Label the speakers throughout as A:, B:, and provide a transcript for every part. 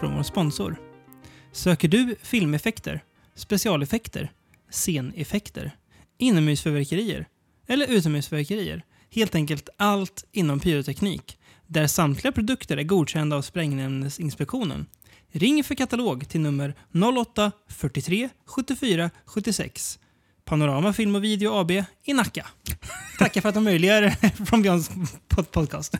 A: Från vår sponsor. Söker du filmeffekter, specialeffekter, sceneffekter, inomhusförverkerier eller utomhusförverkerier? Helt enkelt allt inom pyroteknik, där samtliga produkter är godkända av Sprängämnesinspektionen. Ring för katalog till nummer 08 43 74 76. Panorama Film och Video AB i Nacka. Tackar för att de möjliggör Beyonds pod- podcast.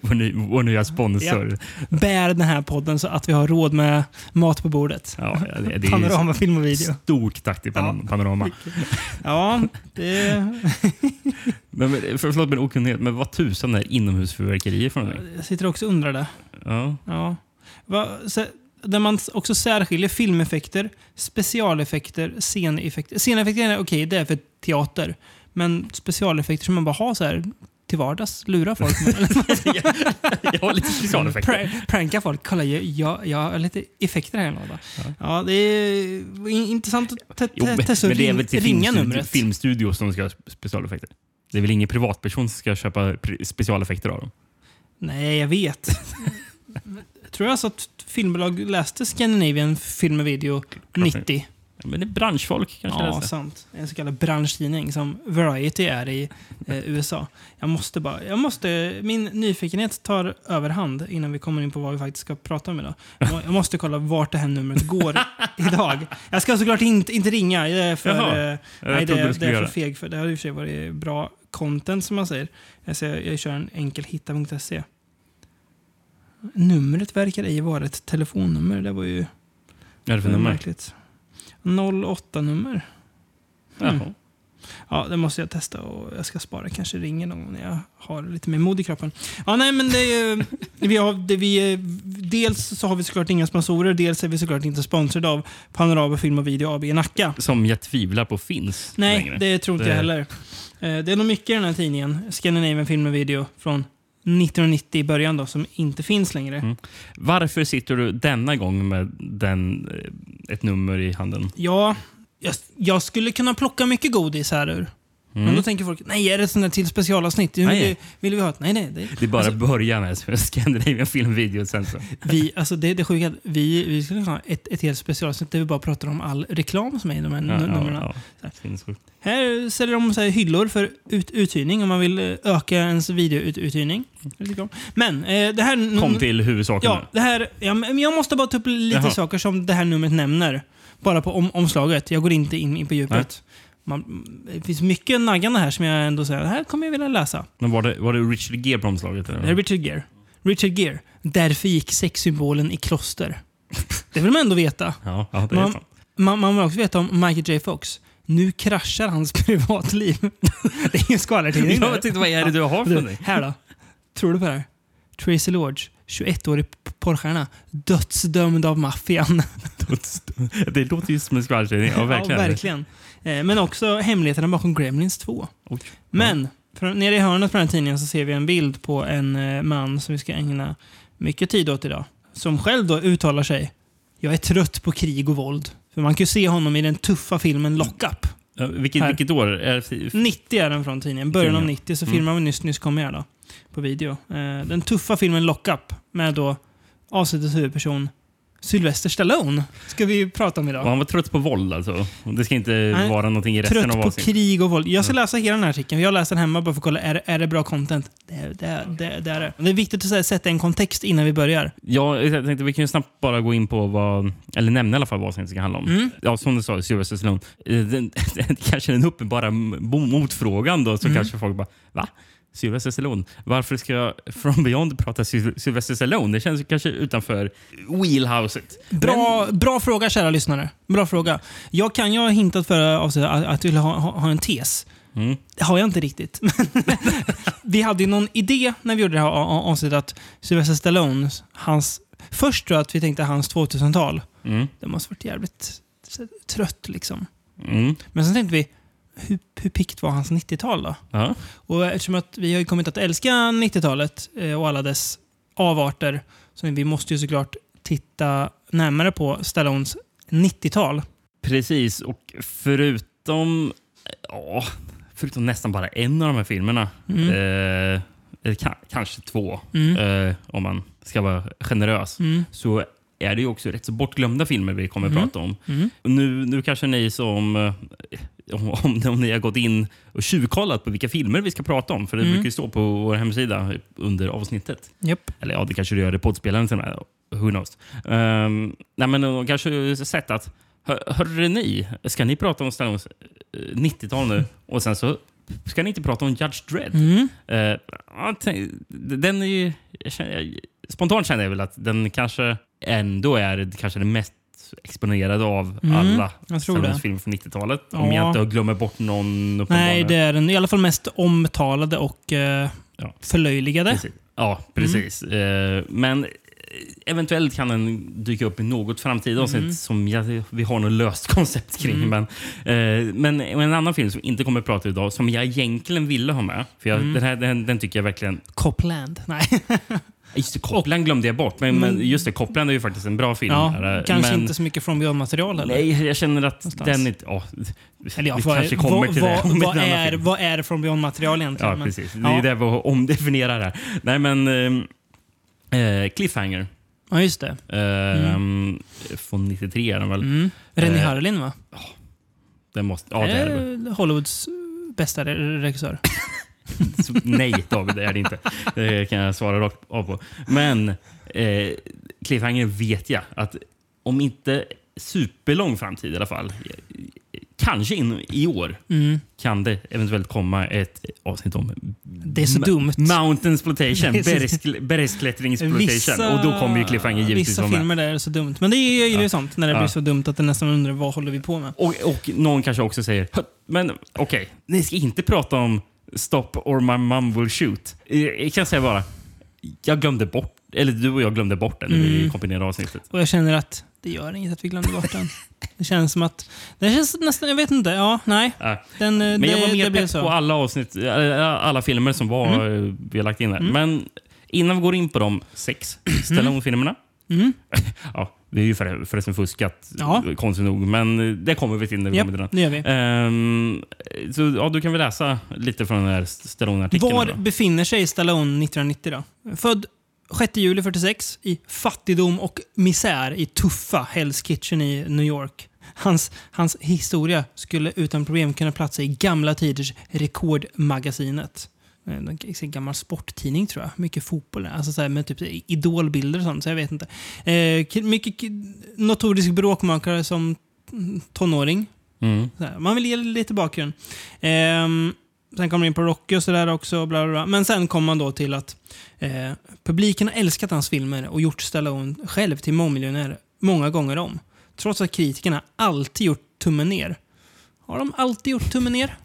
B: vår, ny, vår nya sponsor.
A: Bär den här podden så att vi har råd med mat på bordet.
B: Ja, det, det är
A: Panorama Film och Video.
B: stort tack till pan
A: Ja.
B: Panorama.
A: Ja, det...
B: Men, men, för- förlåt min okunnighet, men vad tusan är inomhusfyrverkerier för någonting?
A: Jag sitter också och undrar det.
B: Ja.
A: Ja. Va, så, där man också särskiljer filmeffekter, specialeffekter, sceneffekter. Sceneffekter är okej, det är för teater. Men specialeffekter som man bara har så här till vardags, lura folk med.
B: Jag har lite specialeffekter.
A: Pra- pranka folk. Kolla, jag, jag, jag har lite effekter här. Låda. Ja. det är in- intressant att te-
B: Jo,
A: te- testa
B: men
A: att
B: det är
A: ring,
B: väl till
A: ringa
B: filmstudio,
A: numret.
B: filmstudio som ska ha specialeffekter? Det är väl ingen privatperson som ska köpa specialeffekter av dem?
A: Nej, jag vet. Tror jag så att filmbolag läste Scandinavian Film och Video 90.
B: Ja, Men det är branschfolk kanske
A: Ja, sant. En så kallad branschtidning som Variety är i eh, USA. Jag måste bara, jag måste, min nyfikenhet tar överhand innan vi kommer in på vad vi faktiskt ska prata om idag. Jag må- Jag måste kolla vart det här numret går idag. Jag ska såklart inte, inte ringa. Jag är för,
B: Jaha.
A: eh,
B: Jag
A: nej, det, det är för feg för. Det har i och för sig varit bra content som man säger. Jag, säger, jag kör en enkel hitta.se. Numret verkar ej vara ett telefonnummer. Det var ju
B: Vad är det för nummer?
A: märkligt. 08-nummer. Mm.
B: Jaha.
A: Ja, det måste jag testa och jag ska spara. Kanske ringer någon när jag har lite mer mod i kroppen. Ja, nej, men det är, vi har, det vi, dels så har vi såklart inga sponsorer, dels är vi såklart inte sponsrade av Panorama Film och Video AB i Nacka.
B: Som jag tvivlar på finns
A: Nej,
B: längre.
A: det tror inte
B: Det-
A: jag heller. Eh, Det är nog mycket i den här tidningen, Scandinavian Film och Video, från 1990 i början då, som inte finns längre.
B: Mm. Varför sitter du denna gång med den, eh, ett nummer i handen?
A: Ja, jag, jag skulle kunna plocka mycket godis här ur.
B: Mm.
A: Men då tänker folk, nej, är det där till specialavsnitt? Vill,
B: Nej.
A: vill vi ha ett? Nej, nej. Det,
B: Det är bara
A: Alltså-
B: börja med Scandinavian Film Video sen så.
A: vi, alltså det, det sjuka vi, vi skulle ha ett, ett helt specialavsnitt där vi bara pratar om all reklam som är i de här
B: Ja,
A: numren.
B: ja, ja.
A: Här säljer de så här hyllor för ut, uthyrning om man vill eh, öka ens videouthyrning. Men eh, det här...
B: Kom till huvudsaken
A: Ja, det här, ja, men jag måste bara ta upp lite
B: Jaha.
A: saker som det här numret nämner. Bara på om, omslaget. Jag går inte in, in på djupet. Man, det finns mycket naggande här som jag ändå säger, det här kommer jag vilja läsa.
B: Men var det, var det Richard Gere på omslaget? Eller?
A: Det är Richard Gere. Richard Gere. Därför gick sexsymbolen i kloster. Det vill man ändå veta.
B: Ja, ja,
A: Man, man, man vill också veta om Michael J Fox. Nu kraschar hans privatliv. det är ju en skvallertidning.
B: Jag tänkte, vad är det du har för någonting?
A: här då. Tror du på det här? Tracy Lords, 21-årig p- porrstjärna, dödsdömd av maffian.
B: Det låter ju som en skvallertidning. Ja, verkligen.
A: Ja, verkligen. Eh, Men också hemligheterna bakom Gremlins 2.
B: Oj.
A: Men från, nere i hörnet på den här tidningen så ser vi en bild på en eh, man som vi ska ägna mycket tid åt idag. Som själv då uttalar sig. Jag är trött på krig och våld. För man kan ju se honom i den tuffa filmen Lockup.
B: Ja, vilket, vilket år? Är det,
A: 90 är den från tidningen. Början av
B: Tidningen.
A: 90 så
B: Mm.
A: filmar vi nyss, nyss kom här då. På video. Eh, den tuffa filmen Lockup med då avsnittets huvudperson Sylvester Stallone. Ska vi prata om idag.
B: och han var trött på våld alltså? Det ska inte
A: Nej.
B: vara någonting i resten
A: Trött
B: av
A: på
B: avsnittet?
A: krig och våld. Jag ska
B: Mm.
A: läsa hela den här artikeln. Jag läst den hemma bara för att kolla, är, är det bra content? Det, är- det, det, det är det. Det är viktigt att här sätta en kontext innan vi börjar.
B: Ja, jag tänkte vi kan ju snabbt bara gå in på vad, eller nämna i alla fall vad avsnittet ska handla om.
A: Mm.
B: Ja, som du sa, Sylvester Stallone. Eh, Den, den, kanske den uppenbara motfrågan då, så
A: Mm.
B: kanske folk bara, va? Sylvester Stallone? Varför ska jag From Beyond prata Syl- Sylvester Stallone? Det känns kanske utanför wheelhouset.
A: Bra, bra fråga, kära lyssnare. Bra fråga. Jag kan ju ha hintat avsnittet att, att jag vill ha, ha, ha en tes.
B: Mm.
A: Det har jag inte riktigt. vi hade ju någon idé när vi gjorde det här avsnittet att Sylvester Stallone, hans... Först tror jag att vi tänkte hans 2000-tal.
B: Mm.
A: Det måste varit jävligt trött liksom.
B: Mm.
A: Men sen tänkte vi, hur, hur pikt var hans 90-tal då?
B: Ja.
A: Och eftersom att vi har kommit att älska 90-talet eh, och alla dess avarter, så vi måste ju såklart titta närmare på Stallones 90-tal.
B: Precis, och förutom, ja, förutom nästan bara en av de här filmerna
A: Mm.
B: eh, eller ka- kanske två,
A: Mm.
B: eh, om man ska vara generös,
A: Mm.
B: så är det ju också rätt så bortglömda filmer vi kommer
A: Mm.
B: prata om.
A: Mm.
B: Nu, nu kanske ni som... eh, Om, om, om ni har gått in och tjuvkollat på vilka filmer vi ska prata om, för det
A: Mm.
B: brukar ju stå på vår hemsida under avsnittet.
A: Japp.
B: Eller ja, det kanske det gör i poddspelaren till och med. Who knows? Um, nej, men de kanske har sett att, hör, hörde ni, ska ni prata om Stallones eh, 90-tal nu och sen så ska ni inte prata om Judge Dredd?
A: Mm.
B: Eh, tänk- den är ju, jag känner, jag, spontant känner jag väl att den kanske ändå är kanske den mest exponerade av
A: Mm,
B: alla
A: jag
B: filmer från 90-talet. Om
A: Ja.
B: jag inte glömmer bort någon
A: Nej, det är den i alla fall mest omtalade och eh,
B: Ja.
A: förlöjligade.
B: Precis. Ja, precis. Eh, men eh, eventuellt kan den dyka upp i något framtida avsnitt
A: Mm.
B: som jag, vi har något löst koncept kring.
A: Mm.
B: Men, eh, men en annan film som inte kommer att prata idag, som jag egentligen ville ha med. För jag,
A: Mm.
B: den, här, den, den tycker jag verkligen...
A: Copland. Nej.
B: Just det, Copland glömde jag bort. Men, men
A: Men-
B: just det, Copland är ju faktiskt en bra film.
A: ja,
B: här,
A: kanske
B: men,
A: inte så mycket från Beyond-material heller.
B: Nej, jag känner att
A: Någonstans.
B: den inte... Ja,
A: Eller ja,
B: vi
A: vad,
B: kanske kommer
A: vad,
B: till det.
A: vad,
B: om
A: vad, är,
B: film.
A: vad är från Beyond-material egentligen?
B: Ja,
A: Men-
B: precis. Det är
A: ja.
B: det vi omdefinierar här. Nej, men... Eh, eh, Cliffhanger.
A: ja, just det.
B: Eh, Från 93 är den väl?
A: Mm. René
B: Eh,
A: Harlin va?
B: Den måste, ja, det är det.
A: Eh, Hollywoods bästa re- regissör.
B: Så, Nej, David, det är det inte. Det kan jag svara rakt av på. Men eh, Cliffhanger vet jag att om inte superlång framtid i alla fall, kanske in, i år,
A: Mm.
B: kan det eventuellt komma ett avsnitt om
A: Det är så dumt.
B: Mountain Exploitation,
A: Det är så-
B: bergskl- bergsklättring exploitation. Och då kommer ju Cliffhanger givetvis
A: Vissa
B: vara med.
A: filmer där är så dumt. Men det är ju
B: Ja.
A: sånt när det
B: Ja.
A: blir så dumt att det nästan undrar vad håller vi på med.
B: Och, och någon kanske också säger, "Hö, men okej, ni ska inte prata om Stop or my mum will shoot. Jag kan säga bara, jag glömde bort, eller du och jag glömde bort den när vi
A: Mm.
B: kombinerade avsnittet.
A: Och jag känner att det gör inget att vi glömde bort den. Det känns som att... Det känns nästan... Jag vet inte. Ja, nej.
B: Ja.
A: Den,
B: Men
A: det,
B: jag var
A: det
B: mer
A: blir
B: pepp på alla avsnitt, eh, alla filmer som var eh, vi har lagt in här.
A: Mm.
B: Men innan vi går in på de sex Stallone-filmerna.
A: Mm.
B: Ja, det är ju för, förresten fuskat,
A: Ja.
B: konstigt nog. Men eh, det kommer vi till när vi kommer till den.
A: det gör vi.
B: Ehm, så ja, du kan väl läsa lite från den här Stallone-artikeln.
A: Var
B: då.
A: befinner sig Stallone 1990 då? Född 6 juli 46 i fattigdom och misär i tuffa Hell's Kitchen i New York. Hans, hans historia skulle utan problem kunna platsa i gamla tiders Rekordmagasinet. Eh, En gammal sporttidning tror jag. Mycket fotboll. Alltså så med typ idolbilder och sånt. Så jag vet inte. Eh, mycket notorisk bråkmakare som tonåring.
B: Mm.
A: Här, man vill ge lite bakgrund. Ehm, sen kommer in på Rocky och sådär också. Bla bla bla. Men sen kommer man då till att eh, publiken har älskat hans filmer och gjort Stallone själv till mångmiljonär många gånger om. Trots att kritikerna alltid gjort tummen ner. Har de alltid gjort tummen ner?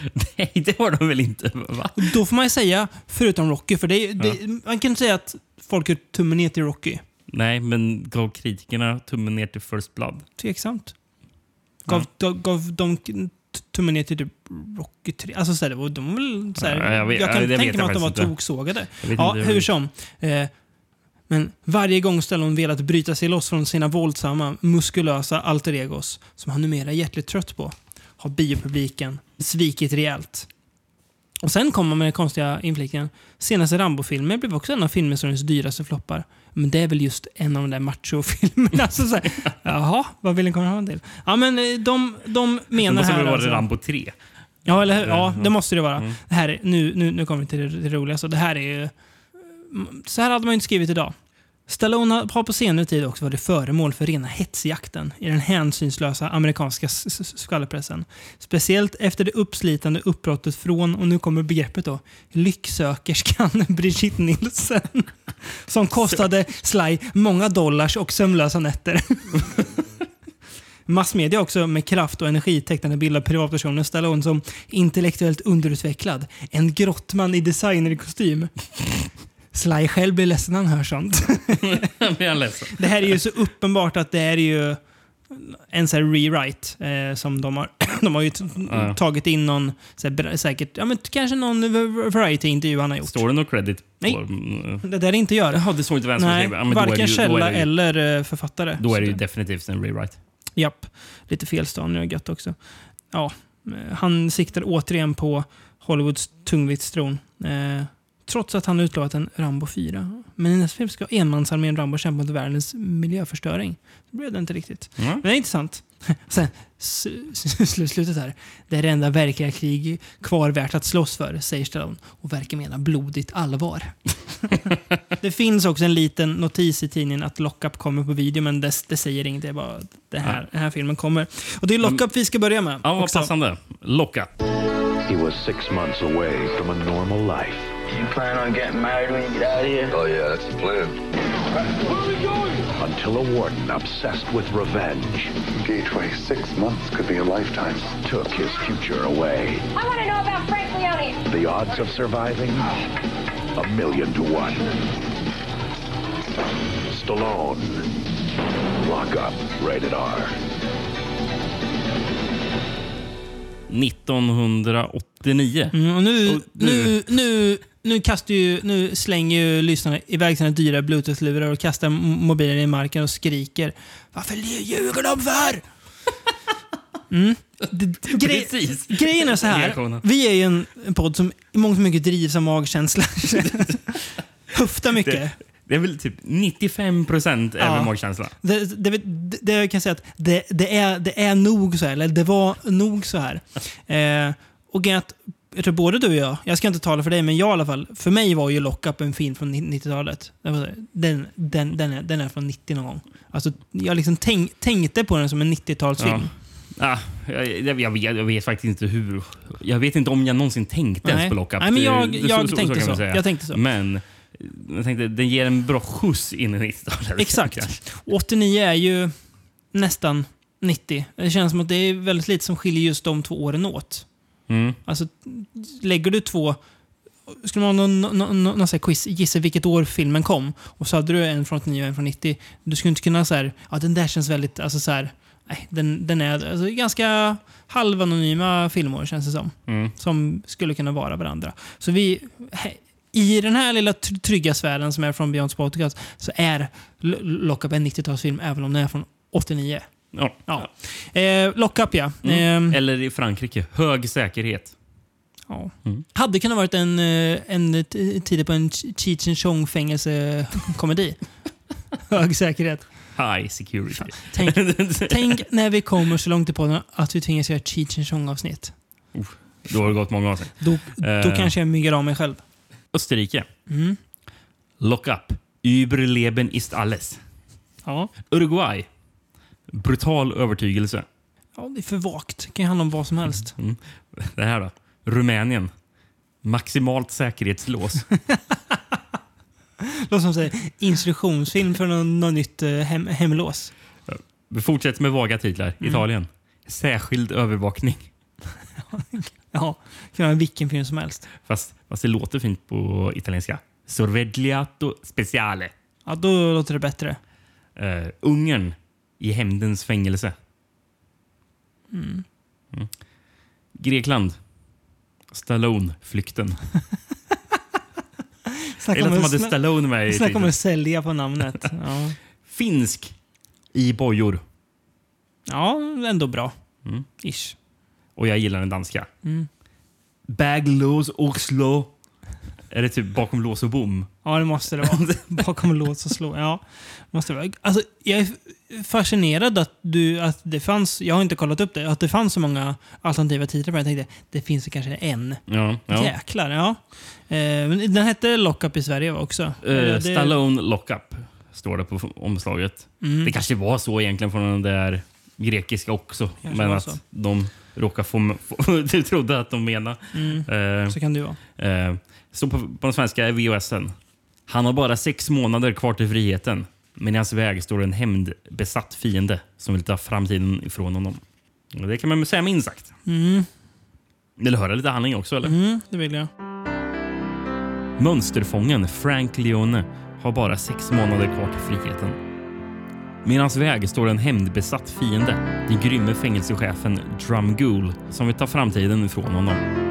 B: Nej, det var de väl inte? Va?
A: Då får man ju säga, förutom Rocky, för det, är- det, man kan inte säga att folk gör tummen ner till Rocky.
B: Nej, men gav kritikerna tummen ner till First Blood?
A: Tveksamt. Gav, gav, gav de tummen ner till typ Rocky 3? Alltså så här, de var väl så här,
B: Ja, jag vet-
A: jag
B: ja,
A: kan
B: vet
A: tänka mig
B: jag
A: att de var
B: inte.
A: toksågade.
B: Jag
A: Ja, hur som. Eh, men varje gång Stallone velat bryta sig loss från sina våldsamma, muskulösa alter egos, som han numera är hjärtligt trött på, har biopubliken svikit rejält. Och sen kommer man med den konstiga inflikningen. Senaste Rambo-filmen blev också en av filmhistoriens dyraste floppar. Men det är väl just en av de där machofilmerna. alltså, så här, jaha, vad vill ni komma fram till? Ja, men eh, de, de
B: Det
A: menar
B: måste
A: här...
B: väl vara
A: alltså-
B: Rambo 3?
A: Ja, eller hur? Ja, det måste det vara.
B: Mm.
A: Det här är, nu, nu, nu kommer vi till det, det roliga. Så det här är ju... Så här hade man ju inte skrivit idag. Stallone har på senare tid också varit föremål för rena hetsjakten i den hänsynslösa amerikanska skvallerpressen. Speciellt efter det uppslitande uppbrottet från, och nu kommer begreppet då, lycksökerskan Brigitte Nielsen. Som kostade Sly många dollars och sömnlösa nätter. Massmedia har också med kraft och energi tecknade bild av privatpersonen Stallone som intellektuellt underutvecklad. En grottman i designerkostym. Sly själv blir ledsen när han hör sånt.
B: Blir ledsen.
A: Det här är ju så uppenbart att det är ju en här rewrite eh, som de har. De har ju
B: Ja.
A: tagit in någon, så här, säkert, ja men kanske någon variety-intervju han har gjort.
B: Står det någon credit på...
A: Nej. Det där inte gör.
B: Jaha, det står inte vem som
A: Nej.
B: Ja, är
A: varken
B: är
A: källa eller eh, författare.
B: Då är det
A: Så
B: ju definitivt en rewrite.
A: Japp. Lite felstavningar är gött också. Ja, eh, han siktar återigen på Hollywoods tungviktstron. Eh, Trots att han utlovat en Rambo 4. Men i nästa film ska enmansarmén Rambo kämpa mot världens miljöförstöring. Det blev det inte riktigt.
B: Mm.
A: Men det är intressant. Sen, slutet här. Det är det enda verkliga krig kvar värt att slåss för, säger Stallone. Och verkar mena blodigt allvar. det finns också en liten notis i tidningen att Lockup kommer på video, men det, det säger inget. Det är bara det här, den här filmen kommer. Och det är Lockup vi ska börja med.
B: Ja, vad passande. Locka.
C: He was six months away from a normal life.
D: You plan on getting married when you get out of here?
E: Oh, yeah, that's the plan.
C: Until a warden obsessed with revenge
E: Gateway, six months could be a lifetime.
C: took his future away.
F: I want to know about Frank Leone.
C: The odds of surviving? A million to one. Stallone. Lock up. Rated R.
B: 1989.
A: Mm, och nu,
B: Och nu-
A: nu, nu, nu, kastar ju, nu slänger ju lyssnarna iväg sina dyra bluetooth-lurar och kastar mobilen i marken och skriker. Varför ljuger de för? Mm. Grej,
B: Precis.
A: grejen är så här. Vi är ju en, en podd som i mångt och mycket drivs av magkänsla. Höftar mycket.
B: Det, det är väl typ 95 procent
A: Ja.
B: magkänsla.
A: Det, det, det, jag kan säga att det, är, det är nog så här, eller det var nog så här. Eh, och att, jag tror både du och jag, jag ska inte tala för dig, men jag i alla fall, för mig var ju Lockup en film från 90-talet. Det var så här, Den, den, den, är, den är från 90 någon gång. Alltså, jag liksom tänk, tänkte på den som en 90-talsfilm.
B: Ah, jag, jag, jag, vet, jag vet faktiskt inte hur. Jag vet inte om jag någonsin tänkte ens
A: Nej.
B: på Lockup.
A: Nej, men jag- jag
B: så,
A: tänkte så.
B: säga.
A: Jag tänkte så.
B: Men jag tänkte, den ger en bra skjuts in i 90-talet.
A: Exakt. 89 är ju nästan 90. Det känns som att det är väldigt lite som skiljer just de två åren åt.
B: Mm.
A: Alltså, lägger du två... Skulle man ha någon, någon, någon, någon här quiz, gissa vilket år filmen kom, och så hade du en från 89 och en från 90. Du skulle inte kunna säga ja den där känns väldigt, alltså så här, nej, den, den är alltså, ganska halvanonyma filmer känns det som.
B: Mm.
A: Som skulle kunna vara varandra. Så vi, i den här lilla tr- trygga sfären som är från Beyonds podcast, så är Lockup en 90-talsfilm, även om den är från 89.
B: Ja.
A: Ja. Eh, Lockup ja.
B: Mm.
A: Ehm,
B: Eller i Frankrike, hög säkerhet.
A: Ja.
B: Mm.
A: Hade kunnat varit en, eh, en tid på en Ch- Cheech and Chong fängelsekomedi. Hög säkerhet.
B: High security.
A: Tänk, tänk när vi kommer så långt i podden att vi tvingas göra Cheech and Chong avsnitt.
B: Då har det gått många sedan.
A: Då, då
B: Eh.
A: kanske jag myggar av mig själv.
B: Österrike.
A: Mm.
B: Lock up. Überleben ist alles.
A: Ja.
B: Uruguay. Brutal övertygelse.
A: ja, det är för vagt. kan ju handla om vad som helst.
B: Mm. Det här då? Rumänien. Maximalt säkerhetslås.
A: Låter som säger instruktionsfilm för något, något nytt eh, hem, hemlås.
B: Vi fortsätter med vaga titlar.
A: Mm.
B: Italien. Särskild övervakning.
A: Ja, kan vara vilken film som helst.
B: Fast, fast det låter fint på italienska. Sorvegliato speciale.
A: Ja, då låter det bättre.
B: Uh, Ungern i hämndens fängelse.
A: Mm.
B: Mm. Grekland. Stallone, flykten.
A: Snacka
B: Eller att de hade Stallone med i
A: snacka om att sälja på namnet. Ja,
B: Finsk i bojor.
A: ja ändå bra.
B: Mm.
A: Ish.
B: Och jag gillar den danska.
A: Mm.
B: Baglås och slå. Är det typ bakom lås och bom?
A: Ja, det måste det vara. Bakom lås och slå. Ja, måste det vara. Alltså, jag är fascinerad att, du, att det fanns, jag har inte kollat upp det, att det fanns så många alternativa titlar på den. Jag tänkte, det finns kanske en.
B: Ja. ja.
A: Jäklar, ja. Eh, den hette Lockup i Sverige också.
B: Eh,
A: det-
B: Stallone Lockup står det på omslaget.
A: Mm.
B: Det kanske var så egentligen från den där grekiska också.
A: Kanske
B: men att
A: så.
B: de råkar få... få du trodde att de menade.
A: Mm.
B: Eh,
A: Så kan det ju vara.
B: eh, så på, på den svenska VHSen. Han har bara sex månader kvar till friheten. Men i hans väg står en hämndbesatt fiende som vill ta framtiden ifrån honom. Och det kan man säga minst sagt.
A: Mm.
B: Vill du höra lite handling också? Eller?
A: Mm, det vill jag.
B: Mönsterfången Frank Leone har bara sex månader kvar till friheten. Med hans väg står en hämndbesatt fiende, den grymme fängelsechefen Drum Ghoul, som vill ta framtiden ifrån honom.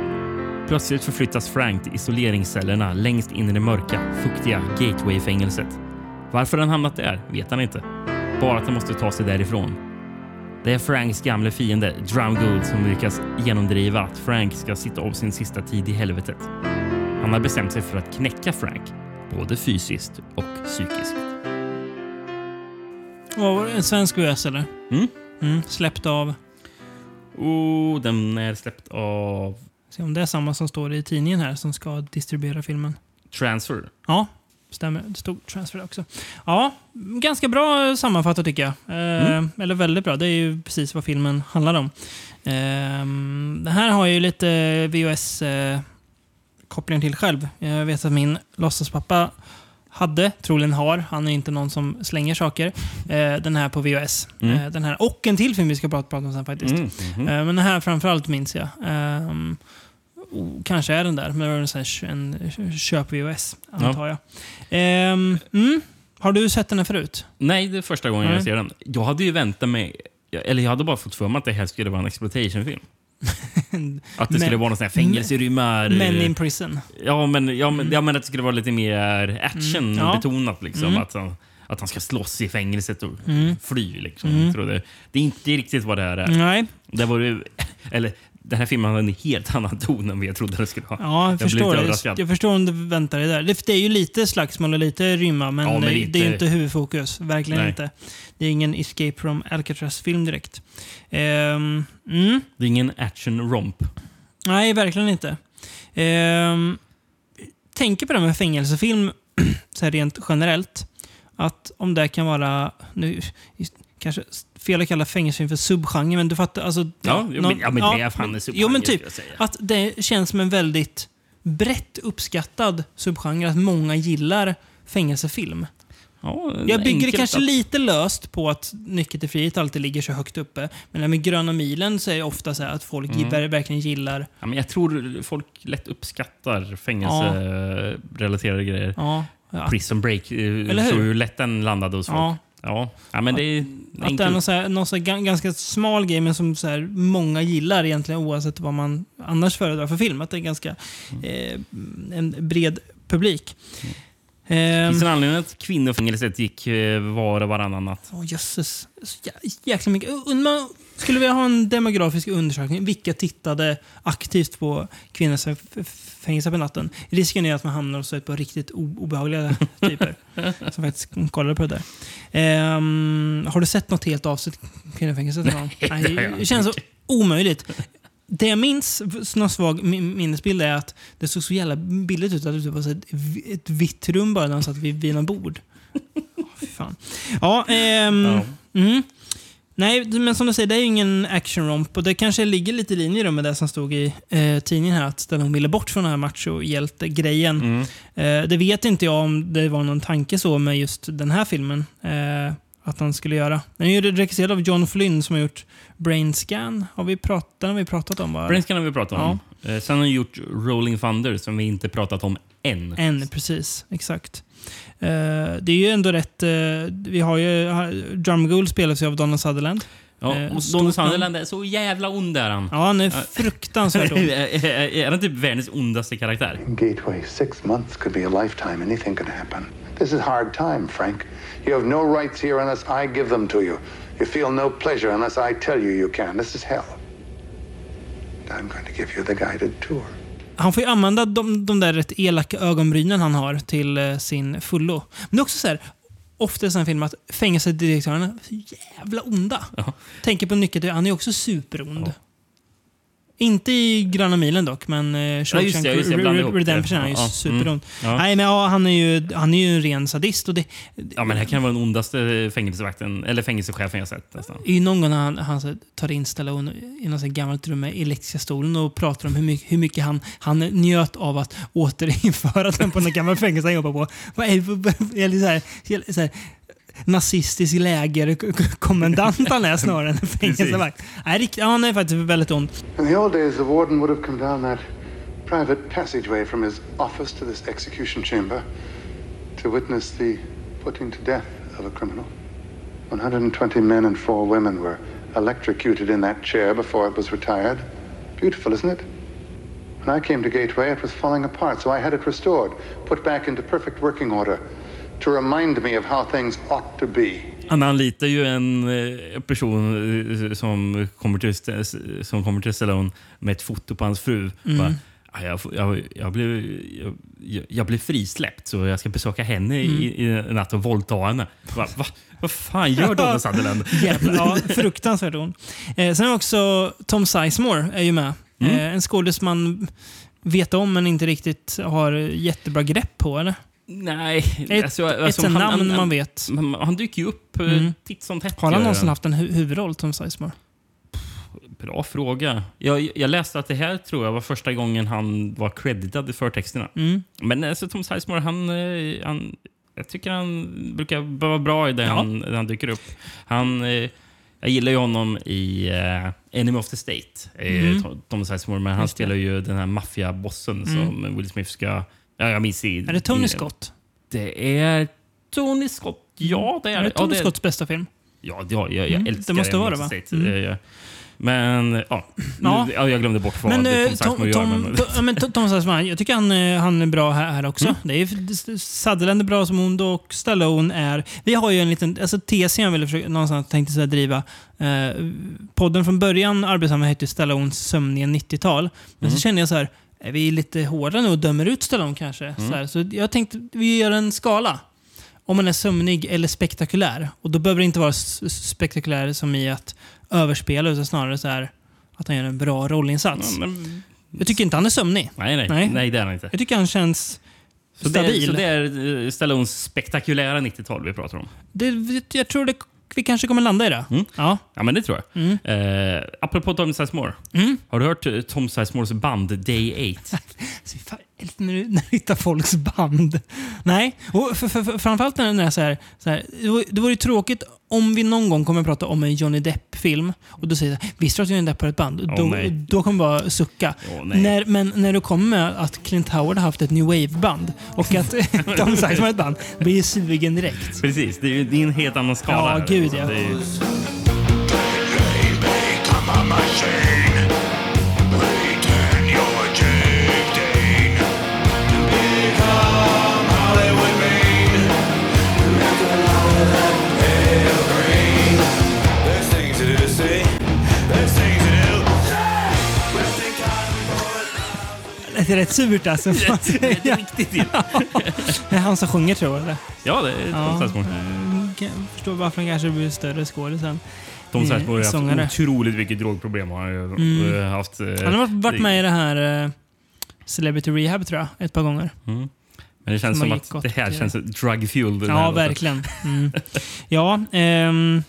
B: Plötsligt förflyttas Frank till isoleringscellerna längst in i det mörka, fuktiga Gateway-fängelset. Varför han hamnat där vet han inte. Bara att han måste ta sig därifrån. Det är Franks gamle fiende, Drum Ghoul, som lyckas genomdriva att Frank ska sitta av sin sista tid i helvetet. Han har bestämt sig för att knäcka Frank, både fysiskt och psykiskt.
A: Det? En svensk VHS eller?
B: Mm.
A: Mm, släppt av...
B: Och den är släppt av
A: Se om det är samma som står i tidningen här som ska distribuera filmen.
B: Transfer.
A: Ja, stämmer. Det stod transfer också. Ja, ganska bra sammanfattat tycker jag. Eh, Eller väldigt bra. Det är ju precis vad filmen handlar om. Eh, det här har ju lite VHS-koppling till själv. Jag vet att min låtsaspappa hade, troligen har, han är inte någon som slänger saker, eh, den här på VHS.
B: Mm.
A: Eh, den här och en till film vi ska prata, prata om sen faktiskt.
B: Mm. mhm.
A: Eh, Men den här framförallt minns jag. Oh, kanske är den där, men det var en, en köp-VHS, antar jag. Ehm, mm. Har du sett den här förut?
B: Nej, det är första gången jag
A: Nej.
B: ser den. Jag hade ju väntat mig... Eller jag hade bara fått för mig att det här skulle vara en exploitation-film. Att det
A: Men-
B: skulle vara någon sån här.
A: Men in prison.
B: Ja, men, ja, men, ja, men att det skulle vara lite mer action
A: Mm, ja.
B: Liksom,
A: Mm.
B: att, han, att han ska slåss i fängelset och
A: Mm.
B: fly. Liksom.
A: Mm.
B: Jag tror det, det är inte riktigt vad det här är.
A: Nej,
B: Det var ju, eller, den här filmen hade en helt annan ton än vad jag trodde den skulle ha.
A: ja, jag,
B: blev
A: förstår det. Jag förstår om du väntar dig där. Det, det är ju lite slagsmål och lite rymma, men,
B: Ja, men
A: det,
B: inte-
A: det är inte huvudfokus. Verkligen
B: Nej.
A: inte. Det är ingen Escape from Alcatraz-film direkt. Ehm, mm.
B: Det är ingen action-romp.
A: Nej, verkligen inte. Ehm, tänker på det här med fängelsefilm så här rent generellt. Att om det kan vara, nu kanske fel att kalla fängelsefilm för subgenre, men du fattar. Alltså,
B: Ja, jo, men, ja, men det är fan en
A: Jo,
B: subgenre,
A: men
B: skulle
A: typ. Att det känns som en väldigt brett uppskattad subgenre. Att många gillar fängelsefilm.
B: Ja,
A: Jag bygger det kanske
B: att-
A: lite löst på att Nyckeln till frihet alltid ligger så högt uppe. Men med Gröna milen så är det ofta så att folk
B: Mm.
A: ver- verkligen gillar
B: Ja, men jag tror folk lätt uppskattar fängelserelaterade grejer.
A: Ja, ja.
B: Prison Break,
A: Eller
B: Eller
A: hur?
B: hur? hur lätt den landade hos folk.
A: Ja.
B: Ja. Men det är
A: Att det är någon, så här, någon så här, gan- ganska smal grej, men som så här, många gillar egentligen oavsett vad man annars föredrar för film. Att det är ganska eh, en bred publik. Ehm,
B: Finns det en anledning att kvinnofängelset gick eh, var och varannan natt?
A: Åh jösses. Jä- jäkla mycket. Man skulle vilja ha en demografisk undersökning. Vilka tittade aktivt på kvinnors fängelse på natten? Risken är att man hamnar hos ett par riktigt obehagliga typer som faktiskt kollade på det där. Ehm, har du sett något helt avsnitt kvinnofängelset?
B: har jag
A: det känns så omöjligt. Det jag minns, någon svag min- minnesbild, är att det såg så jävla billigt ut. Att det var så ett, vi- ett vitt rum bara när de satt vid, vid någon bord. Fy fan. Ja, ehm,
B: Ja.
A: Mm. Nej, men som du säger, det är ju ingen action-romp och det kanske ligger lite i linje med det som stod i eh, tidningen här, att Stallone ville bort från den här macho-hjälte-grejen.
B: Mm.
A: Eh, det vet inte jag om det var någon tanke så med just den här filmen. Eh, att han skulle göra. Den är ju regisserad av John Flynn som har gjort Brain Scan. Har vi pratat, den har vi pratat om va?
B: Brainscan har vi pratat om. Eh, Sen har han gjort Rolling Thunder som vi inte pratat om än.
A: En, precis. Exakt. Eh, det är ju ändå rätt... eh, vi har ju... Drum Ghoul spelas ju av Donald Sutherland.
B: Ja,
A: Eh,
B: och Donald. Sutherland är så jävla ond är han.
A: Ja, han är fruktansvärt ond.
B: är, han typ världens ondaste karaktär?
E: Gateway, six months could be a lifetime. Anything can happen. This is hard time, Frank. You have no rights here unless I give them to you. You feel no pleasure unless I tell you you can. This is hell. I'm going to give you the guided tour.
A: Han får ju använda de, de där rätt elaka ögonbrynen han har till eh, sin fullo. Men det är också så här, ofta i sådana filmer att fängelsedirektörerna är så jävla onda.
B: Ja.
A: Tänker på Nyckeln han är också superond. Inte i Gröna milen dock, men
B: det.
A: Redemption är ju
B: Ja, mm, ja.
A: Nej, men ja, han är ju han är ju en ren sadist. Och det,
B: Ja, men det här kan vara den ondaste fängelsevakten, eller fängelsechefen jag sett nästan.
A: Ju någon gång han, han här tar in Stallone i något gammalt rum med elektriska stolen och pratar om hur mycket, hur mycket han, han njöt av att återinföra den på något gammalt fängelse han jobbar på. Vad är det är det så här, så här, nazistisk lägerkommendant han är snarare än fängelsevakt. Nej, rikt- ja, han är faktiskt väldigt ond.
E: In the old days, the warden would have come down that private passageway from his office to this execution chamber to witness the putting to death of a criminal. 120 men and four women were electrocuted in that chair before it was retired. Beautiful, isn't it? When I came to Gateway, it was falling apart, so I had it restored, put back into perfect working order to remind me of how things ought to be.
B: Han anlitar ju en eh, person eh, som kommer till, som kommer till Stallone med ett foto på hans fru.
A: Mm.
B: Bara, Ja, Jag, jag, jag, blev, jag, jag- blev frisläppt så jag ska besöka henne i, i natt och våldta henne. Va, va, vad fan gör Donald Sutherland?
A: Ja, fruktansvärt hon. Eh, sen är också Tom Sizemore är ju med.
B: Mm.
A: Eh, en skådis man vet om men inte riktigt har jättebra grepp på. Eller?
B: Nej.
A: Ett,
B: alltså,
A: ett
B: alltså,
A: namn
B: han, han,
A: man vet.
B: Han, han dyker ju upp
A: Mm.
B: mm. titt som tätt.
A: Har han någonsin haft en hu huvudroll, Tom Sizemore?
B: Bra fråga. Jag, jag läste att det här tror jag var första gången han var creditad i förtexterna.
A: Mm.
B: Men alltså, Tom Sizemore, han, eh, han, jag tycker han brukar vara bra i det
A: Ja.
B: han, han dyker upp. Han, eh, jag gillar ju honom i uh, Enemy of the State, eh,
A: Mm.
B: Tom- Sizemore, men han
A: Just det.
B: spelar ju den här maffiabossen
A: Mm.
B: som Will Smith ska... Ja, jag minns i,
A: Är det Tony
B: i-
A: Scott?
B: Det är Tony Scott. Ja, det är
A: Är det
B: Ja,
A: Tony
B: det-
A: Scotts bästa film?
B: Ja, ja jag, jag
A: Mm,
B: älskar
A: det måste vara det, va? Mm.
B: Men ja,
A: Ja.
B: Ja, jag glömde bort vad
A: Men,
B: Tom
A: eh, Tom,
B: gör.
A: Tom,
B: men,
A: Tom, ja, men Tom, jag tycker han, eh, han är bra här, här också.
B: Mm.
A: Det är, Sutherland är bra som ond och Stallone är... Vi har ju en liten alltså, tes jag ville försöka, någonstans tänkte så driva. Eh, podden från början, Arbetssamma, hette ju Stallones sömniga 90-tal. Men
B: Mm.
A: så känner jag så här, är vi lite hårda nu och dömer ut Stallone kanske?
B: Mm.
A: Så, här, så jag tänkte vi gör en skala. Om man är sömnig eller spektakulär. Och då behöver det inte vara spektakulär som i att överspela, utan snarare så här att han gör en bra rollinsats.
B: Ja, men,
A: Jag tycker inte han är sömnig.
B: nej, nej,
A: Nej.
B: nej. det är han inte.
A: Jag tycker han känns
B: Så det, är,
A: stabil.
B: så det är eh, Stallones spektakulära 90-tal vi pratar om.
A: det, jag tror det, vi kanske kommer landa i det.
B: Mm.
A: Ja.
B: Ja, men det tror jag.
A: Mm.
B: Eh, apropå Tom Sizemore.
A: Mm.
B: Har du hört eh, Tom Sizemores band Day 8?
A: Så fan, älskar när, du, när du hittar folks band. Nej, och för, för, för, framförallt när det är så här, så här det, vore, ju tråkigt om vi någon gång kommer att prata om en Johnny Depp-film och då säger visste du att Johnny Depp har ett band?
B: Åh,
A: då,
B: nej.
A: då kommer jag bara sucka.
B: Nej.
A: när, men när du kommer med att Clint Howard har haft ett new wave-band och att Tom Sizemore har ett band, blir ju sugen direkt.
B: Precis, det är, ju- det är en helt annan skala.
A: Ja, gud, ja.
B: Är-
A: rätt surt alltså.
B: Det är riktigt illa.
A: Det är han som sjunger tror jag. Eller?
B: Ja, det är Tom
A: mm, kan- jag förstår varför han kanske blir större skådis sen.
B: Tom
A: eh,
B: Sizemore har haft otroligt mycket drogproblem. Har han
A: Mm.
B: eh, haft. eh,
A: Han har varit, med i det här uh, Celebrity Rehab tror jag, ett par gånger.
B: Mm. Men det känns
A: Som
B: som
A: har
B: att det här känns drug-fueled.
A: Ja, verkligen. Mm. Ja, ehm,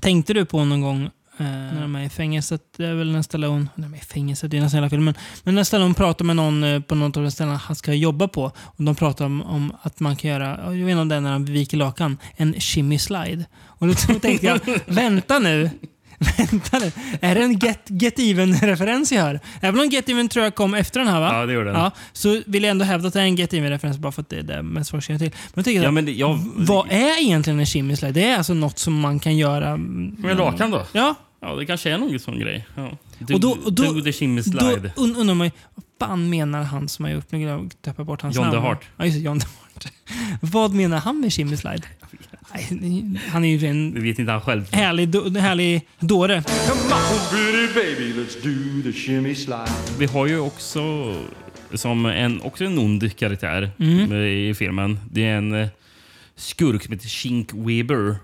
A: tänkte du på någon gång eh, när de är i fängelset, det är väl när Stallone, när de är i fängelset, det är nästan hela filmen, men när Stallone pratar med någon eh, på något av de ställena han ska jobba på och de pratar om, om att man kan göra, jag vet inte om det är när han viker lakan, en shimmy slide. Och då tänkte jag, vänta nu, Vänta nu. Är det en Get, Get Even-referens jag hör? Även om Get Even tror jag kom efter den här va?
B: Ja, det gjorde den.
A: Ja, så vill jag ändå hävda att det är en Get Even-referens bara för att det är det mest folk känner till. Men jag tycker
B: Ja, men det, jag,
A: vad är egentligen en shimmy slide? Det är alltså något som man kan göra... mm,
B: Med lakan då?
A: Ja,
B: Ja, det kanske är någon sån grej. Ja. Do,
A: Och då- och då-
B: do the
A: då
B: slide.
A: un- undrar man vad fan menar han som har gjort... Nu jag tappa bort hans
B: John
A: namn.
B: DeHart.
A: Ja, just det, John DeHart. vad menar han med shimmy slide? Han är ju
B: Det
A: en
B: vet inte han själv.
A: härlig, do, härlig dåre.
G: Come on, pretty baby, let's do the shimmy slide.
B: Vi har ju också som en, också en ond karaktär
A: Mm.
B: i filmen. Det är en eh, skurk som heter Shink Weber.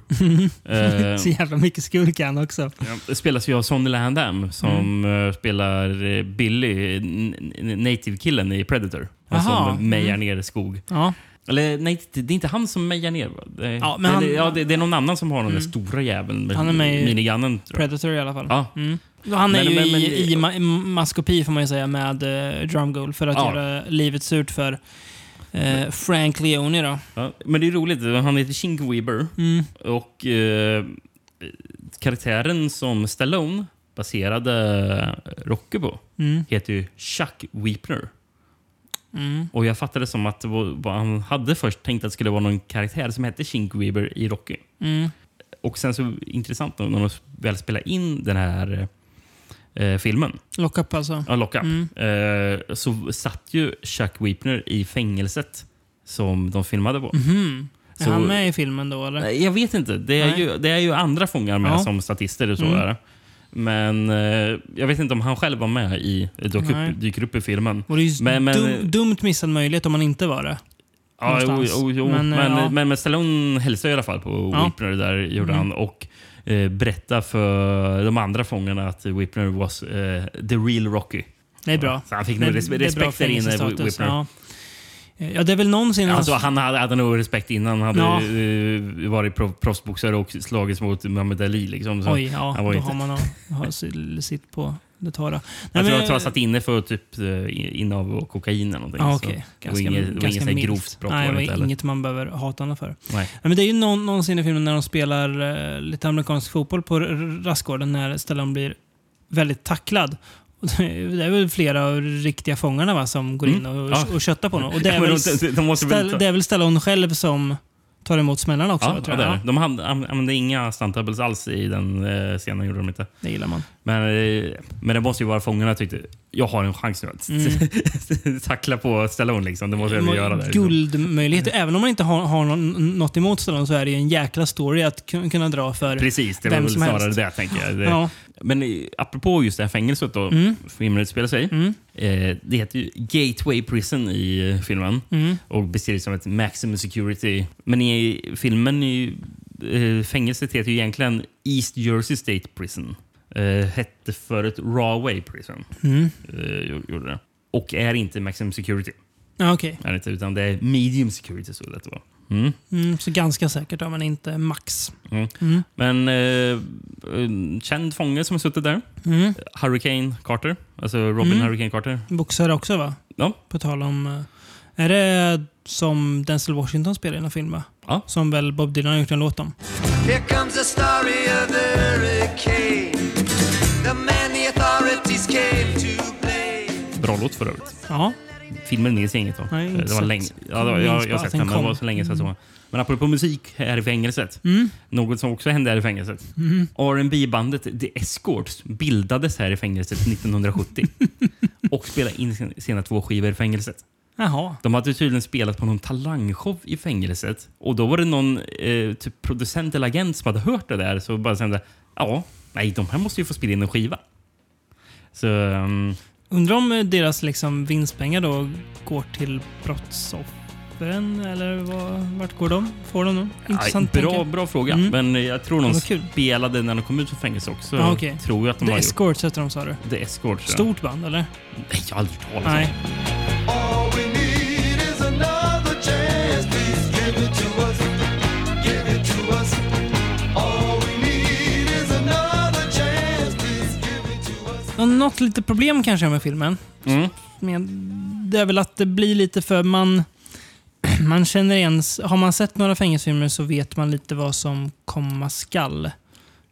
B: eh,
A: Så jävla mycket skurk han också.
B: ja, det spelas ju av Sonny Landham som
A: Mm.
B: eh, spelar eh, Billy, native-killen i Predator.
A: Jaha,
B: som mejar
A: mm.
B: ner skog.
A: Ja.
B: Eller nej, det det är inte han som mejar ner. Det,
A: Ja, men han-
B: eller, ja, det, det är någon annan som har den där
A: Mm.
B: stora jäveln med
A: Han är med i
B: minigunnen.
A: Predator i alla fall.
B: Ja.
A: Mm. Han är
B: Men-
A: ju
B: men- men-
A: i, i ma maskopi får man ju säga med uh, Drumgoal för att
B: Ja.
A: göra livet surt för eh, Frank Leone då.
B: Ja, men det är roligt. Han heter Shink Weber.
A: Mm.
B: Och eh, karaktären som Stallone baserade Rocky på
A: Mm.
B: heter ju Chuck Weepner.
A: Mm.
B: Och jag fattade som att vad han hade först tänkt att det skulle vara någon karaktär som hette Shink Weber i Rocky.
A: Mm.
B: Och sen så intressant när de väl spelade in den här eh, filmen,
A: Lock up alltså.
B: ja, Lock Up,
A: Mm.
B: eh, så satt ju Chuck Weepner i fängelset som de filmade på.
A: Är
B: Så-
A: han med i filmen då eller?
B: Jag vet inte. Det är,
A: Nej.
B: ju, det är ju andra fångar med
A: Ja.
B: som statister. Och så
A: Mm.
B: är. Men eh, jag vet inte om han själv var med i, dök upp, dyker upp i filmen.
A: Och det är ju
B: Men- men-
A: dum, dumt missad möjlighet om man inte var det.
B: Ja, jo, jo, jo.
A: Men,
B: Men,
A: eh,
B: men,
A: ja.
B: men, Stallone hälsade i alla fall på
A: Ja.
B: Whipner där gjorde han och eh, berättade för de andra fångarna att Whipner was eh, the real Rocky.
A: Det är bra.
B: Så han fick
A: det,
B: res- respekt där inne, Whipner.
A: Ja. Eh, ja, det är väl någonsin...
B: Alltså, han hade, hade nog respekt innan. Han hade
A: Ja.
B: eh, varit pro- proffsboxare och slagits mot Muhammad Ali. Liksom. Så
A: Oj, ja,
B: han var
A: då
B: inte-
A: har man sitt på det torra. Nej,
B: jag tror
A: men-
B: att han satt inne för typ eh, innehav och kokain eller någonting.
A: Ja,
B: Så
A: okej.
B: Det var inget, var inget grovt brott.
A: Nej, det var inget man behöver hata honom för.
B: Nej.
A: Men det är ju någon, någon scen i filmen när de spelar eh, lite amerikansk fotboll på rastgården när Stallone blir väldigt tacklad. Det är väl flera av riktiga fångarna va, som går in
B: Mm.
A: och,
B: Ja.
A: och köttar på honom. Och det är, väl,
B: de- de
A: Stall-
B: ta-
A: det är väl Stallone själv som tar emot smällarna också?
B: Ja,
A: tror
B: ja,
A: jag.
B: det är det. De använde inga stunt-doubles alls i den eh, scenen. Gjorde de inte.
A: det gillar man.
B: Men, eh, men det måste ju vara fångarna tyckte jag har en chans nu att
A: Mm.
B: tackla på Stallone. Liksom. Det måste jag väl göra. Där, liksom.
A: Guldmöjlighet. Även om man inte har, har någon, något emot Stallone så är det ju en jäkla story att kun- kunna dra för
B: Precis, det var väl snarare
A: helst.
B: det tänker jag. Det,
A: Ja.
B: Men eh, apropå just det här fängelset då,
A: Mm.
B: filmen utspelar sig.
A: Mm.
B: Eh, det heter ju Gateway Prison i eh, filmen
A: Mm.
B: och beskrivs som ett maximum security. Men i filmen, i, eh, fängelset heter ju egentligen East Jersey State Prison. Eh, hette förut Rahway Prison.
A: Mm.
B: Eh, gjorde det. Och är inte maximum security.
A: Okej.
B: Är inte, utan det är medium security. Så det var. Mm.
A: Mm, så ganska säkert men inte max.
B: Mm.
A: Mm.
B: Men eh, en känd fånge som har suttit där.
A: Mm.
B: Hurricane Carter. Alltså Robin
A: Mm.
B: Hurricane Carter.
A: Boxare också va?
B: Ja.
A: På tal om... eh, Är det som Denzel Washington spelar i någon film?
B: Ja.
A: Som väl Bob Dylan har gjort en låt om.
H: Here comes the story of the hurricane. The man the authorities came to blame.
B: Bra låt för övrigt.
A: Ja.
B: Filmen minns jag inget om.
A: Nej,
B: Eh, det var länge, ja, det var, jag, jag har sett
A: den
B: men det var så länge sedan. Så. Men apropå musik här i fängelset.
A: Mm.
B: Något som också hände här i fängelset.
A: Mm.
B: rb bandet The Escorts bildades här i fängelset 1970 och spelade in sin- sina två skivor i fängelset.
A: Jaha.
B: De hade tydligen spelat på någon talangshow i fängelset och då var det någon eh, typ producent eller agent som hade hört det där så bara kände ja, nej, de här måste ju få spela in en skiva. Så um,
A: Undrar om eh, deras liksom vinstpengar då går till brottsoffren? Eller vad, vart går de? Får de dem? Intressant
B: nej, bra,
A: tanke.
B: bra fråga.
A: Mm.
B: Men jag tror de spelade när de kom ut från fängelse också.
A: Ja, okej.
B: Tror jag att de
A: The
B: har.
A: Escorts heter de sa du?
B: The Escorts. ja.
A: Stort band eller?
B: Nej, jag har aldrig hört talas om
A: Något lite problem kanske med filmen.
B: Mm.
A: Men det är väl att det blir lite för man... Man känner igen... Har man sett några fängelsefilmer så vet man lite vad som komma skall.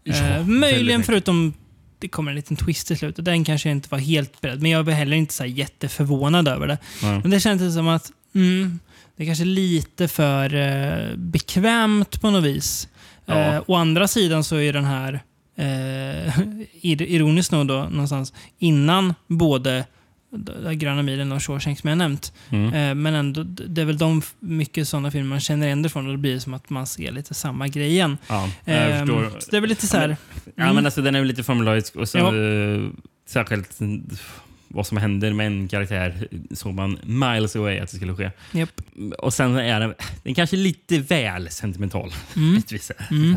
B: Ja,
A: eh, möjligen förutom det kommer en liten twist i slutet. Den kanske jag inte var helt beredd. Men jag var heller inte så jätteförvånad över det.
B: Nej.
A: Men det kändes som att mm, det är kanske lite för eh, bekvämt på något vis.
B: Ja.
A: Eh, å andra sidan så är den här, eh, ir- ironiskt nog då, någonstans innan både Gröna milen och Shawshank som jag nämnt.
B: Mm.
A: Eh, men ändå, det är väl de mycket sådana filmer man känner igen det från och det blir som att man ser lite samma grej igen.
B: Ja,
A: så det är väl lite så här...
B: Ja,
A: mm.
B: men alltså, den är väl lite formularisk. Och så,
A: Ja.
B: eh, särskilt mm, vad som händer med en karaktär såg man miles away att det skulle ske.
A: Japp.
B: Och sen är den, den kanske lite väl sentimental.
A: Mm.
B: Bitvis.
A: Mm.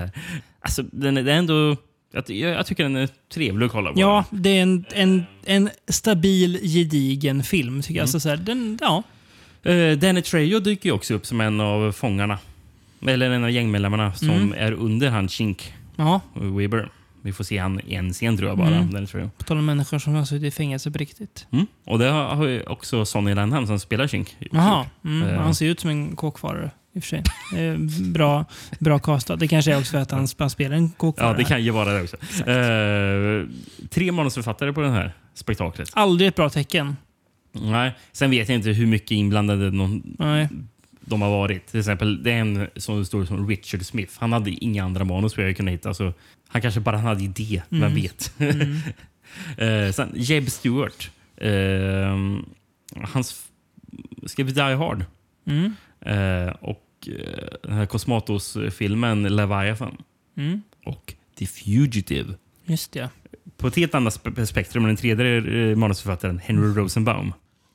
B: Alltså, den det är ändå... Jag, jag, tycker den är trevlig att kolla på.
A: Ja, det är en, en, en stabil, gedigen film tycker jag.
B: Mm.
A: Så här, den, ja.
B: Uh, Danny Trejo dyker ju också upp som en av fångarna. Eller en av gängmedlemmarna som
A: Mm.
B: är under han Chink Weber. Vi får se han i en scen tror jag bara.
A: Mm.
B: Danny Trejo.
A: på tal om människor som har suttit i fängelse på riktigt.
B: Mm. Och det har ju också Sonny Landham som spelar Chink.
A: Jaha,
B: Eh.
A: han ser ut som en kåkfarare i och för sig. Bra, bra castat. Det kanske är också för att han, han spelar en kåkfarare.
B: Ja, det kan ju vara det också. Eh, tre manusförfattare på den här spektaklet.
A: Aldrig ett bra tecken.
B: Nej. Sen vet jag inte hur mycket inblandade någon,
A: Nej.
B: de har varit. Till exempel, det är en som står som Richard Smith. Han hade inga andra manus jag kunde hitta. Så han kanske bara hade idé, vem
A: Mm.
B: vet.
A: Mm.
B: Eh, sen Jeb Stewart. Eh, han skrev Die Hard.
A: Mm.
B: Eh, och den här Cosmatos-filmen Leviathan.
A: Mm.
B: Och The Fugitive.
A: Just det.
B: på ett helt annat spe- spektrum den tredje eh, manusförfattaren Henry Rosenbaum.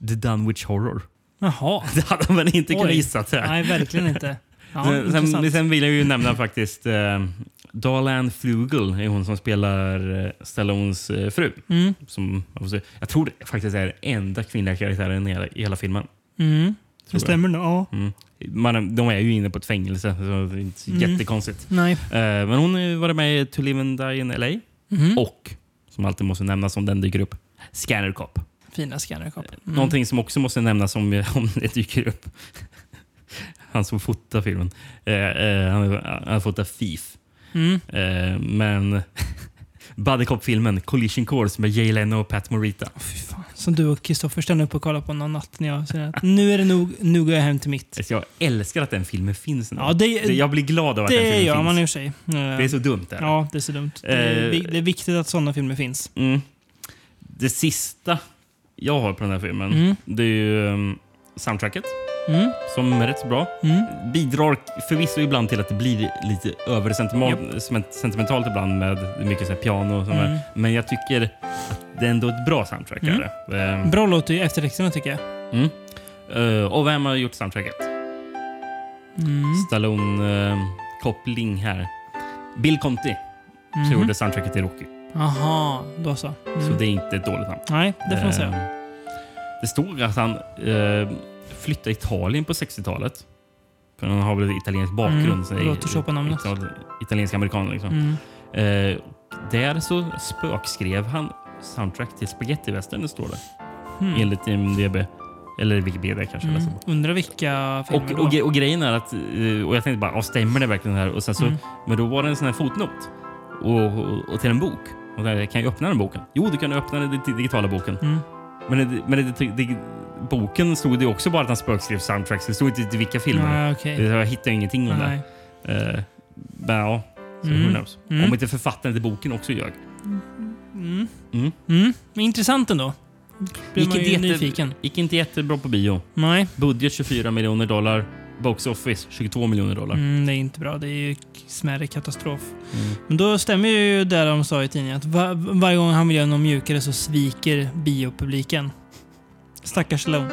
B: The Dunwich Horror.
A: Jaha.
B: Det hade man inte kunnat
A: Oj.
B: gissa. det här.
A: Nej, verkligen inte. Ja,
B: sen, sen, sen vill jag ju nämna faktiskt eh, Darlan Flugel är hon som spelar eh, Stallones eh, fru.
A: Mm.
B: Som, jag tror det faktiskt är enda kvinnliga karaktären i hela, i hela filmen.
A: Mm. Det stämmer nog. Ja.
B: Mm. Man, de är ju inne på ett fängelse, så det är inte
A: Mm.
B: jättekonstigt.
A: Nej.
B: Eh, men hon har varit med i To Live and Die in LA
A: Mhm.
B: och, som alltid måste nämnas om den dyker upp, Scanner Cop.
A: Fina scannerkoppar. Mm.
B: Någonting som också måste nämnas om, om det dyker upp. Han som fotar filmen. Eh, eh, han, han har fotat Thief.
A: Mm.
B: Eh, men Buddy Cop-filmen Collision Course med Jay Leno och Pat Morita.
A: Fan. Som du och Kristoffer ställde upp och kollade på någon natt när jag säger att nu är det nog, nu går jag hem till mitt.
B: Jag älskar att den filmen finns nu.
A: Ja, det-
B: jag blir glad av att den
A: Det
B: filmen
A: gör
B: finns.
A: man i och för sig.
B: Det är så dumt. Där.
A: Ja, det är så dumt. Det är,
B: Eh,
A: det är viktigt att sådana filmer finns.
B: Mm. Det sista jag har på den här filmen,
A: Mm.
B: det är ju um, soundtracket.
A: Mm.
B: Som är rätt så bra.
A: Mm.
B: Bidrar förvisso ibland till att det blir lite översentimentalt ibland med mycket så piano och sådär.
A: Mm.
B: Men jag tycker att det är ändå ett bra soundtrack.
A: Mm.
B: Ehm,
A: Bra låt i eftertexterna tycker jag.
B: Mm. Eh, och vem har gjort soundtracket?
A: Mm.
B: Stallone uh, koppling här. Bill Conti som
A: Mhm.
B: gjorde soundtracket till Rocky.
A: Aha, då så. Mm.
B: Så det är inte ett dåligt namn.
A: Nej, det får man
B: Eh,
A: säga.
B: Det stod att han uh, flyttade till Italien på 60-talet. För han har väl italiensk bakgrund.
A: Mm, låter så på namnet.
B: Ital- Italiensk amerikan liksom.
A: Mm.
B: Eh, där så spökskrev han soundtrack till Spaghetti-västern, det står det.
A: Mm.
B: Enligt IMDB. Eller Wikipedia kanske.
A: Mm. Undrar vilka filmer
B: Och, och, och grejen är att, eh, och jag tänkte bara, ja, stämmer det verkligen här? Och sen så,
A: Mm.
B: Men då var det en sån här fotnot och, och, och till en bok. Och där, kan jag öppna den boken? Jo, du kan öppna den dig- digitala boken.
A: Mm.
B: Men, det, men det, det, boken stod det också bara att han spökskrev soundtracks. Det stod inte vilka filmer.
A: Nej, okej.
B: Jag hittade ingenting om
A: Nej.
B: det. Eh, men ja, så
A: Mm.
B: who knows.
A: Mm.
B: Om inte författaren till boken också ljög.
A: Mm.
B: Mm.
A: Mm. Men Intressant ändå. Blir
B: Gick
A: man
B: inte,
A: ju nyfiken.
B: gick inte jättebra på bio.
A: Nej,
B: Budget 24 miljoner dollar. Box office 22 miljoner dollar.
A: mm, det är inte bra. Det är ju smärre katastrof.
B: Mm.
A: Men då stämmer ju det de sa i tidningen att var, varje gång han vill göra något mjukare så sviker biopubliken. Stackars Stallone.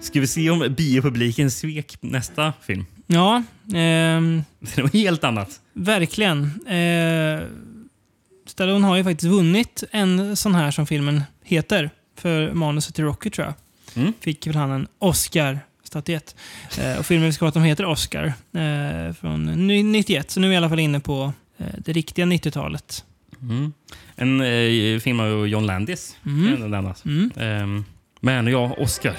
B: Ska vi se om biopubliken svek nästa film?
A: Ja, ehm,
B: Det något helt annat.
A: verkligen. Eh, Stallone har ju faktiskt vunnit en sån här som filmen heter för manuset till Rocky tror jag.
B: Mm.
A: Fick väl han en Oscar-statyett. Eh, och filmen vi ska prata om heter Oscar eh, från 91. Så nu är vi i alla fall inne på eh, det riktiga 90-talet.
B: Mm. En eh, film av John Landis.
A: Mm.
B: kan nämnas.
A: Mm.
B: Men ja, Oscar.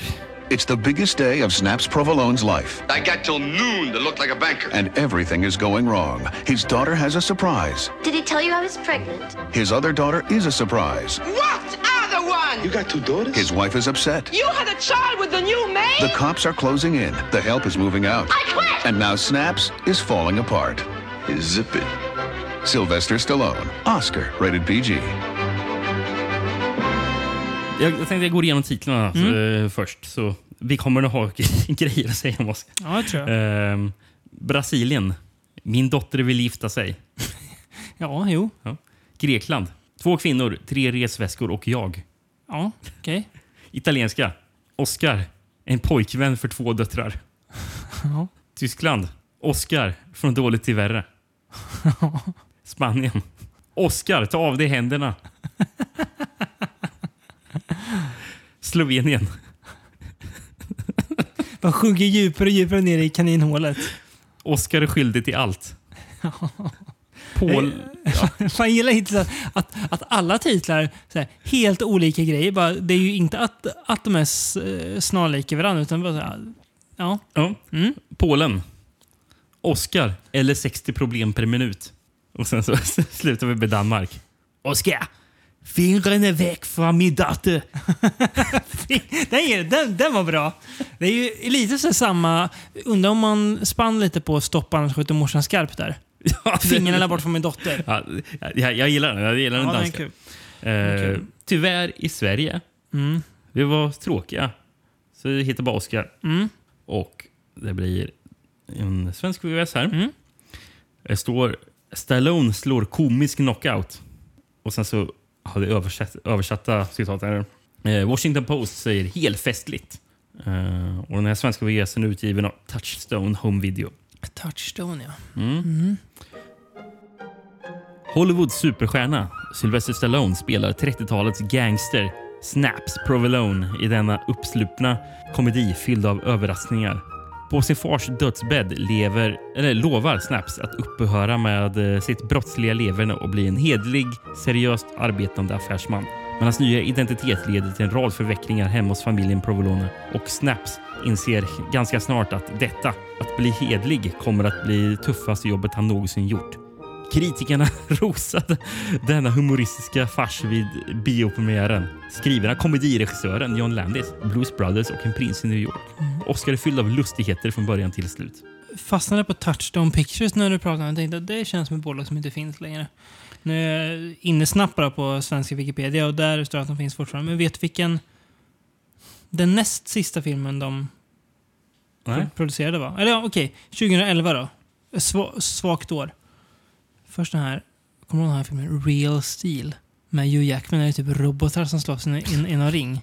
I: It's the biggest day of Snaps Provolone's life,
J: I got till noon to look like a banker.
I: and everything is going wrong. His daughter has a surprise.
F: Did he tell you I was pregnant?
I: His other daughter is a surprise.
K: What other one?
J: You got two daughters?
I: His wife is upset.
K: You had a child with the new maid?
I: The cops are closing in. The help is moving out.
F: I quit!
I: And now Snaps is falling apart.
J: Zip it.
I: Sylvester Stallone, Oscar, rated PG.
B: Jag, jag tänkte jag går igenom titlarna eh, först. Så vi kommer att ha grejer att säga om Oscar.
A: Ja, det tror jag.
B: Ehm, Brasilien. Min dotter vill gifta sig.
A: Ja, jo.
B: Grekland. Två kvinnor, tre resväskor och jag.
A: Ja, okej.
B: Italienska. Oscar. En pojkvän för två döttrar.
A: Ja.
B: Tyskland. Oscar. Från dåligt till värre. Spanien. Oscar, ta av dig händerna. Slovenien.
A: Man sjunker djupare och djupare ner i kaninhålet.
B: Oscar är skyldig till allt. Paul...
A: Man gillar hittills att, att, att alla titlar så här, helt olika grejer. Bara, det är ju inte att, att de är eh, snarlika varandra utan bara så här, ja.
B: Ja.
A: Mm.
B: Polen. Oscar eller 60 problem per minut. Och sen så slutar vi med Danmark. Oscar! Fingrarna väck från min dotter!
A: den, den, den var bra. Det är ju lite så samma... Undrar om man spann lite på stopp annars skjuter morsan skarpt där.
B: Ja,
A: Fingrarna bort från min dotter.
B: Ja, jag, jag gillar den. Jag gillar den
A: Ja, den är
B: danska.
A: kul.
B: Eh, tyvärr i Sverige.
A: Mm.
B: Vi var tråkiga. Så vi hittade bara Oscar.
A: Mm.
B: Och Det blir en svensk VHS här.
A: Mm.
B: Det står Stallone slår komisk knockout. Och sen så har det översatt, översatta citat här. Eh, Washington Post säger helfestligt. Eh, och den här svenska VHSen är utgiven av Touchstone Home Video.
A: Touchstone, ja.
B: Mm.
A: Mm.
B: Hollywoods superstjärna Sylvester Stallone spelar 30-talets gangster Snaps Provolone i denna uppslupna komedi fylld av överraskningar. På sin fars dödsbädd lever, eller lovar Snaps att upphöra med eh, sitt brottsliga leverne och bli en hedlig, seriöst arbetande affärsman. Men hans nya identitet leder till en rad förvecklingar hemma hos familjen Provolone och Snaps inser ganska snart att detta, att bli hedlig, kommer att bli det tuffaste jobbet han någonsin gjort. Kritikerna rosade denna humoristiska fars vid biopremiären. Skriven av komediregissören John Landis, Blues Brothers och En prins i New York. Oscar är fylld av lustigheter från början till slut.
A: Fastnade på Touchstone Pictures när du pratade. Jag tänkte att det känns som ett bolag som inte finns längre. Nu är jag inne snabbt bara på svenska Wikipedia och där står det att de finns fortfarande. Men vet du vilken den näst sista filmen de
B: Nej.
A: pro- producerade var? Eller ja, okej. 2011 då. Sva, svagt år. Först den här, kommer du ihåg den här filmen? Real Steel. Med Hugh Jackman. Det är typ robotar som slåss i en, ring.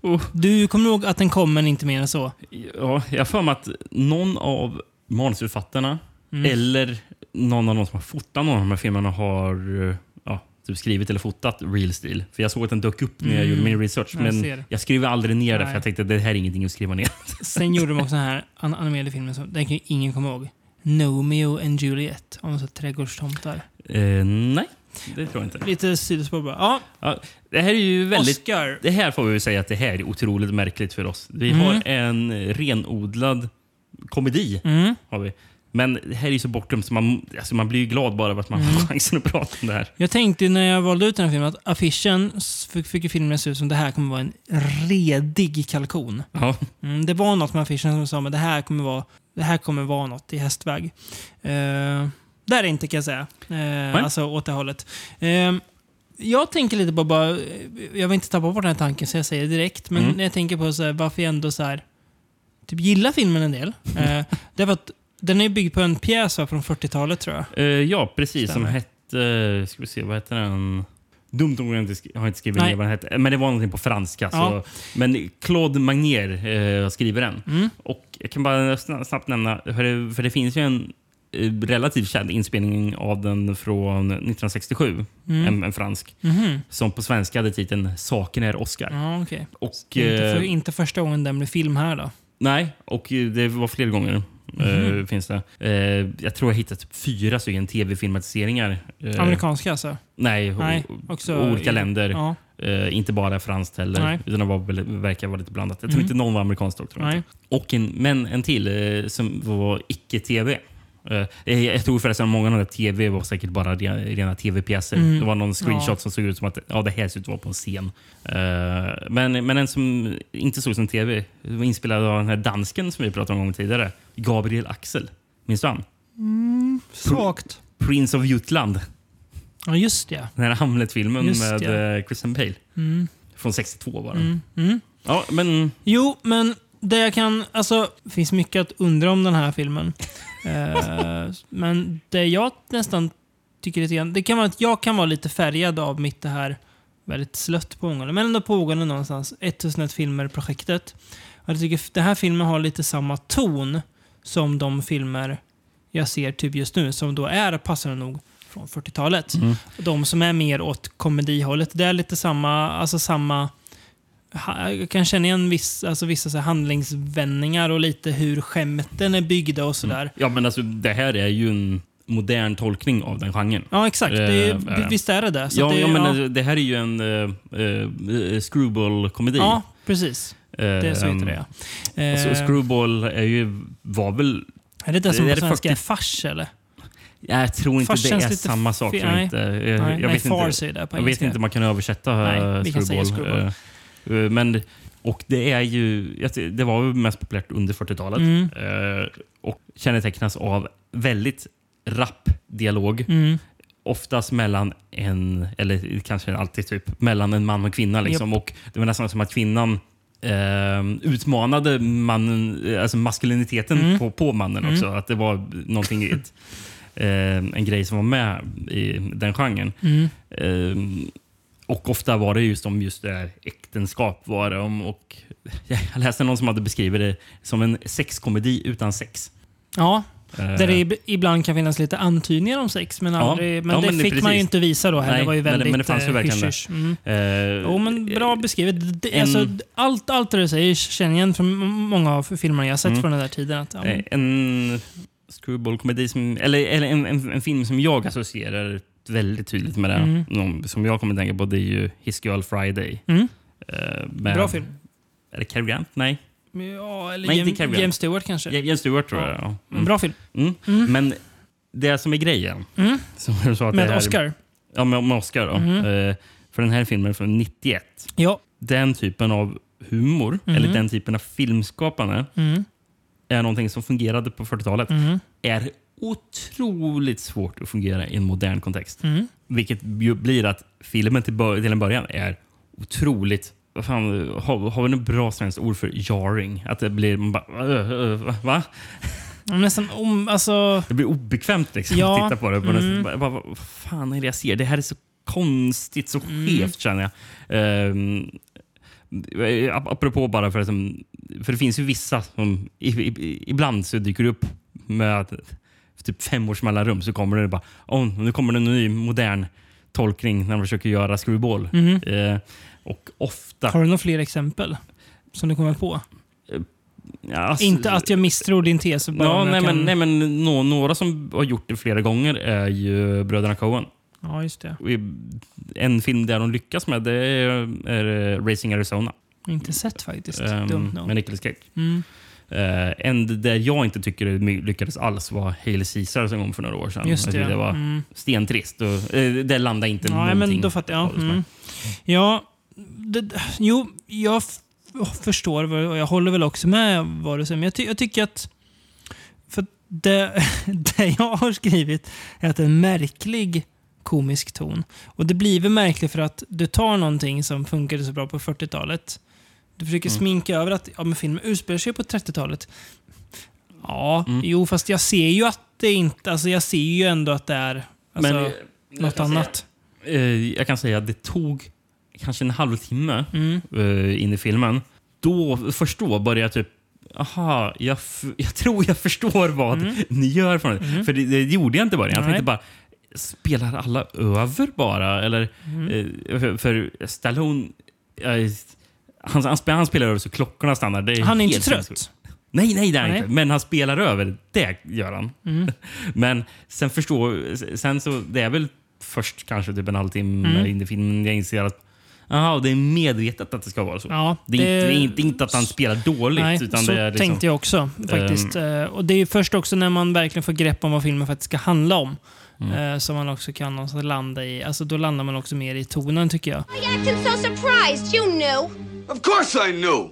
B: Oh.
A: Du kommer ihåg att den kom men inte mer än så?
B: Ja, jag har för mig att någon av manusförfattarna
A: Mm.
B: eller någon av de som har fotat någon av de här filmerna har eh, ja, typ skrivit eller fotat Real Steel. För jag såg att den dök upp när jag
A: Mm.
B: gjorde min research.
A: Jag
B: Men
A: ser.
B: jag skrev aldrig ner det för jag tänkte att det här är ingenting att skriva ner.
A: Sen gjorde de också den här an- animerade filmen, som, den kan ju ingen komma ihåg. Romeo and Juliet, om så trädgårdstomtar.
B: Eh, nej, det tror jag inte.
A: Lite sidospår bara. Ja,
B: Ja, det här är ju väldigt...
A: Oscar.
B: Det här får vi säga att det här är otroligt märkligt för oss. Vi
A: Mm.
B: har en renodlad komedi.
A: Mm.
B: Har vi. Men det här är ju så bortglömt så man, alltså man blir ju glad bara över att man
A: Mm.
B: har chansen att prata om det här.
A: Jag tänkte när jag valde ut den här filmen att affischen fick, fick ju filmen se ut som det här kommer vara en redig kalkon.
B: Ja.
A: Mm, det var något med affischen som sa att det här kommer vara, det här kommer vara något i hästväg. Uh, där är inte kan jag säga. Uh, alltså åt det hållet. Eh, jag tänker lite på bara, jag vill inte tappa bort den här tanken så jag säger det direkt. Men
B: Mm.
A: jag tänker på så här, varför jag ändå så här, typ gillar filmen en del. Uh, det är för att den är byggd på en pjäs va, från 40-talet tror jag.
B: Eh, ja, precis.
A: Stämmer.
B: Som hette... Ska vi se, vad heter den? Dumt har jag inte, har inte skrivit
A: Nej.
B: ner vad den hette. Men det var någonting på franska.
A: Ja.
B: Så, men Claude Magnier eh, skriver den.
A: Mm.
B: Och jag kan bara sna- snabbt nämna, för det, för det finns ju en eh, relativt känd inspelning av den från 1967.
A: Mm.
B: En, en fransk.
A: Mhm.
B: Som på svenska hade titeln Saken är Oscar.
A: Ja, okej.
B: Och,
A: Inte, för,
B: eh,
A: inte första gången den blir film här då.
B: Nej, och det var fler gånger. Eh, finns det. Eh, jag tror jag hittat typ fyra stycken tv-filmatiseringar. Eh,
A: Amerikanska alltså?
B: Nej,
A: Nej, också
B: olika
A: i-
B: länder.
A: ja.
B: Inte bara franskt heller.
A: Nej.
B: Utan det var, verkar vara lite blandat. Jag tror
A: Mm.
B: inte någon var amerikansk dock. Och en, men en till som var icke-tv. Eh, jag tror förresten att många av de där tv var säkert bara rena, tv-pjäser.
A: Mm.
B: Det var någon screenshot
A: Ja.
B: som såg ut som att ja, det här ser ut att vara på en scen. Eh, men, men en som inte såg som tv var inspelad av den här dansken som vi pratade om tidigare. Gabriel Axel. Minns du han?
A: Mm, svagt.
B: Prince of Jutland.
A: Ja, just det.
B: Den här Hamlet-filmen med
A: det.
B: eh, Christian Bale.
A: Mm.
B: Från 62 var den.
A: Mm. Mm.
B: Ja, men...
A: Jo, men det jag kan... Alltså, det finns mycket att undra om den här filmen. Eh, men det jag nästan tycker lite grann... Det kan vara att jag kan vara lite färgad av mitt det här väldigt slött pågående, men ändå pågående någonstans, 1001 filmer-projektet. Jag tycker den här filmen har lite samma ton som de filmer jag ser typ just nu, som då är passande nog från 40-talet.
B: Mm.
A: De som är mer åt komedihållet, det är lite samma, alltså samma jag kan känna igen viss, alltså vissa så handlingsvändningar och lite hur skämten är byggda och sådär.
B: Ja, men alltså det här är ju en modern tolkning av den genren.
A: Ja, exakt. Det är,
B: eh.
A: visst är det det.
B: Ja,
A: det,
B: ja, men
A: ja.
B: alltså, det här är ju en uh, screwball-komedi.
A: ja, precis. Det är så heter det, ja.
B: Så
A: Eh,
B: screwball är ju, var väl...
A: är det det som
B: är
A: på svenska är
B: 40
A: fars, eller?
B: Jag tror inte
A: Fars
B: det är samma sak.
A: nej.
B: inte. Jag,
A: Nej,
B: jag
A: nej,
B: vet inte,
A: är det på
B: Jag vet
A: engelska.
B: inte om man kan översätta
A: Nej, vi kan säga
B: screwball. Eh, Men, och det är ju... Det var ju mest populärt under 40-talet.
A: Mm.
B: eh, Och kännetecknas av väldigt rapp dialog.
A: Mm.
B: Oftast mellan en, eller kanske alltid typ, mellan en man och kvinna. Liksom. Och det var nästan som att kvinnan eh, utmanade mannen, alltså maskuliniteten
A: Mm.
B: på, på mannen
A: Mm.
B: också. Att det var någonting, ett, eh, en grej som var med i den genren.
A: Mm.
B: Eh, och ofta var det just om just det här äktenskap. Var det om, och jag läste någon som hade beskrivit det som en sexkomedi utan sex.
A: Ja,
B: Eh,
A: där det ib- ibland kan finnas lite antydningar om sex, men,
B: Ja.
A: aldrig, men
B: Ja,
A: det
B: men
A: fick man
B: precis.
A: ju inte visa då heller.
B: Nej,
A: det var ju
B: men
A: väldigt
B: men det fanns ju
A: eh,
B: verkligen
A: hysch-hysch. Mm.
B: Eh,
A: Jo, men bra beskrivet. Det,
B: en-
A: alltså, allt, allt det du säger känner jag igen från många av filmerna jag har sett
B: Mm.
A: från den där tiden. Att, ja,
B: En screwball-komedi, eller, eller en, en, en film som jag associerar väldigt tydligt med det.
A: Mm.
B: Någon som jag kommer att tänka på det är ju His Girl Friday.
A: Mm.
B: Eh, med-
A: Bra film.
B: Är det Cary Grant? Nej.
A: Ja, eller
B: Nej, Grant.
A: James Stewart kanske.
B: Ja, James Stewart tror
A: Ja.
B: jag. Ja.
A: En bra film.
B: Mm.
A: Mm.
B: Men det som är grejen.
A: Mm.
B: Som du sa att
A: Med
B: det här,
A: Oscar.
B: Ja, med, med Oscar. Då. Eh, för den här filmen är från 91.
A: Ja.
B: Den typen av humor, eller den typen av filmskapande,
A: Mm.
B: är någonting som fungerade på 40-talet.
A: Mhm.
B: Är otroligt svårt att fungera i en modern kontext.
A: Mm.
B: Vilket blir att filmen till, till en början är otroligt... Vad fan, har, har vi något bra svenskt ord för jarring? Att det blir... Man bara, "Ö, ö, va?
A: Nästan om... Alltså,
B: Det blir obekvämt liksom,
A: Ja,
B: att titta på det.
A: Mm.
B: nästan, bara, bara, vad fan är det jag ser? Det här är så konstigt, så
A: Mm.
B: skevt känner jag. Ap- apropå bara för att för det finns ju vissa som i, i, ibland så dyker det upp med att typ fem års mellanrum så kommer det bara oh, nu kommer det en ny modern tolkning när de försöker göra screwball.
A: Mhm.
B: Eh, och ofta...
A: har du några fler exempel som du kommer på?
B: Ja, alltså-
A: Inte att jag misstror din tes.
B: Ja, nej,
A: kan...
B: men, nej, men nå- några som har gjort det flera gånger är ju bröderna Coen.
A: Ja, just det.
B: En film där de lyckas med det är, är Racing Arizona.
A: Inte sett faktiskt.
B: Ehm,
A: Dumt nog.
B: med Nicolas Cage.
A: Mm.
B: Eh, en där jag inte tycker det lyckades alls var Hail Caesar som kom för några år sedan.
A: Just det,
B: det var
A: mm.
B: stentrist. Och, eh, det landade inte
A: Ja,
B: någonting.
A: men då fattar jag. Mm. Ja, det, jo, jag förstår och jag håller väl också med vad du säger. Men jag, ty, jag tycker att för det, det jag har skrivit är att det är en märklig komisk ton. Och det blir väl märkligt för att du tar någonting som funkade så bra på 40-talet. Du försöker
B: Mm.
A: sminka över att ja, men filmen utspelar sig på 30-talet. Ja,
B: Mm.
A: jo, fast jag ser ju att det inte... Alltså jag ser ju ändå att det är alltså,
B: Men, eh,
A: något
B: kan säga-
A: annat.
B: Eh, jag kan säga att det tog kanske en halvtimme
A: Mm.
B: eh, in i filmen. Då, först då började jag typ Aha, jag, jag tror jag förstår vad
A: Mm.
B: ni gör. Det.
A: Mm.
B: För det, det gjorde jag inte i början. Jag tänkte bara, spelar alla över bara? Eller,
A: Mm.
B: eh, för, för Stallone, eh, han, han, spelar, han spelar över så klockorna stannar. Det är
A: Han är inte trött.
B: sinnessjukt. Nej, nej det är han inte. Men han spelar över. Det gör han.
A: Mm.
B: Men sen förstår... Sen så... Det är väl först kanske typ en halvtimme
A: Mm.
B: in i filmen jag inser att Aha, det är medvetet att det ska vara så.
A: Ja,
B: det, är
A: det-
B: inte, det är inte, att han spelar dåligt.
A: Nej,
B: utan
A: så
B: det är liksom,
A: tänkte jag också faktiskt. Eh, och Det är först också när man verkligen får grepp om vad filmen faktiskt ska handla om.
B: Mm.
A: eh, Som man också kan någonstans landa i. Alltså då landar man också mer i tonen tycker jag.
F: Why you acting so surprised? You knew.
J: Of course I knew.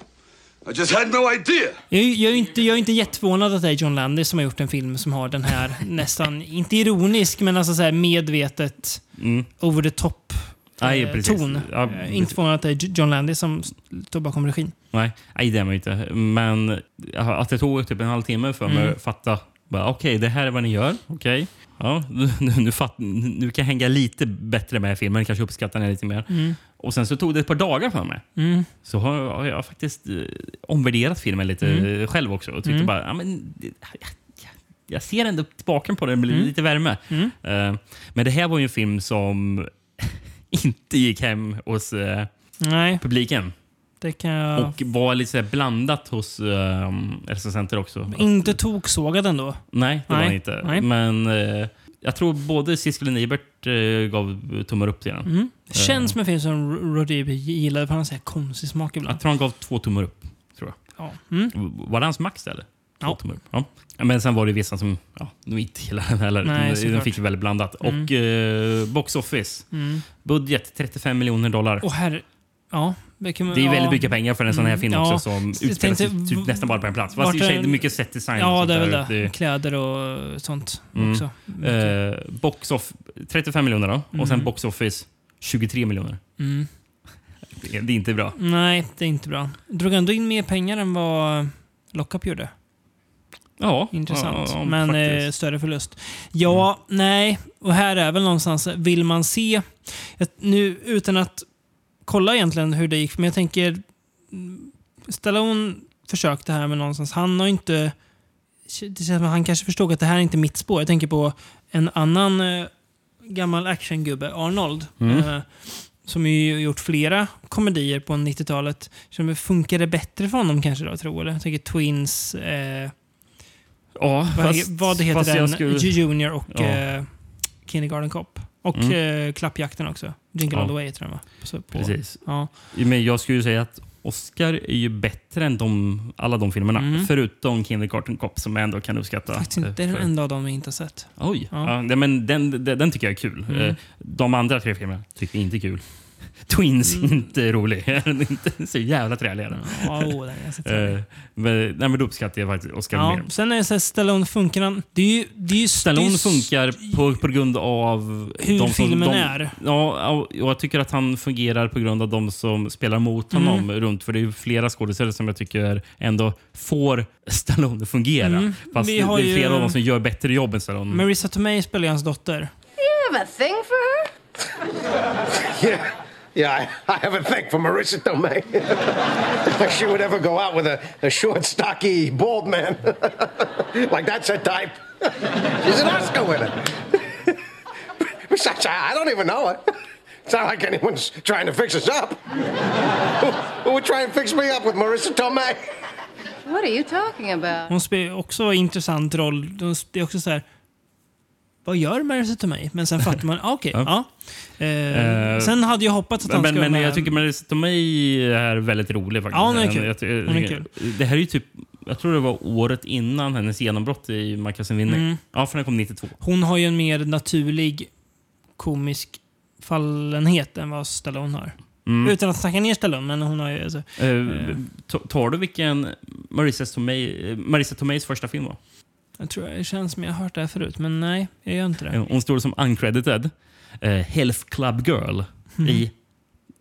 J: I just had no idea.
A: Jag, är- jag, är inte, jag är inte jätteförvånad att det är John Landis som har gjort en film som har den här nästan, inte ironisk, men alltså så här medvetet
B: Mm.
A: over the top
B: Nej,
A: eh,
B: precis.
A: ton.
B: Ja,
A: Eh, inte förvånad att det är John Landis som står bakom regin.
B: Nej, nej, det är man inte. Men att det tog typ en halvtimme för mig
A: Mm.
B: att fatta. bara, Okej, det här är vad ni gör. Okej. Ja, nu, nu, fatt, nu kan jag hänga lite bättre med filmen. Kanske uppskatta den lite mer.
A: Mm.
B: Och sen så tog det ett par dagar för mig.
A: Mm.
B: Så har jag, faktiskt eh, omvärderat filmen lite
A: Mm.
B: eh, själv också. Och tyckte
A: Mm.
B: bara, ja, men, jag, ser ändå tillbaka på den med
A: Mm.
B: lite värme.
A: Mm.
B: Eh, men det här var ju en film som inte gick hem hos
A: Nej,
B: publiken.
A: Det kan jag...
B: Och var lite så blandat hos uh, recensenter också.
A: Inte toksågad ändå.
B: Nej, det var
A: Nej,
B: han inte.
A: nej.
B: Men eh, jag tror både Siskel och Ebert uh, gav tummar upp till den.
A: Mm. Känns som en film som R- Roddy gillar, för han har så här konstig smak ibland.
B: Jag tror han gav två tummar upp. Tror jag.
A: Ja. Mm.
B: Var det hans max eller? Två
A: Ja.
B: tummar upp. Ja. Men sen var det vissa som ja, de inte gillade den heller.
A: Nej,
B: de, de fick väldigt blandat.
A: Mm.
B: Och eh, Box Office.
A: Mm.
B: Budget 35 miljoner dollar.
A: Och här... Ja, det, kan
B: det är
A: ja.
B: väldigt mycket pengar för en sån här
A: Mm,
B: film
A: ja.
B: också som utspelar sig typ nästan bara på en plats. Fast i
A: är-
B: det är mycket set design.
A: Ja, det är väl det. Kläder och sånt
B: Mm.
A: också.
B: Eh, box off 35 miljoner då. Och sen
A: Mm.
B: box office 23 miljoner.
A: Mm.
B: Det, det är inte bra.
A: Nej, det är inte bra. Drog ändå in mer pengar än vad Lockup gjorde.
B: Ja,
A: Intressant.
B: ja,
A: men eh, större förlust. Ja, nej. Och här är väl någonstans, vill man se... ett- Nu utan att kolla egentligen hur det gick, men jag tänker... Stallone försökte här med någonstans. Han har inte... Det känns som att han kanske förstod att det här är inte mitt spår. Jag tänker på en annan eh, gammal actiongubbe, Arnold.
B: Mm.
A: Eh, som ju gjort flera komedier på 90-talet. Som funkade bättre för honom kanske då, tror jag. Jag tänker Twins... Eh,
B: Ja,
A: vad,
B: fast-
A: vad heter den?
B: skulle-
A: Junior och
B: Ja.
A: eh, Kindergarten Cop. Och
B: Mm.
A: eh, Klappjakten också. Jingle
B: Ja.
A: All The Way heter den va? Så på-
B: Precis.
A: Ja.
B: Men jag skulle ju säga att Oscar är ju bättre än de, alla de filmerna.
A: Mm.
B: Förutom Kindergarten Cop som jag ändå kan uppskatta.
A: Faktiskt inte det är
B: Eh,
A: den enda av dem vi inte har sett.
B: Oj.
A: Ja.
B: Ja. men den, den, den tycker jag är kul.
A: Mm.
B: Eh, De andra tre filmerna tycker jag inte är kul. Twins
A: Mm.
B: är inte rolig. Den är inte så jävla trälig. är.
A: Ja, oh, den är så trevlig.
B: Men, nej, men då uppskattar jag faktiskt Oscar
A: Ja,
B: mer.
A: sen är det så här, Stallone funkar han... Det är ju... Det är ju
B: Stallone
A: det är ju-
B: funkar på, på grund av...
A: Hur
B: de som,
A: filmen
B: de,
A: är.
B: Ja, och jag tycker att han fungerar på grund av de som spelar mot
A: Mm.
B: honom runt. För det är ju flera skådespelare som jag tycker ändå får Stallone att fungera.
A: Mm.
B: Fast
A: Vi
B: det
A: har
B: är
A: ju-
B: flera av dem som gör bättre jobb än Stallone.
A: Marissa Tomei spelar ju hans dotter.
L: You have a thing for her?
M: Yeah, yeah, I, I have a thing for Marissa Tomei. like she would ever go out with a, a short, stocky, bald man. like that's her type. She's an Oscar winner. Besides, I, I don't even know her. It's not like anyone's trying to fix us up. who, who would try and fix me up with Marissa Tomei?
L: What are you talking about?
A: Hon spelar också en intressant roll. De- Det är också så här... Vad gör Marissa Tomei? Men sen fattar man, ah, okej, ja. Eh,
B: Eh,
A: sen hade jag hoppats att han
B: men,
A: skulle
B: men jag tycker Marissa Tomei är väldigt rolig faktiskt.
A: Ja, hon är kul.
B: Jag ty-
A: Hon är kul.
B: Det här är ju typ, jag tror det var året innan hennes genombrott i Marcus Winning.
A: Mm.
B: Ja, för den kom 92.
A: Hon har ju en mer naturlig komisk fallenhet än vad Stallone har.
B: Mm.
A: Utan att snacka ner Stallone, men hon har ju... Alltså,
B: Eh, ta- Tar du vilken Marissa, Tomei, eh, Marissa Tomeis första film var?
A: Jag tror det känns som jag har hört det här förut, men nej, jag gör inte det.
B: Hon står som uncredited eh, Health Club Girl
A: Mm.
B: i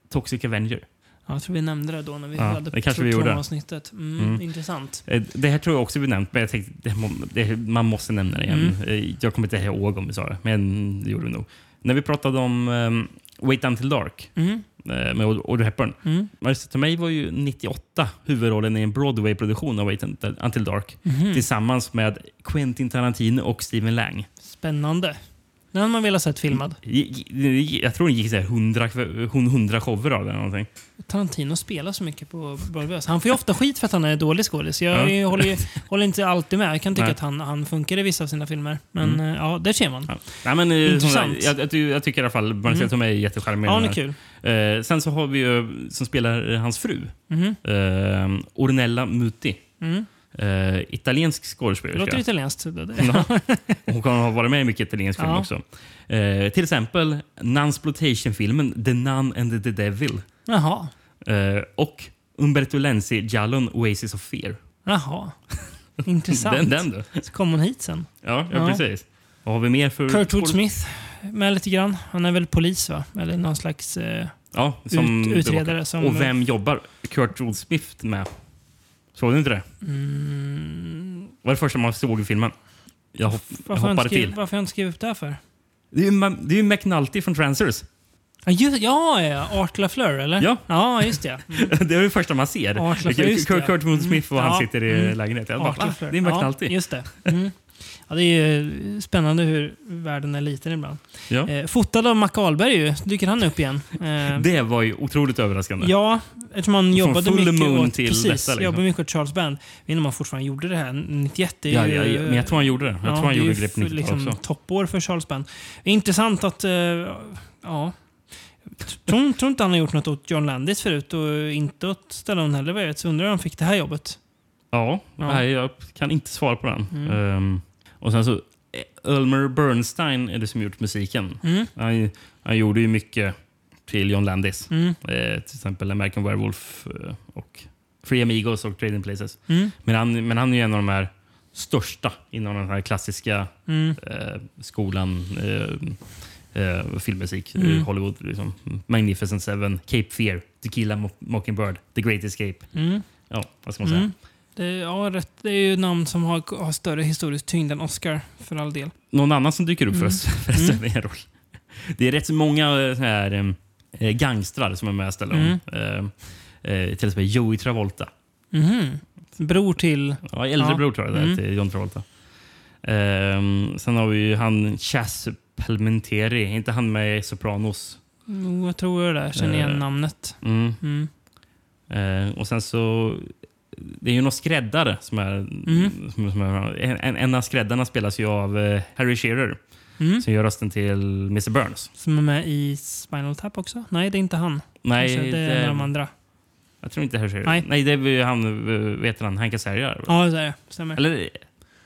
B: Toxic Avenger.
A: Ja, jag tror vi nämnde det då när vi
B: Ja,
A: hade
B: det kanske vi gjorde.
A: avsnittet. Mm,
B: Mm.
A: Intressant.
B: Eh, Det här tror jag också vi nämnt, men jag tänkte det, det, man måste nämna det igen.
A: Mm.
B: Eh, Jag kommer inte ihåg om vi sa det, men det gjorde vi nog. När vi pratade om um, Wait Until Dark
A: Mm.
B: Eh, med Aud- Audrey Hepburn.
A: Mm.
B: Marissa Tomei var ju 98 huvudrollen i en Broadway-produktion av Wait Until, Dark
A: Mhm.
B: tillsammans med Quentin Tarantino och Stephen Lang.
A: Spännande. Den hade man velat sett filmad.
B: Jag tror det gick så här 100, kv- 100 shower av den. eller Någonting.
A: Tarantino spelar så mycket på Broadway. Han får ju ofta skit för att han är dålig skådis. Jag
B: Ja.
A: håller, håller inte alltid med. Jag kan tycka
B: Nej.
A: att han, han funkar i vissa av sina filmer. Men
B: Mm.
A: eh, ja, där ser man.
B: Ja. Nej, men, eh,
A: Intressant.
B: sagt, Jag, jag, tycker i alla fall Marcel
A: Mm.
B: Tomei är jättecharmig.
A: Ja,
B: den
A: är kul.
B: Eh, sen så har vi ju, som spelar eh, hans fru,
A: Mhm.
B: eh, Ornella Muti.
A: Mm.
B: Eh, italiensk
A: Det
B: skådespelerska.
A: låter italienskt. det-.
B: Hon kan ha varit med i mycket italiensk film
A: Ja.
B: också. Eh, till exempel Nansploitation-filmen The Nun and the Devil.
A: Jaha.
B: Eh, och Umberto Lenzi Giallon Oasis of Fear.
A: Jaha. Intressant.
B: Den, den.
A: Så kom hon hit sen.
B: Ja, ja,
A: Ja.
B: precis. Vad har vi mer för...
A: Kurtwood Smith med lite grann. Han är väl polis va? Eller någon slags...
B: Ja, som
A: Ut- utredare som-
B: Och vem jobbar Kurt Smith med? Såg du inte det?
A: mm,
B: Det var det första man såg i filmen. Jag, hopp, jag hoppade
A: skrivit,
B: till.
A: varför har jag inte skrivit upp det här för?
B: Det är ju, Ma- det är ju McNulty från Transers.
A: Ja, just, ja, ja. Art LaFleur, eller?
B: Ja.
A: Ja, just det. Mm.
B: det är det första man ser.
A: Art LaFleur,
B: Kurt. Kurt Smith och
A: Mm.
B: han sitter i
A: Mm.
B: lägenheten. Bara?
A: LaFleur.
B: Det är McNulty.
A: Ja, just det. Mm. Ja, det är ju spännande hur världen är liten ibland.
B: Ja.
A: Eh, fotad av Mac Ahlberg ju. Dyker han upp igen. Eh,
B: Det var ju otroligt överraskande.
A: Ja, eftersom han jobbade mycket
B: Moon
A: åt,
B: till
A: precis,
B: detta, liksom.
A: jobbade mycket åt Charles Band. Jag vet inte om han fortfarande gjorde det här. 91 det är
B: Ja,
A: ju,
B: ja, ja, men jag tror han gjorde det. Jag tror han gjorde Grepp
A: f-
B: 90
A: liksom
B: också.
A: toppår för Charles Band. Intressant att... eh, ja. Tror, tror inte han har gjort något åt John Landis förut och inte åt Stallone heller vad jag vet. Så undrar hur han fick det här jobbet.
B: Ja,
A: Ja.
B: Nej, jag kan inte svara på den.
A: Mm.
B: Ehm, och sen så, Elmer Bernstein är det som gjort musiken.
A: Mm.
B: Han, han gjorde ju mycket till John Landis.
A: Mm.
B: Eh, till exempel American Werewolf eh, och Free Amigos och Trading Places.
A: Mm.
B: Men, han, men han är ju en av de här största inom den här klassiska
A: Mm.
B: eh, skolan. Eh, eh, filmmusik.
A: Mm.
B: eh, Hollywood. Liksom. Magnificent Seven, Cape Fear, Tequila Mo- Mockingbird, The Great Escape.
A: Mm.
B: Ja, vad ska man säga?
A: Mm. Det, är- ja, rätt. det är ju namn som har, har större historisk tyngd än Oscar, för all del.
B: Någon annan som dyker upp
A: Mm.
B: för, för att
A: Mm.
B: spela en roll. Det är rätt så många eh, så här, eh, gangstrar som är med Stallone.
A: Mm.
B: Eh, eh, till exempel Joey Travolta.
A: Mhm. Bror till...
B: Ja, äldre
A: Ja.
B: bror tror jag det är
A: Mm.
B: till John Travolta. Ehm, sen har vi ju han Chas Palminteri. Är inte han med i Sopranos?
A: Jo, jag tror det. Jag känner igen
B: Eh,
A: namnet.
B: Mm.
A: Mm.
B: Eh, och sen så... Det är ju någon skräddare som är...
A: Mm.
B: Som, som är en, en av skräddarna spelas ju av eh, Harry Shearer.
A: Mm.
B: Som gör rösten till Mr Burns.
A: Som är med i Spinal Tap också? Nej, det är inte han.
B: Nej,
A: Kanske det är de andra.
B: Jag tror inte Harry Shearer.
A: Nej.
B: Nej, det är han, eh, vet han, Hank Azaria.
A: Ja, det är det. Stämmer.
B: Eller,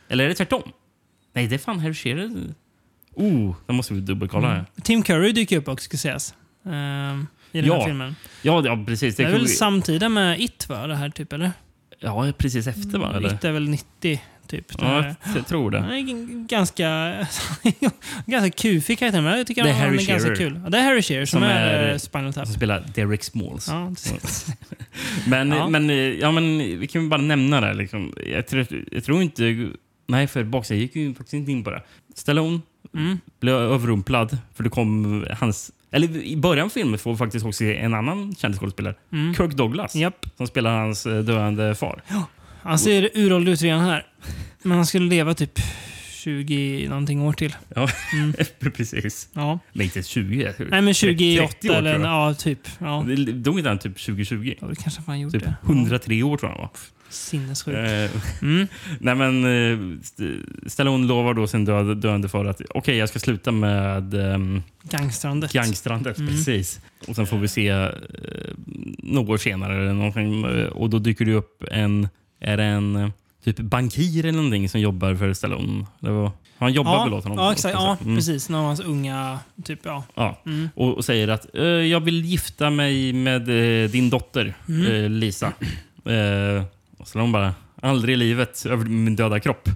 B: eller är det tvärtom? Nej, det är fan Harry Shearer. Oh, då måste vi dubbelkolla.
A: Mm. Tim Curry dyker upp också, ska sägas. Ehm, I den
B: Ja.
A: här filmen.
B: Ja, ja precis.
A: Det är
B: kan
A: väl
B: vi-
A: samtida med It, va? Det här typ, eller?
B: Ja, precis efter va? Eller?
A: It är väl 90, typ.
B: Ja, jag, tror det.
A: Han är ganska, ganska kufig karaktär, men jag tycker
B: Det är
A: han är ganska
B: Shearer.
A: kul. Ja, det är Harry Shearer som,
B: Som
A: är,
B: är-
A: är Spinal Tap.
B: Som spelar Derek Smalls.
A: Ja, precis.
B: men,
A: Ja.
B: Men, eh, ja, men vi kan bara nämna det. Liksom. Jag, tror, jag tror inte... Nej, för baksidan gick ju faktiskt inte in på det. Stallone
A: Mm.
B: blev överrumplad för det kom hans... Eller i början av filmen får vi faktiskt också se en annan känd skådespelare.
A: Mm.
B: Kirk Douglas.
A: Japp.
B: Som spelar hans eh, döende far.
A: Han ser uråldrig ut redan här. Men han skulle leva typ 20 någonting år till.
B: Ja,
A: Mm.
B: precis.
A: Ja.
B: Nej, inte 20.
A: Nej, men 28
B: 30 år,
A: eller ja, typ. Ja.
B: Dog inte han typ 2020?
A: Ja, det kanske fan gjorde.
B: Typ 103 år tror jag han var.
A: Sinnessjukt.
B: Eh,
A: Mm.
B: Nej men eh, St- Stallone lovar då sin död, döende för att okej, jag ska sluta med um,
A: Gangstrandet.
B: gangstrandet.
A: Mm.
B: Precis. Och sen får vi se uh, några år senare eller någonting, eh, och då dyker det upp en, är det en eh, typ bankir eller någonting som jobbar för Stallone. Det var, han jobbar
A: ja,
B: väl åt honom?
A: Ja, exakt. Ja,
B: Mm.
A: precis. Någon av hans unga, typ ja.
B: Ja.
A: Mm.
B: Och, och säger att eh, jag vill gifta mig med eh, din dotter
A: Mm.
B: eh, Lisa. Eh, och hon bara, aldrig i livet över min döda kropp.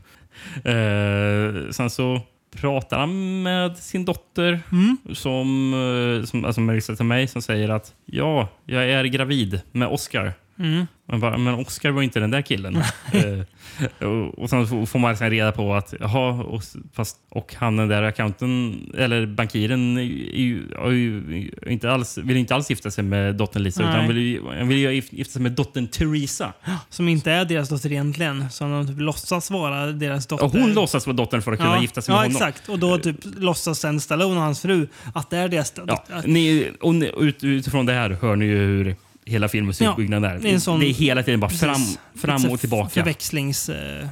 B: Eh, sen så pratar han med sin dotter
A: Mm.
B: som, eh, som alltså Marissa till mig som säger att ja, jag är gravid med Oscar.
A: Mm.
B: Man bara, men Oscar var inte den där killen. eh, och, och sen får- man sen reda på att jaha, och, fast, och han den där accounten, eller bankiren, är ju, är ju, inte alls, vill inte alls gifta sig med dottern Lisa.
A: Nej.
B: Utan han vill, ju- han vill ju gif- gifta sig med dottern Teresa.
A: Som inte är deras dotter egentligen. Som de typ låtsas vara deras dotter.
B: Och hon låtsas vara dottern för att kunna
A: ja.
B: gifta sig med
A: Ja,
B: honom.
A: exakt. Och då typ låtsas sen Stallone och hans fru att det är deras dotter.
B: Ja, ni, och ni, ut, utifrån det här hör ni ju hur hela filmens
A: Ja,
B: uppbyggnad är.
A: det är en sån-
B: det är hela tiden bara fram,
A: Precis.
B: fram och tillbaka.
A: Förväxlings... Eh,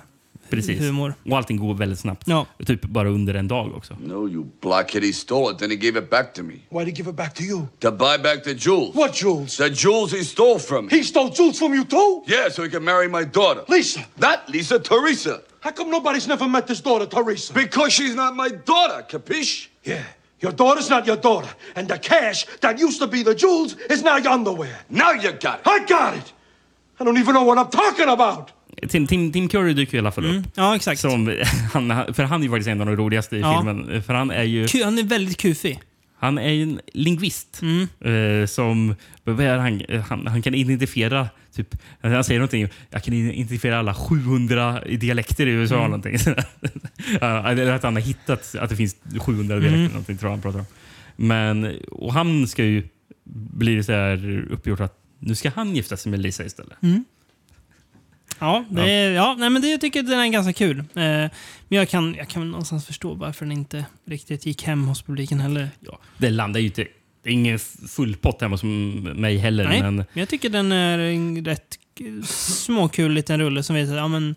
B: Precis.
A: humor.
B: Och allting går väldigt snabbt.
A: Ja.
B: Typ bara under en dag också.
J: No, you blockhead. He stole it, then he gave it back to me.
H: Why'd he give it back to you?
J: To buy back the jewels.
H: What jewels?
J: The jewels he stole from me.
H: He stole jewels from you too?
J: Yeah, so he could marry my daughter.
H: Lisa.
J: Not Lisa, Teresa.
H: How come nobody's never met this daughter, Teresa?
J: Because she's not my daughter, capiche?
H: Yeah. Your daughter's not your daughter. And the cash that used to be the jewels is now your underwear.
J: Now you got it.
H: I got it. I don't even know what I'm talking about.
B: Tim, Tim, Tim Curry dyker i alla fall upp.
A: Ja, exakt.
B: Som, han, för han är ju faktiskt en av de roligaste i
A: Ja.
B: filmen. För han är ju...
A: Han är väldigt kufig.
B: Han är ju en lingvist
A: Mm.
B: eh, som vad är han, eh, han, han kan identifiera Typ, han säger någonting, jag kan identifiera alla 700 dialekter i USA.
A: Mm.
B: Någonting. Eller att han har hittat att det finns 700 dialekter.
A: Mm.
B: Någonting, tror han pratar om. Men, och han ska ju bli så här uppgjort att nu ska han gifta sig med Lisa istället.
A: Mm. Ja, det Är, ja nej, men det, jag tycker den är ganska kul. Eh, men jag kan, jag kan någonstans förstå varför den inte riktigt gick hem hos publiken heller.
B: Ja, det landar ju inte... Det är ingen full pott hemma som mig heller.
A: Nej,
B: Men
A: jag tycker den är en rätt småkul liten rulle som vet att ja, men,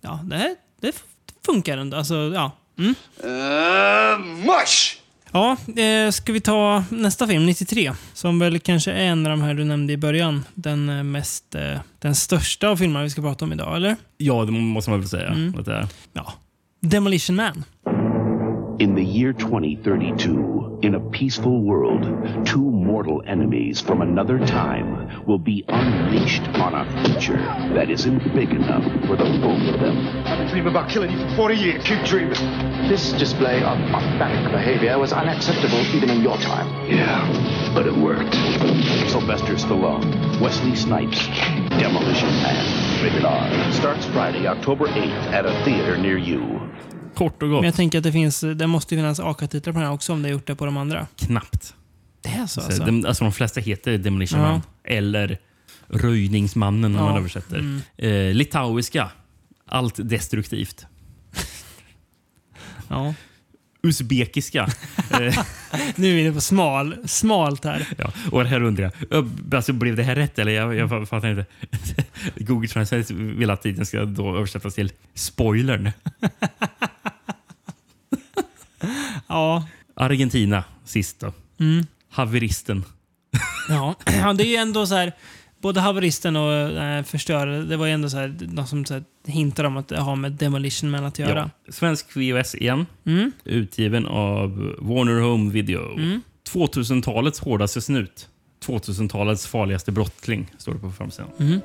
A: ja, det, här, det funkar ändå. Alltså, ja. Mm.
J: Uh, mush!
A: Ja, eh, ska vi ta nästa film, 93, som väl kanske är en av de här du nämnde i början. Den eh, mest, eh, den största av filmerna vi ska prata om idag, eller?
B: ja, det måste man väl säga.
A: Mm.
B: Att det är.
A: Ja. Demolition Man.
N: In the year 2032, in a peaceful world, two mortal enemies from another time will be unleashed on a future that isn't big enough for the both of them.
O: I've been dreaming about killing you for 40 years. Keep dreaming.
P: This display of barbaric behavior was unacceptable even in your time.
N: Yeah, but it worked. Sylvester Stallone, Wesley Snipes, Demolition Man. Rated R. Starts Friday, October 8th at a theater near you.
B: Kort och gott.
A: Men jag tänker att det finns, det måste finnas AK-titlar på den här också om det har gjort det på de andra.
B: Knappt.
A: Det är så
B: Så
A: alltså?
B: de, alltså de flesta heter Demolition
A: Ja.
B: Man. Eller Röjningsmannen om
A: Ja.
B: man översätter.
A: Mm.
B: Eh, litauiska. Allt destruktivt.
A: Ja.
B: Uzbekiska. eh,
A: Nu är vi inne på smal, smalt här.
B: ja. Och här undrar jag, alltså, blev det här rätt? Eller jag, jag fattar inte. Google Translate vill att tiden ska då översättas till spoilern.
A: Ja.
B: Argentina sist då.
A: Mm.
B: Haveristen.
A: Ja. ja, det är ju ändå så här. Både haveristen och äh, förstörare, det var ju ändå så här, något som så här, hintar om att det har med Demolition Man att göra.
B: Ja. Svensk VHS igen.
A: Mm.
B: Utgiven av Warner Home Video.
A: Mm.
B: 2000-talets hårdaste snut. 2000-talets farligaste brottsling, står det på framsidan.
A: Mm.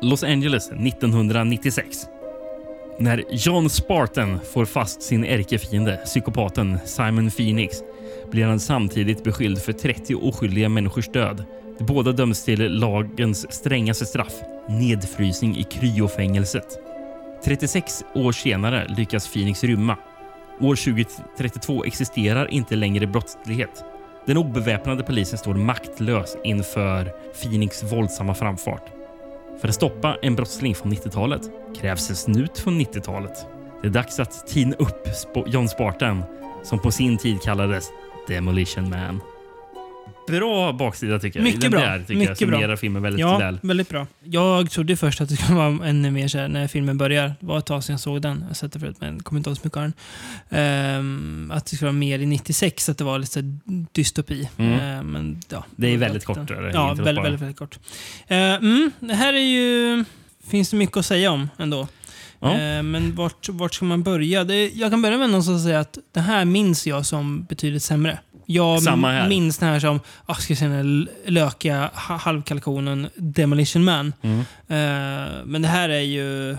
B: Los Angeles 1996. När John Spartan får fast sin ärkefiende, psykopaten Simon Phoenix, blir han samtidigt beskylld för 30 oskyldiga människors död. De båda döms till lagens strängaste straff, nedfrysning i kryofängelset. 36 år senare lyckas Phoenix rymma. År 2032 existerar inte längre brottslighet. Den obeväpnade polisen står maktlös inför Phoenix våldsamma framfart. För att stoppa en brottsling från 90-talet krävs en snut från 90-talet. Det är dags att tina upp John Spartan som på sin tid kallades Demolition Man. Bra baksida tycker jag.
A: Mycket
B: Den
A: bra.
B: Där tycker
A: Mycket
B: jag
A: bra.
B: summerar filmen väldigt
A: ja,
B: väl.
A: väldigt bra. Jag trodde först att det skulle vara ännu mer så här, när filmen börjar. Det var ett tag sedan jag såg den. Jag har sett det förut, men kommer inte ihåg så mycket av den. Ehm, att det skulle vara mer i 96, att det var lite dystopi.
B: Mm.
A: Ehm, men, ja,
B: Det är väldigt
A: den.
B: kort, jag,
A: Ja, väldigt,
B: bara.
A: väldigt, väldigt kort. Ehm, mm, det här är ju... Finns det mycket att säga om ändå.
B: Ja.
A: Men vart, vart ska man börja? Det, jag kan börja med någonstans att säga att det här minns jag som betydligt sämre. Jag
B: Samma här.
A: minns den här som, ah, ska säga, den lökiga ha- halvkalkonen Demolition Man.
B: Mm.
A: Eh, men det här är ju,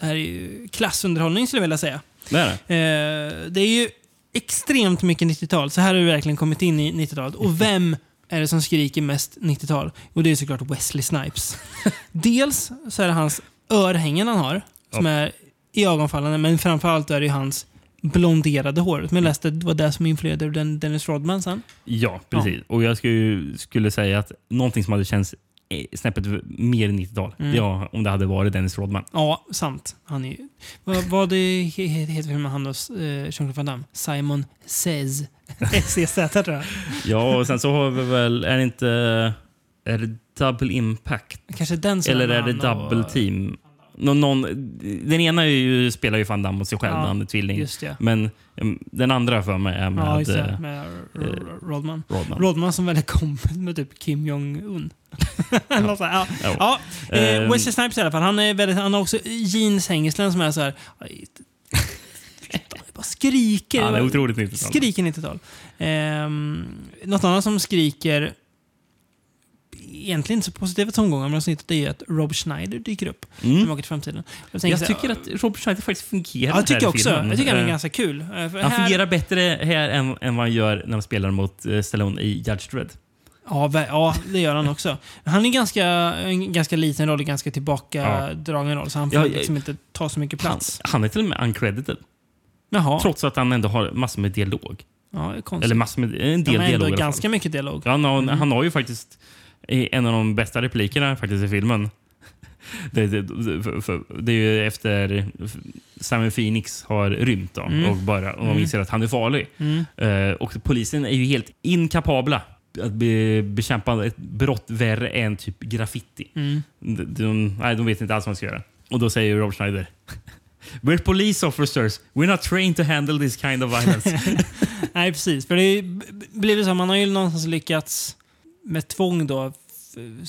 A: det här är ju klassunderhållning skulle jag vilja säga.
B: Det är det.
A: Eh, det är ju extremt mycket 90-tal. Så här har det verkligen kommit in i 90-talet. Och vem är det som skriker mest 90-tal? Och det är såklart Wesley Snipes. Dels så är det hans örhängen han har, som är iögonfallande, men framförallt är det hans blonderade hår. Som jag läste det var det som influerade Den- Dennis Rodman sen.
B: Ja, precis. Och jag skulle, skulle säga att någonting som hade känts eh, snäppet mer 90-tal,
A: Mm.
B: om det hade varit Dennis Rodman.
A: Ja, sant. Han är ju... Vad, vad det he- he- heter filmen han då? Eh, Jean-Claude Van Damme? Simon Says. S-E-Z tror jag.
B: Ja, och sen så har vi väl, är det inte, är det Double Impact?
A: Kanske den som
B: Eller
A: är
B: det
A: han och-
B: Double Team? Någon, någon, den ena är ju, spelar ju Van Damme mot sig själv,
A: Ja,
B: han tvilling. Men den andra för mig är med,
A: Ja, det.
B: eh,
A: Med R- Rodman.
B: Rodman.
A: Rodman som väl är kompis med typ Kim Jong-Un. Ja.
B: Ja.
A: Ja. Eh,
B: Ehm.
A: Wesley Snipes i alla fall. Han, är väldigt, han har också jeanshängslen som är så här... Bara skriker.
B: Han är otroligt 90-tal.
A: Skriker 90-tal. Ehm, något annat som skriker egentligen inte så positiva tongångar med avsnittet är ju att Rob Schneider dyker upp.
B: Mm.
A: Till framtiden. Jag, tänker
B: Jag tycker att Robert Schneider faktiskt fungerar
A: Ja, jag tycker
B: i
A: också.
B: filmen.
A: Jag tycker han är
B: Eh,
A: ganska kul. Eh,
B: Han
A: här-
B: fungerar bättre här än, än vad han gör när han spelar mot eh, Stallone i Judge Dredd.
A: Ja, ja, det gör han också. Han är ganska, en ganska liten roll, ganska tillbakadragen roll, så han får
B: Ja,
A: liksom inte ta så mycket plats.
B: Han är till och med uncredited.
A: Jaha.
B: Trots att han ändå har massor med dialog.
A: Ja.
B: Eller massor med, en del
A: Han har
B: dialog
A: ändå
B: i fall.
A: ganska mycket dialog.
B: Ja, han, har,
A: Mm.
B: han har ju faktiskt en av de bästa replikerna faktiskt i filmen. Det, det, det, är ju efter Simon Phoenix har rymt då,
A: Mm.
B: och, bara, och
A: Mm.
B: inser att han är farlig.
A: Mm.
B: Eh, och polisen är ju helt inkapabla att be, bekämpa ett brott värre än typ graffiti.
A: Mm.
B: De, de, nej, de vet inte alls vad de ska göra. Och då säger Rob Schneider We're police officers. We're not trained to handle this kind of violence.
A: Nej, precis. För det blir så, man har ju någonstans lyckats med tvång då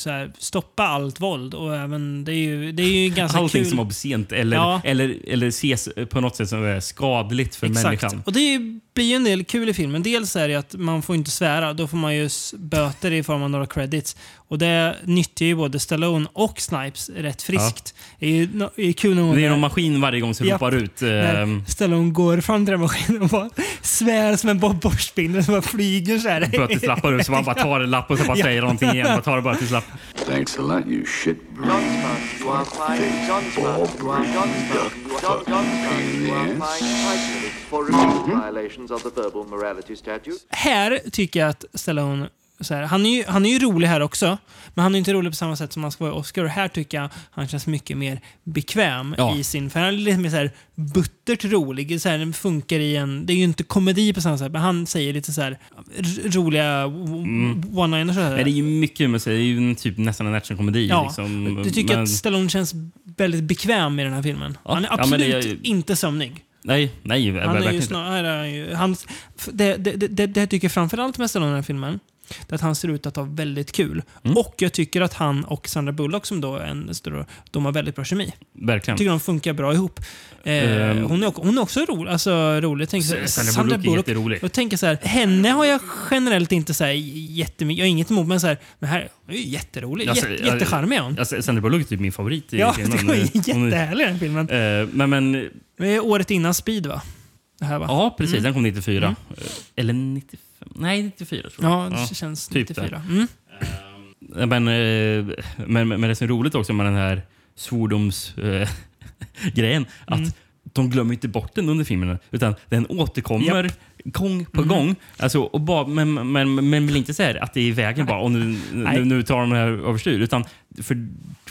A: här, stoppa allt våld. Och även, det är ju, det är ju ganska
B: Allting
A: kul.
B: som är obscent eller,
A: Ja.
B: eller, eller ses på något sätt som är skadligt för
A: Exakt.
B: människan.
A: Och det blir ju en del kul i filmen. Dels är det att man får inte svära. Då får man ju böter i form av några credits. Och det nyttjar ju både Stallone och Snipes rätt friskt. Det är ju no- det är kul nog
B: Det är
A: när-
B: någon maskin varje gång som
A: Japp.
B: ropar ut.
A: när
B: ehm,
A: Stallone går fram till den maskinen och bara svär som en bo- borstbindel som bara flyger så här.
B: böteslappar ut så man bara tar en lapp och så bara
A: Ja.
B: säger någonting igen. Man tar en böteslapp.
C: Thanks a lot, you shit.
Q: repeated violations of the verbal morality statute.
A: Här tycker jag att Stallone så här, han, är ju, han är ju rolig här också, men han är inte rolig på samma sätt som han ska vara i Oscar. Och här tycker jag han känns mycket mer bekväm
B: Ja.
A: i sin... För han är lite mer så här buttert rolig. Så här, den funkar i en... Det är ju inte komedi på samma sätt, men han säger lite så här roliga
B: Mm.
A: one-liners.
B: det är ju mycket med sig. Det är ju en typ nästan en actionkomedi.
A: Ja,
B: liksom.
A: du tycker
B: Men-
A: att Stallone känns väldigt bekväm i den här filmen.
B: Ja,
A: Han är absolut
B: det är-
A: inte sömnig.
B: Nej, nej.
A: Han är
B: verkligen
A: ju
B: inte.
A: snarare... Han, det, det, det, det jag tycker framförallt med Stallone i den här filmen, det är att han ser ut att ha väldigt kul.
B: Mm.
A: Och jag tycker att han och Sandra Bullock, som då är en stor, de har väldigt bra kemi.
B: Verkligen.
A: Jag tycker de funkar bra ihop. Eh,
B: Ehm.
A: hon, är, också- hon är också rolig. Alltså, rolig. Så här,
B: Sandra Bullock är jätterolig.
A: Jag tänker så här, henne har jag generellt inte så här jättemycket, jag har inget emot, men så här, men här är ju jätterolig.
B: Alltså,
A: Jätte, jättecharmig är hon.
B: Alltså, Sandra Bullock är typ min favorit i
A: Ja,
B: filmen.
A: ju
B: Hon är-
A: jättehärlig den filmen.
B: Eh, men, men,
A: är året innan Speed va? Det här va?
B: ja, precis.
A: Mm.
B: Den kom 94.
A: Mm.
B: Eh, Eller 95? Nej, 94 tror jag.
A: Ja, det känns
B: typ
A: 94.
B: där.
A: Mm.
B: Eh, Men, eh, men, men det som är roligt också med den här svordomsgrejen, grejen att
A: Mm.
B: de glömmer inte bort den under filmen. Utan den återkommer
A: Japp.
B: gång på
A: Mm.
B: gång. Alltså, och bara, men, men, men inte säga att det är i vägen bara och nu, nu, nu tar de det här överstyr. Utan för,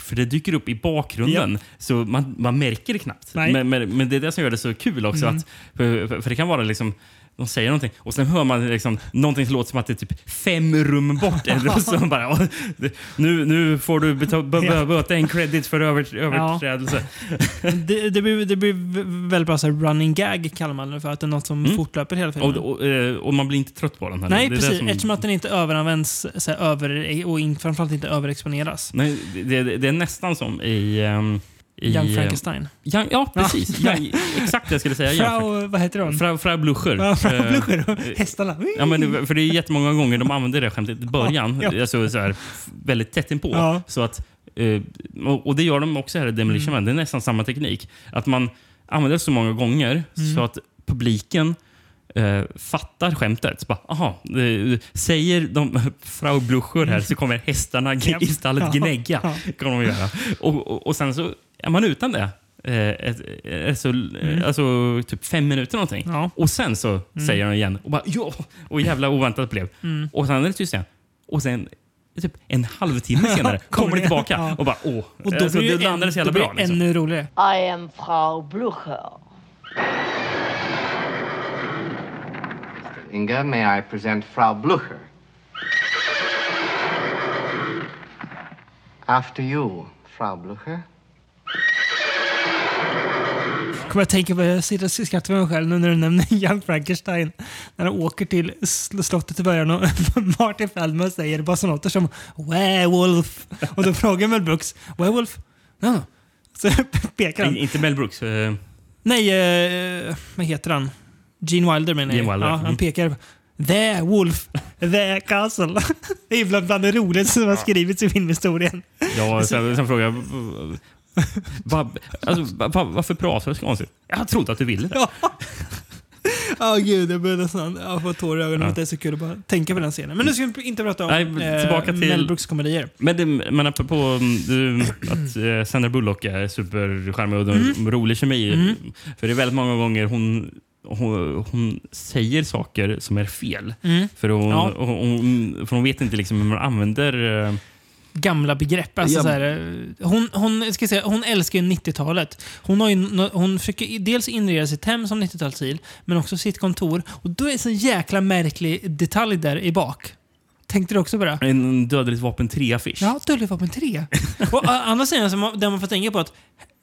B: för det dyker upp i bakgrunden. Så man, man märker det knappt. Men, men, men det är det som gör det så kul också.
A: Mm.
B: Att, för, för, för det kan vara liksom de säger någonting och sen hör man liksom, någonting som låter som att det är typ fem rum bort. Så bara, "Åh, det- nu, nu får du böta en credit för över, överträdelse.
A: det, det, blir, det blir väldigt bra så running gag kallar man det för. Att det är något som
B: Mm.
A: fortlöper hela filmen.
B: Och, och, eh, och man blir inte trött på den. Här.
A: Nej, precis.
B: som-
A: Eftersom att den inte överanvänds så här, över, och in, framförallt inte överexponeras.
B: Nej, det, det, det är nästan som i... ehm, i
A: Young
B: eh,
A: Frankenstein.
B: Ja, ja precis.
A: Ja.
B: Ja, exakt det jag skulle säga. Young
A: Frau, vad heter hon?
B: Frau, Frau Blucher.
A: Ja, Frau
B: Eh,
A: Blucher och hästarna.
B: Ja, men, för det är jättemånga gånger de använder det skämtet i början.
A: Ja, ja.
B: Alltså, så här, väldigt tätt inpå.
A: Ja.
B: Så att, eh, och det gör de också här i Demolition
A: Mm.
B: Man. Det är nästan samma teknik. Att man använder det så många gånger
A: Mm.
B: så att publiken eh, fattar skämtet. Så bara, aha, eh, säger de Frau Blucher här så kommer hästarna i stallet gnägga. Kan de göra. Och, och, och sen så är man utan det. Eh, ett, ett, så,
A: Mm.
B: Alltså typ fem minuter någonting.
A: Ja.
B: Och sen så
A: Mm.
B: säger de igen och bara ja, och jävla oväntat blev.
A: Mm.
B: Och sen är det tyst igen. Och sen typ en halvtimme senare
A: Kommer
B: det tillbaka
A: Ja.
B: och bara åh.
A: Och då
B: alltså,
A: blir
B: det landade så jävla bra. Liksom.
A: ännu roligare.
R: I am Frau Blucher.
P: Inga, may I present Frau Blucher? After you, Frau Blucher.
A: Kommer jag tänka på, jag sitter och skrattar med mig själv nu när du nämner Young Frankenstein. När de åker till sl- slottet i början och Martin Feldman säger bara sånt låter som Werewolf. Och då frågar Mel Brooks, Werewolf? Ja. Så pekar han.
B: In- Inte Mel Brooks. eh,
A: Nej, eh, vad heter han? Gene Wilder menar jag.
B: Gene Wilder,
A: Ja, han
B: mm.
A: pekar. The Wolf, The Castle. Det är bland, bland det roligaste som har skrivits i filmhistorien.
B: Ja, sen, sen frågar jag... Va, alltså, va, va, varför pratar du så konstigt? Jag trodde att du ville det.
A: Ja, gud. Jag började nästan jag får tårar i ögonen.
B: Ja.
A: att Det är så kul att bara tänka på den scenen. Men nu ska vi inte prata om
B: Nej,
A: eh,
B: tillbaka till-
A: Mel Brooks komedier.
B: Men, det, men apropå mm, du, att eh, Sandra Bullock är supercharmig och
A: Mm.
B: rolig kemi.
A: Mm.
B: För det är väldigt många gånger hon, hon, hon säger saker som är fel.
A: Mm.
B: För, hon,
A: Ja.
B: hon, hon, för hon vet inte liksom hur man använder...
A: Gamla begrepp. Alltså,
B: Ja.
A: så här, hon, hon, ska säga, hon älskar ju 90-talet. Hon, har ju, hon försöker dels inreda sitt hem som 90-talsstil, men också sitt kontor. Och då är det en jäkla märklig detalj där i bak. Tänkte du också på det?
B: En Dödligt vapen 3-affisch.
A: Ja, Dödligt vapen 3. och å andra sidan, där man får tänka på att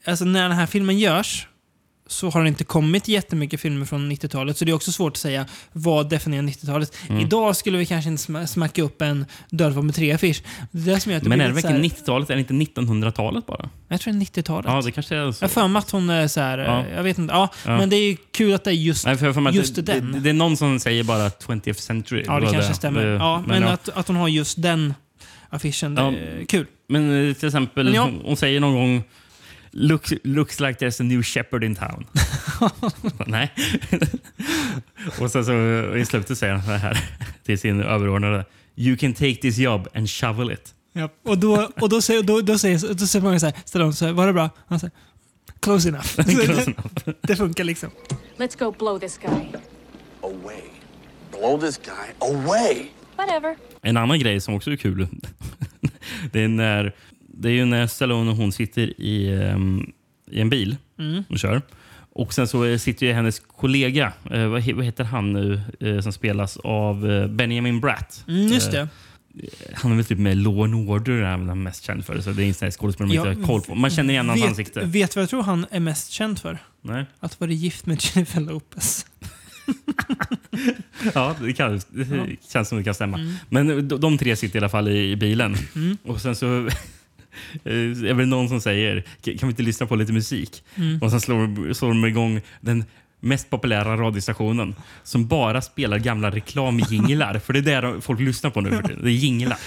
A: alltså, när den här filmen görs, så har det inte kommit jättemycket filmer från 90-talet. Så det är också svårt att säga vad definierar 90-talet.
B: Mm.
A: Idag skulle vi kanske inte sma- smacka upp en Död med tre-affisch. Det är det som gör att det
B: Men är det verkligen
A: så här-
B: 90-talet? Är det inte 1900-talet bara?
A: Jag tror det är 90-talet.
B: Ja, det kanske är så.
A: Jag har för att hon är så här,
B: Ja.
A: jag vet inte. Ja,
B: Ja.
A: Men det är ju kul att det är just,
B: Nej, för att
A: just
B: det,
A: den.
B: Det, det är någon som säger bara 20th century.
A: ja, det kanske stämmer.
B: Det-
A: ja, men
B: ja.
A: Att, att hon har just den affischen, det är kul.
B: Men eh, till exempel,
A: Men
B: hon säger någon gång Looks, looks like there's a new shepherd in town. Nej. och sen så i slutet säger han det här till sin överordnade. You can take this job and shovel it.
A: Ja. Och då, och då, säger, då, då, säger, då säger många så här, Stallone, så här, var det bra? Han säger, close enough.
B: Close enough.
A: det funkar liksom.
S: Let's go blow this guy.
J: Away. Blow this guy away.
S: Whatever.
B: En annan grej som också är kul. det, är när, det är ju när Stallone och hon sitter i, ehm, i en bil
A: Mm.
B: och kör. Och sen så sitter ju hennes kollega, eh, vad, vad heter han nu, eh, som spelas av eh, Benjamin Bratt.
A: Mm, just det.
B: Eh, han är väl typ med Law and Order, är han mest känd för. Så det är en skådespelare man inte har koll på. Man känner igen hans
A: vet,
B: ansikte.
A: Vet du vad jag tror han är mest känd för?
B: Nej.
A: Att vara gift med Jennifer Lopez.
B: Ja, det, kan, det
A: Ja.
B: känns som det kan stämma.
A: Mm.
B: Men de, de tre sitter i alla fall i, i bilen.
A: Mm.
B: Och sen så eh, är det någon som säger "Kan- vi inte lyssna på lite musik?
A: Mm.
B: Och sen slår, slår de igång den mest populära radiostationen som bara spelar gamla reklamjinglar. för det är det de- folk lyssnar på nu för tiden. Det är jinglar.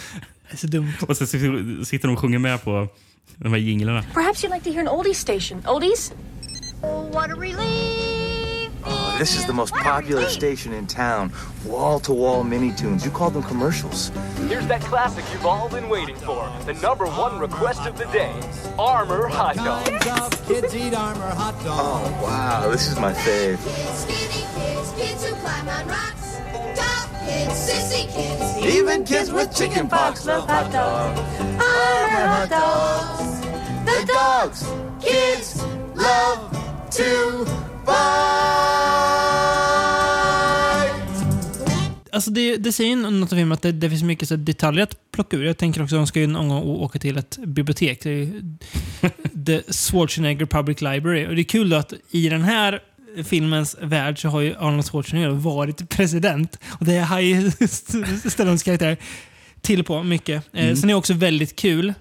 A: Det är så dumt.
B: Och sen sitter de och sjunger med på de här jinglarna.
S: Perhaps you'd like to hear an oldies station. Oldies?
F: Oh, what a relief!
T: Oh, this is the most popular station in town. Wall to wall mini tunes. You call them commercials.
U: Here's that classic you've all been waiting for. The number one request of the day. Armor hot dogs.
H: Kids eat armor hot dogs.
T: Oh, wow. This is my fave.
F: Skinny kids, kids who climb on rocks. Top kids, sissy kids.
H: Even kids with chicken pox love hot dogs.
F: Armor hot dogs. The dogs kids love to
A: Alltså det, det säger något av filmen att det, det finns mycket så detaljer att plocka ur. Jag tänker också att de ska ju någon gång åka till ett bibliotek. The Schwarzenegger Public Library. Och det är kul då att i den här filmens värld så har ju Arnold Schwarzenegger varit president. Och det har ju Stallones karaktär till på mycket. Eh,
B: Mm.
A: Sen är det också väldigt kul.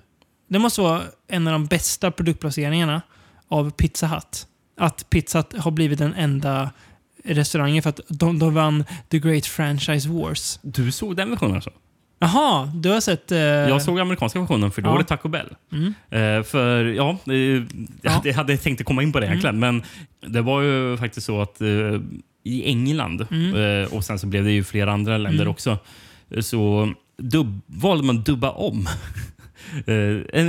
A: Det måste vara en av de bästa produktplaceringarna av Pizza Hut. Att Pizza Hut har blivit den enda restaurangen för att de, de vann The Great Franchise Wars.
B: Du såg den versionen alltså?
A: Jaha, du har sett... eh,
B: Jag såg amerikanska versionen för då
A: Ja.
B: var det Taco Bell.
A: Mm.
B: Eh, för ja, eh, jag hade, hade tänkt komma in på det
A: Mm.
B: egentligen. Men det var ju faktiskt så att eh, i England
A: Mm.
B: eh, och sen så blev det ju flera andra länder
A: Mm.
B: också. Så dubb, valde man dubba om. eh,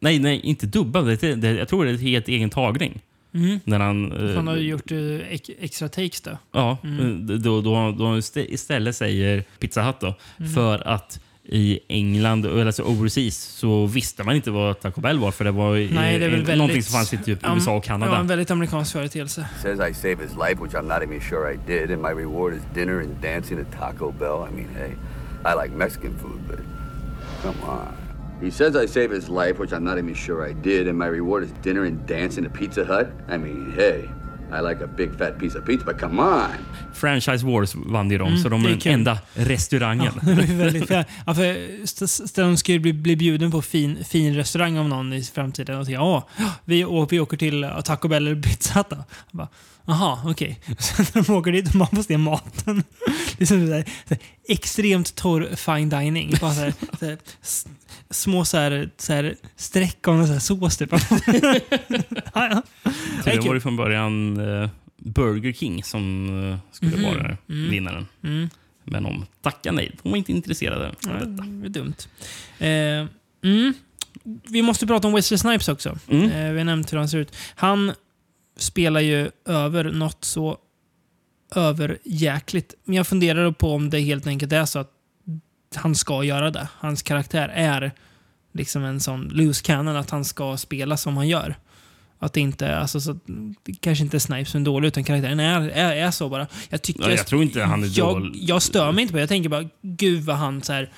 B: nej, nej, inte dubba. Det, det, jag tror det är helt egen tagning.
A: Mm.
B: När han, eh,
A: Han har ju gjort eh, ex- extra takes då.
B: Ja,
A: Mm.
B: eh, då, då, då istä- istället säger Pizza Hut då,
A: Mm.
B: för att i England, eller alltså overseas, så visste man inte vad Taco Bell var för det var eh,
A: Nej, det är väl
B: eh,
A: väldigt...
B: någonting som fanns i typ
A: Ja,
B: USA och Kanada.
A: Ja, en väldigt amerikansk företeelse.
V: Says I saved his life, which I'm not even sure I did, and my reward is dinner and dancing at Taco Bell. I mean, hey, I like Mexican food, but come on. He says I saved his life, which I'm not even sure I did, and my reward is dinner and dancing at Pizza Hut. I mean, hey, I like a big fat piece of pizza, but come on.
B: Franchise Wars vann ju de,
A: Mm,
B: så de är den enda restaurangen.
A: Ja, det är väldigt fint. ja, för St- Stallone ska ju bli, bli bjuden på fin, fin restaurang av någon i framtiden. Och tänker, ja, vi, vi åker till Taco Bell eller Pizza Hut Jaha, okej. Sen när de åker dit och man får se maten. Det är som så här, så här, extremt torr fine dining. Bara så här, så här, små så här, så här streck av någon så sås typ. ja, ja.
B: Så det var ju från början eh, Burger King som eh, skulle
A: Mhm.
B: vara
A: Mm.
B: vinnaren.
A: Mm.
B: Men de tackade nej. De var inte intresserade av
A: Ja,
B: detta.
A: det är dumt. Eh, mm. Vi måste prata om Wesley Snipes också.
B: Mm.
A: Eh, vi har nämnt hur han ser ut. Han spelar ju över något så överjäkligt. Men jag funderar på om det helt enkelt är så att han ska göra det. Hans karaktär är liksom en sån loose cannon att han ska spela som han gör. Att det inte, alltså så, det kanske inte är Snipes som är dålig, utan karaktären är, är, är så bara. Jag, tycker,
B: Ja, jag tror inte han är
A: jag,
B: dålig.
A: jag stör mig inte på det. Jag tänker bara, gud vad han så här,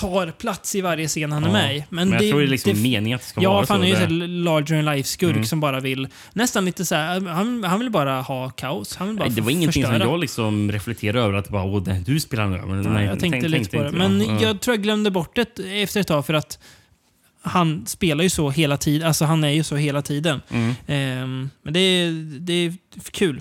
A: tar plats i varje scen han är
B: Ja.
A: med i.
B: Men jag tror det är liksom meningen att det ska
A: ja,
B: vara
A: för han
B: så.
A: är ju
B: Det-
A: så här larger than life-skurk
B: Mm.
A: som bara vill... Nästan lite så här, han, han vill bara ha kaos. Han vill bara
B: Nej, det var ingenting
A: förstöra.
B: som jag liksom reflekterade över att bara, Åh, det, du spelar nu. Men,
A: Nej, jag tänkte
B: tänk-
A: lite på det. Men
B: ja, ja.
A: jag tror jag glömde bort det efter ett tag för att han spelar ju så hela tiden. Alltså han är ju så hela tiden.
B: Mm.
A: Ehm, men det är, det är kul.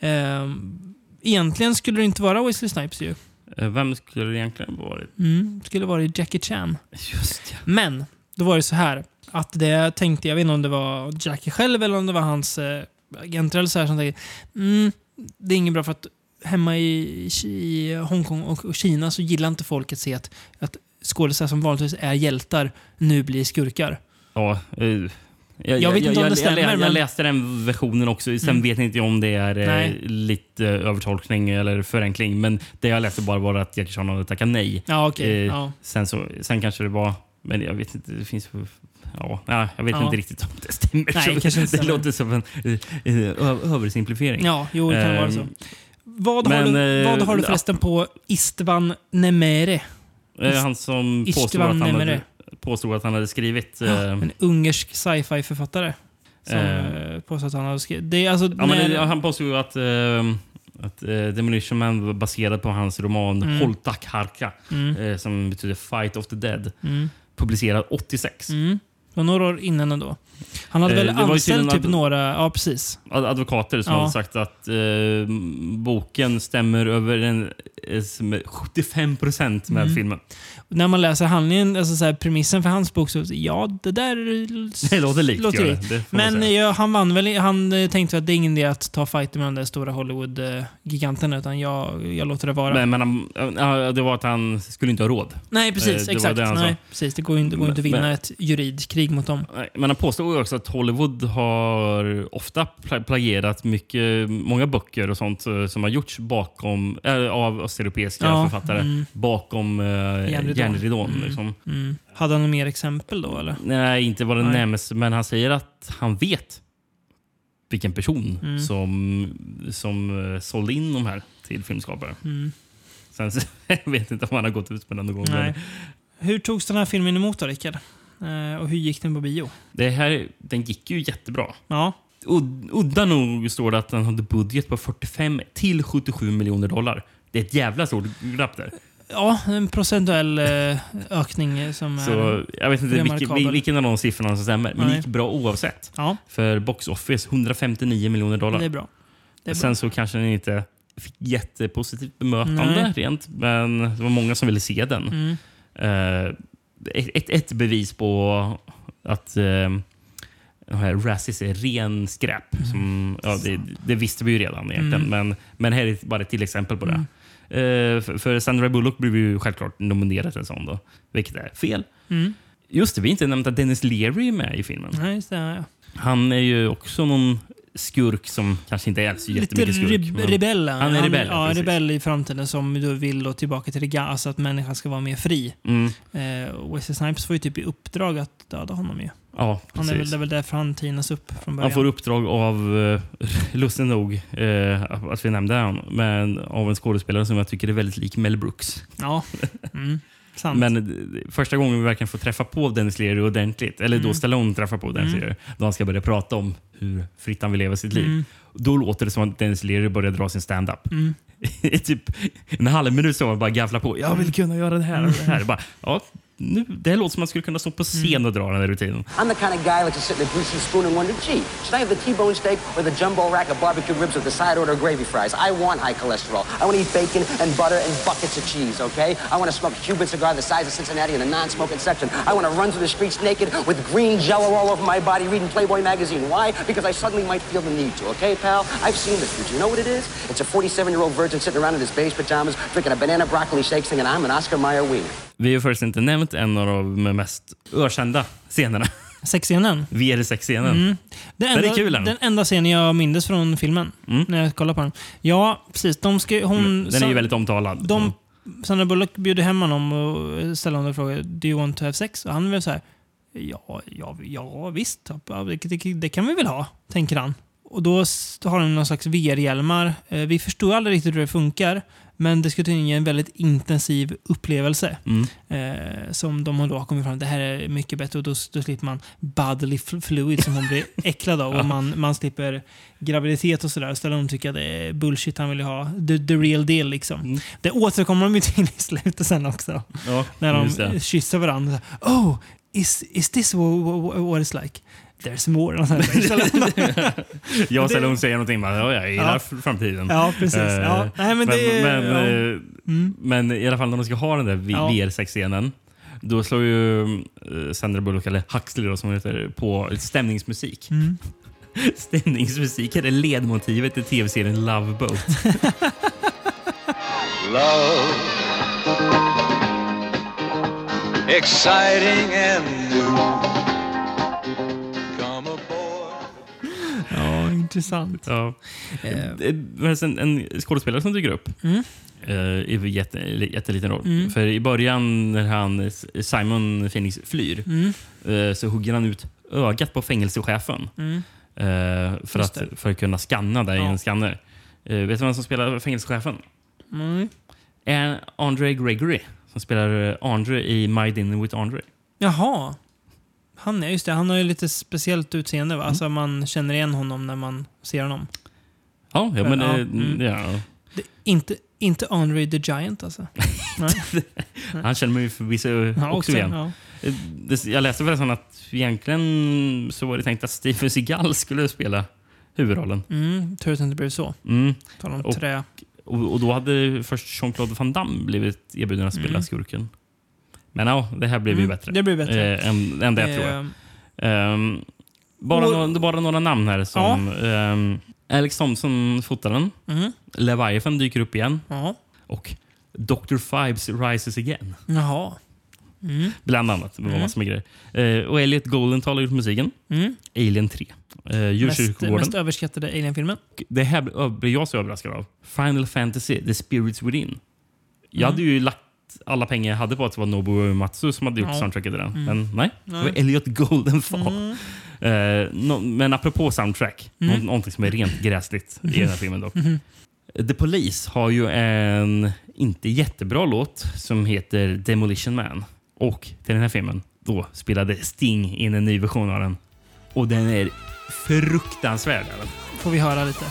A: Ehm, egentligen skulle det inte vara Wesley Snipes ju.
B: Eh, Vem skulle det egentligen varit?
A: Mm, det skulle vara Jackie Chan.
B: Just ja.
A: Men då var det så här att det tänkte, jag vet inte om det var Jackie själv eller om det var hans eh, agenter eller så här som tänkte mm, det är inget bra för att hemma i, i Hongkong och och Kina så gillar inte folk att se att, att skådespelare som vanligtvis är hjältar nu blir skurkar.
B: Ja, eh, jag,
A: Jag vet inte om det
B: jag,
A: stämmer,
B: Jag, jag,
A: men-
B: läste den versionen också. Sen
A: Mm.
B: vet jag inte om det är eh,
A: Nej.
B: lite eh, övertolkning eller förenkling. Men det jag läste bara var att Jackie Chan hade tackat nej.
A: Ja, okej.
B: Eh,
A: Ja.
B: sen, så, sen kanske det var... Men jag vet inte. Det finns... Ja, ja, jag vet
A: Ja.
B: inte riktigt om det stämmer.
A: Nej,
B: det
A: stämmer.
B: låter som en eh, eh, översimplifiering.
A: Ja, jo, det kan vara så.
B: Ehm,
A: Vad, har
B: men,
A: du,
B: eh,
A: vad har du
B: ja.
A: förresten på Istvan Nemere?
B: Eh, Han som
A: Istvan
B: påstod att, han hade,
A: Nemere.
B: Påstod att han hade skrivit... eh,
A: En ungersk sci-fi-författare. Som
B: Eh.
A: eh, påstår att han har skrivit... Det är alltså...
B: Ja, men,
A: när-
B: det- han påstod att, eh, att Demolition Man var baserad på hans roman
A: Mm.
B: Holtak Harka,
A: Mm.
B: som betyder Fight of the Dead.
A: Mm.
B: Publicerad 86.
A: Mm. Några år innan ändå. Han hade
B: Eh,
A: väl
B: ju
A: anställt typ några... Ja, precis.
B: Ad- Advokater som
A: Ja.
B: hade sagt att eh, boken stämmer över en, eh, som är 75 procent med
A: Mm.
B: filmen.
A: När man läser handlingen, alltså så här, premissen för hans bok, så ja, det där...
B: Det låter likt,
A: låter likt.
B: Det
A: Men
B: säga.
A: ja, han vann väl, han eh, tänkte att det är ingen idé att ta fighten med de där stora Hollywood-giganterna, utan jag, jag låter det vara.
B: Men, men han, det var att han skulle inte ha råd.
A: Nej,
B: Eh,
A: precis.
B: det
A: exakt. Nej, precis. Det går ju inte, går inte att vinna
B: Men-
A: ett juridkrig mot dem.
B: Men han påstår ju också att Hollywood har ofta pla- plagierat mycket, många böcker och sånt eh, som har gjorts bakom, äh, av östeuropeiska
A: Ja,
B: författare
A: mm.
B: bakom äh,
A: Järnridån. Mm.
B: Liksom.
A: Mm. Hade han några mer exempel då, eller?
B: Nej, inte vad det
A: Nej.
B: nämns, men han säger att han vet vilken person
A: Mm.
B: som, som sålde in de här till filmskapare.
A: Mm.
B: Sen jag vet inte om han har gått ut med den någon gång.
A: Hur togs den här filmen emot då, Rickard? Eh, och hur gick den på bio?
B: Det här, den gick ju jättebra.
A: Ja.
B: Ud- Udda nog står det att den hade budget på 45 till 77 miljoner dollar. Det är ett jävla stort glapp där.
A: Ja, en procentuell eh, ökning som
B: Så
A: är
B: jag vet inte vilken, vilken av de siffrorna som stämmer. Men det
A: Nej.
B: gick bra oavsett.
A: Ja.
B: För Box Office 159 miljoner dollar.
A: Det är bra. Det är bra.
B: Sen så kanske den inte fick jättepositivt bemötande
A: Nej.
B: rent. Men det var många som ville se den.
A: Mm.
B: Eh, ett, ett bevis på att här Razzies är ren skräp.
A: Mm.
B: Som, ja, det, det visste vi ju redan egentligen.
A: Mm.
B: Men, men här är bara ett till exempel på det.
A: Mm.
B: Eh, för, för Sandra Bullock blev ju självklart nominerad till en sån då. Vilket är fel.
A: Mm.
B: Just det, vi har inte nämnt att Dennis Leary är med i filmen.
A: Nej, just det. Ja.
B: Han är ju också någon skurk som kanske inte är så
A: Lite
B: jättemycket skurk.
A: re-
B: men-
A: rebell.
B: Han är rebell,
A: ja,
B: precis.
A: rebell i framtiden som då vill då tillbaka till det gamla, alltså att människan ska vara mer fri.
B: Mm.
A: Eh, Wesley Snipes får ju typ i uppdrag att döda honom ju.
B: Ja,
A: Han är väl,
B: precis.
A: det är väl därför han tinas upp från början.
B: Han får uppdrag av, uh, lustigt nog, eh, att vi nämnde han, men av en skådespelare som jag tycker är väldigt lik Mel Brooks.
A: Ja, mm. Sant.
B: Men första gången vi verkligen får träffa på Dennis Leary ordentligt, eller då
A: Mm.
B: Stallone träffar på Dennis
A: Mm.
B: Leary, då han ska börja prata om hur fritt han vill leva sitt liv.
A: Mm.
B: Då låter det som att Dennis Leary börjar dra sin stand-up.
A: Mm.
B: I typ en halv minut så han bara gafflar på. Jag vill kunna göra det här och det här. Bara, ja, nu, det här låter som man skulle kunna stå på scen
A: Mm.
B: och dra den här rutinen.
W: I'm the kind of guy who likes to sit in a greasy spoon and wonder, gee, should I have the T-bone steak or the jumbo rack of barbecue ribs with the side order of gravy fries? I want high cholesterol. I want to eat bacon and butter and buckets of cheese, okay? I want to smoke a Cuban cigar the size of Cincinnati in a non-smoking section. I want to run through the streets naked with green jello all over my body reading Playboy magazine. Why? Because I suddenly might feel the need to, okay, pal? I've seen this future. You know what it is? It's a 47-year-old virgin sitting around in his beige pajamas drinking a banana broccoli shake singing I'm an Oscar Mayer wiener.
B: Vi har förresten inte nämnt en av de mest ökända scenerna.
A: Sexscenen?
B: VR6-scenen.
A: Mm.
B: Den
A: enda,
B: är kul den.
A: Den enda scenen jag mindes från filmen. När jag kollar på den. Ja, precis. De ska, hon,
B: Mm. Den är ju väldigt omtalad.
A: De, Sandra Bullock bjuder hem honom och ställer honom frågan Do you want to have sex? Och han är väl så här Ja, ja, ja visst. Det, det, det kan vi väl ha, tänker han. Och då har de någon slags VR-hjälmar. Eh, Vi förstår aldrig riktigt hur det funkar. Men det skulle tydligen ge en väldigt intensiv upplevelse.
B: Mm.
A: Eh, som de då har kommit fram till. Det här är mycket bättre och då, då slipper man bodily fl- fluid som hon blir äcklad av.
B: Ja.
A: Och man, man slipper graviditet och sådär. Stället tycker att det är bullshit han vill ha. The, the real deal liksom. Det återkommer de ju till i slutet sen också.
B: Mm. Ja,
A: När de kysser varandra. Oh, is, is this what, what, what it's like? There's more.
B: Jag och
A: Det-
B: Stallone säger någonting bara, ja, jag gillar
A: Ja.
B: framtiden.
A: Ja, precis.
B: Eh,
A: Ja. Nej, men det-
B: men,
A: ja.
B: eh, men i alla fall när de ska ha den där. VR-sexscenen då slår ju eh, Sandra Bullock, eller Huxley då, som heter, på stämningsmusik.
A: Mm.
B: Stämningsmusik är det ledmotivet i tv-serien Love Boat.
H: Love. Exciting and new.
A: Intressant.
B: Ja. Eh, men sen en skådespelare som dyker upp
A: Mm.
B: eh, i jätte, jätteliten roll.
A: Mm.
B: För i början när han, Simon Phoenix flyr
A: Mm.
B: eh, så hugger han ut ögat på fängelsechefen
A: Mm.
B: eh, för,
A: Just
B: att,
A: det.
B: för att kunna skanna där i
A: Ja.
B: en skanner. Eh, vet du vem som spelar fängelsechefen?
A: Mm.
B: Andre Gregory som spelar eh, Andre i My Dinner with Andre.
A: Jaha. Han, är, just det, han har ju lite speciellt utseende. Va?
B: Mm.
A: Alltså man känner igen honom när man ser honom.
B: Ja, ja men
A: Ja, mm.
B: ja.
A: Det, inte, inte Andre the Giant alltså. Nej.
B: Han känner mig förvisso
A: Ja,
B: också, igen.
A: ja.
B: Eh, Jag läste förresten att egentligen så var det tänkt att Steven Seagal skulle spela huvudrollen.
A: Mm, tur att det inte blev så.
B: Mm.
A: Talar om
B: Och,
A: trä.
B: och, och då hade först Jean-Claude Van Damme blivit erbjuden att spela
A: Mm.
B: skurken. Men ja, det här blev ju
A: Mm,
B: bättre.
A: det blev bättre.
B: Eh, än, än det, tror jag. Ehm, bara,
A: och-
B: några, bara några namn här. som ehm, Alex Thompson fotar den.
A: Mm.
B: Leviathan dyker upp igen.
A: Ja.
B: Och Dr. Fibes rises again.
A: Jaha. Mm.
B: Bland annat. Det var
A: Mm.
B: massor med grejer. Eh, och Elliot Goldenthal har gjort musiken. Alien 3. Uh,
A: Mest,
B: Djurkyrkogården.
A: mest överskattade Alien-filmen.
B: Det här blir- blir jag så överraskad av. Final Fantasy, The Spirits Within. Jag hade ju lagt alla pengar jag hade på att det var Nobuo Uematsu som hade gjort
A: Ja.
B: soundtracket till den.
A: Mm.
B: Men nej, det
A: Nej.
B: var Elliot Goldenthal.
A: Mm.
B: Eh, nå- men apropå soundtrack,
A: Mm.
B: nå- någonting som är rent gräsligt i den här filmen dock.
A: Mhm.
B: The Police har ju en inte jättebra låt som heter Demolition Man. Och till den här filmen, då spelade Sting in en ny version av den. Och den är fruktansvärd.
A: Får vi höra lite.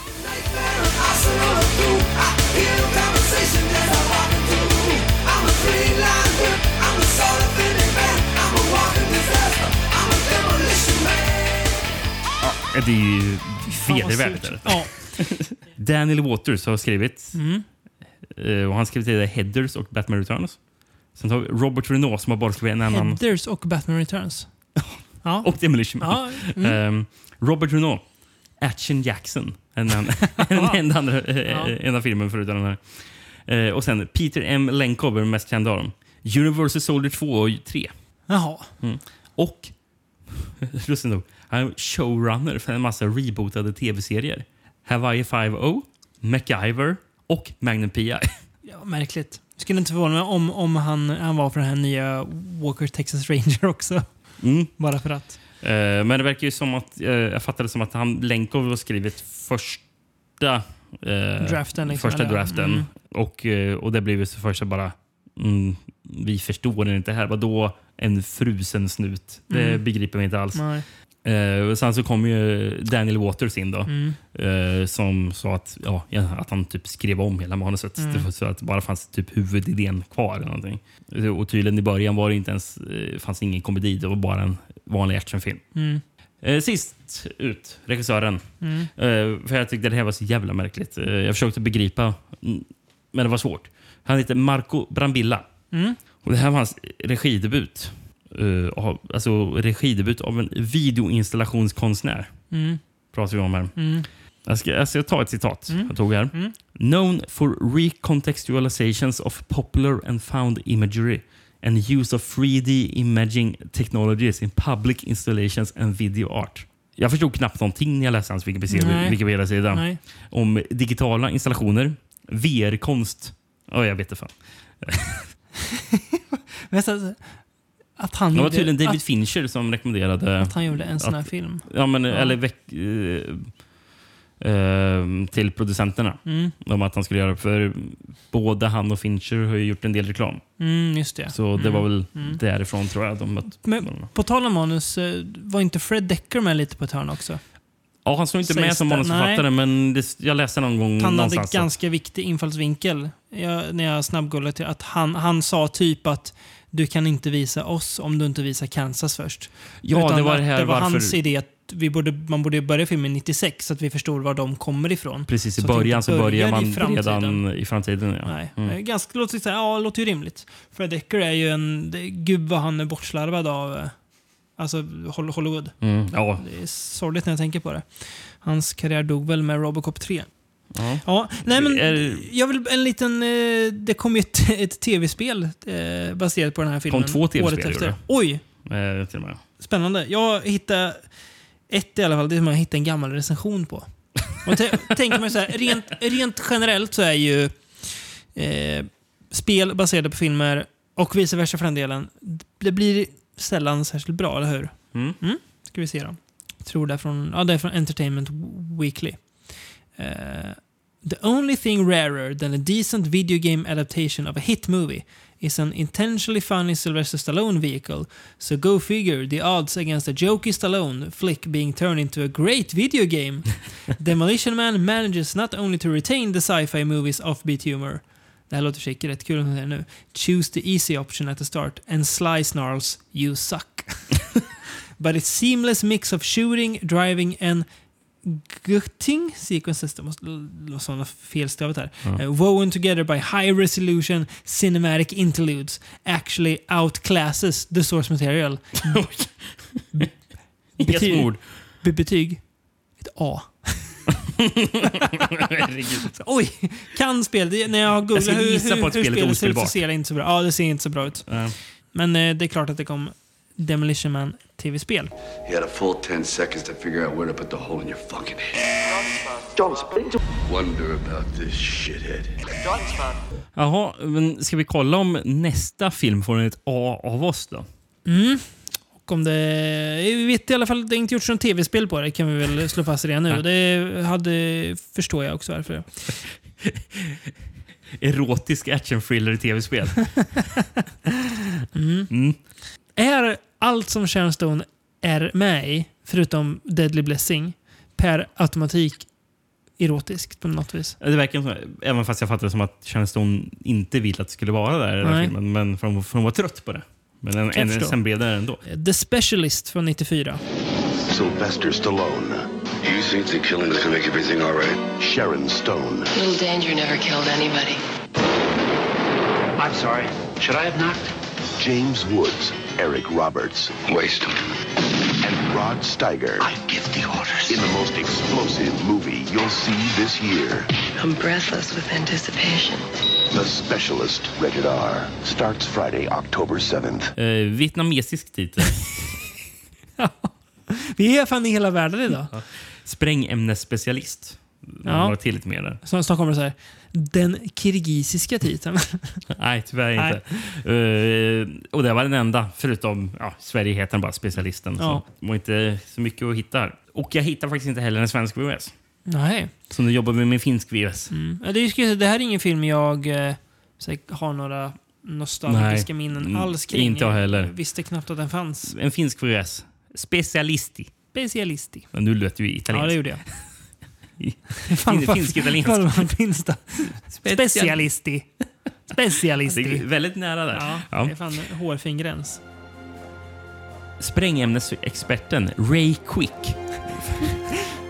B: Ja, Det är ju vedervärdigt.
A: Ja.
B: Daniel Waters har skrivit.
A: Mm.
B: eh, Och han skrev till Headers och Batman Returns. Sen har vi Robert Renault som har bara skrivit en annan.
A: Headers och Batman Returns. Ja.
B: Och Demolition Man.
A: Mm.
B: Ehm, Robert Renault. Action Jackson. En, en, en, en andra, eh, enda filmen förutom den här. Eh, och sen Peter M. Lenkov är den mest kända av dem. Universal Soldier 2 och 3.
A: Jaha.
B: Mm. Och, lustigt nog, han är showrunner för en massa rebootade tv-serier. Hawaii 5.0, MacGyver och Magnum P.I.
A: Ja, märkligt. Skulle inte förvåna mig om, om han, han var för den här nya Walker Texas Ranger också.
B: Mm.
A: Bara för att.
B: Eh, men det verkar ju som att, eh, jag fattade som att han Lenkov har skrivit första eh,
A: Draften, liksom,
B: första draften.
A: Mm.
B: Och, eh, och det blev ju så första bara, mm, vi förstår det inte här. Vadå en frusen snut? Det
A: Mm.
B: begriper vi inte alls.
A: Nej.
B: Eh, sen så kom ju Daniel Waters in då.
A: Mm.
B: Eh, som sa att, ja, att han typ skrev om hela manuset.
A: Mm.
B: Så att det bara fanns typ huvudidén kvar. Eller någonting. Och tydligen i början var det inte ens, eh, fanns ingen komedi. Det var bara en vanlig actionfilm.
A: Mm.
B: Eh, sist ut, regissören.
A: Mm.
B: Eh, för jag tyckte det här var så jävla märkligt. Eh, jag försökte begripa, mm, men det var svårt. Han heter Marco Brambilla.
A: Mm.
B: Och det här var hans regidebut. Av, alltså regidebut av en videoinstallationskonstnär.
A: Mm.
B: Pratar vi om här.
A: Mm.
B: Jag ska, jag ska ta ett citat
A: Mm.
B: jag tog här.
A: Mm.
B: Known for recontextualizations of popular and found imagery and use of 3D imaging technologies in public installations and video art. Jag förstod knappt någonting när jag läste hans. Wikipedia-sida om digitala installationer, VR-konst. Ja, jag vet inte fan.
A: Men så, att han
B: Det var tydligen David
A: att,
B: Fincher som rekommenderade
A: att han gjorde en sån här
B: att-
A: film.
B: Ja, men,
A: Ja.
B: eller veck, eh, eh, till producenterna.
A: Mm.
B: Om att han skulle göra för både han och Fincher har ju gjort en del reklam.
A: Mm, just det.
B: Så det
A: Mm.
B: var väl
A: Mm.
B: därifrån tror jag de mött
A: Men på tal om manus, eh, var inte Fred Decker med lite på ett hörn också?
B: Ja, han står inte
A: Sägs
B: med som
A: det?
B: manusförfattare, men det, jag läste någon gång
A: Han hade
B: att-
A: ganska viktig infallsvinkel. Jag, när jag snabbgollade till att han, han sa typ att du kan inte visa oss om du inte visar Kansas först.
B: Ja,
A: Utan
B: det var det här
A: det var
B: varför-
A: hans idé att vi borde, man borde börja filmen 96 så att vi förstår var de kommer ifrån.
B: Precis, i
A: Så
B: början så börjar
A: i
B: man
A: framtiden.
B: redan i framtiden. Ja.
A: Nej,
B: Mm.
A: ganska, låter, här, ja, låter ju rimligt. Fred Decker är ju en... Det, gud vad han är bortslarvad av eh, alltså, Hol- Hollywood.
B: Mm, ja.
A: Det är sorgligt när jag tänker på det. Hans karriär dog väl med Robocop 3.
B: Ja.
A: Ja, nej men
B: Är-
A: jag vill en liten... Eh, det kom ju ett, ett tv-spel eh, baserat på den här filmen.
B: kom två tv-spel. gjorde det.
A: Oj,
B: Eh, till och med.
A: spännande. Jag hittade ett i alla fall, det som jag hittade en gammal recension på. Och tänker man så här, rent, rent generellt så är ju eh, spel baserade på filmer och vice versa för den delen. Det blir sällan särskilt bra, eller hur?
B: Mm.
A: Ska vi se då. Jag tror det är från, ja, det är från Entertainment Weekly. Eh, the only thing rarer than a decent video game adaptation of a hit movie is an intentionally funny Sylvester Stallone vehicle. So go figure the odds against a jokey Stallone flick being turned into a great video game. Demolition Man manages not only to retain the sci-fi movie's offbeat humor. Det här låter säkert rätt kul om nu. Choose the easy option at the start and Sly snarls “You suck”. But its seamless mix of shooting, driving and gutting sequences, det måste sådana felstavat här,
B: Ja.
A: uh, woven together by high resolution cinematic interludes actually outclasses the source material. Betyg- Betyg? Ett A. Oj, kan spel. När jag googlar
B: Jag
A: hur, hur, hur
B: spelet
A: ser ut så ser det inte så bra. Ja, det ser inte så bra ut.
B: Ja.
A: Men eh, det är klart att det kom Demolition Man tv-spel.
J: You had a full 10 seconds to figure out where to put the hole in your fucking head. Wonder about this shithead.
B: Jaha, men ska vi kolla om nästa film får ett A av oss då?
A: Mm. Och om det... Vi vet i alla fall det är inte gjorts någon tv-spel på det kan vi väl slå fast redan nu. Det hade, förstår jag också varför.
B: Erotisk actionthriller i tv-spel.
A: Mm.
B: Mm.
A: Är allt som Sharon Stone är med i, förutom Deadly Blessing, per automatik erotiskt på något vis?
B: Det verkar som, även fast jag fattar det som att Sharon Stone inte vill att det skulle vara där i den filmen. Men för hon, för hon var trött på det. Men en, en, sen blev det ändå.
A: The Specialist från 94.
I: Sylvester Stallone.
J: You think the killing is gonna make everything all right?
I: Sharon Stone.
L: Little Danger never killed anybody.
P: I'm sorry. Should I have knocked?
I: James Woods. Eric Roberts.
J: Waste him.
I: And Rod Steiger.
P: I give the orders.
I: In the most explosive movie you'll see this year.
L: I'm breathless with anticipation.
I: The Specialist. Rated R. Starts Friday, October 7th.
B: Eh, vietnamesisk titel.
A: Vi är fan i hela världen idag.
B: Sprängämnesspecialist.
A: Ja.
B: Några till lite mer där.
A: Det så här. Den kirgisiska titeln.
B: Nej, tyvärr inte. Eh, och det var den enda, förutom ja, Sverige heter den bara Specialisten.
A: Ja.
B: Så det var inte så mycket att hitta. Och jag hittar faktiskt inte heller en svensk VHS.
A: Nej.
B: Så nu jobbar vi med finsk VHS.
A: Mm. Det, är, det här är ingen film jag eh, här, har några nostalgiska
B: Nej.
A: minnen
B: Mm,
A: alls kring.
B: inte jag heller.
A: visste knappt att den fanns.
B: En finsk VHS. Specialisti.
A: Specialisti.
B: Men nu lät du italiensk.
A: Ja, det gjorde jag.
B: Fin- Finsk-italiensk.
A: Det? Specialisti. Specialisti.
B: Väldigt nära där.
A: Ja,
B: Ja.
A: det är fan en hårfin gräns.
B: Sprängämnesexperten Ray Quick.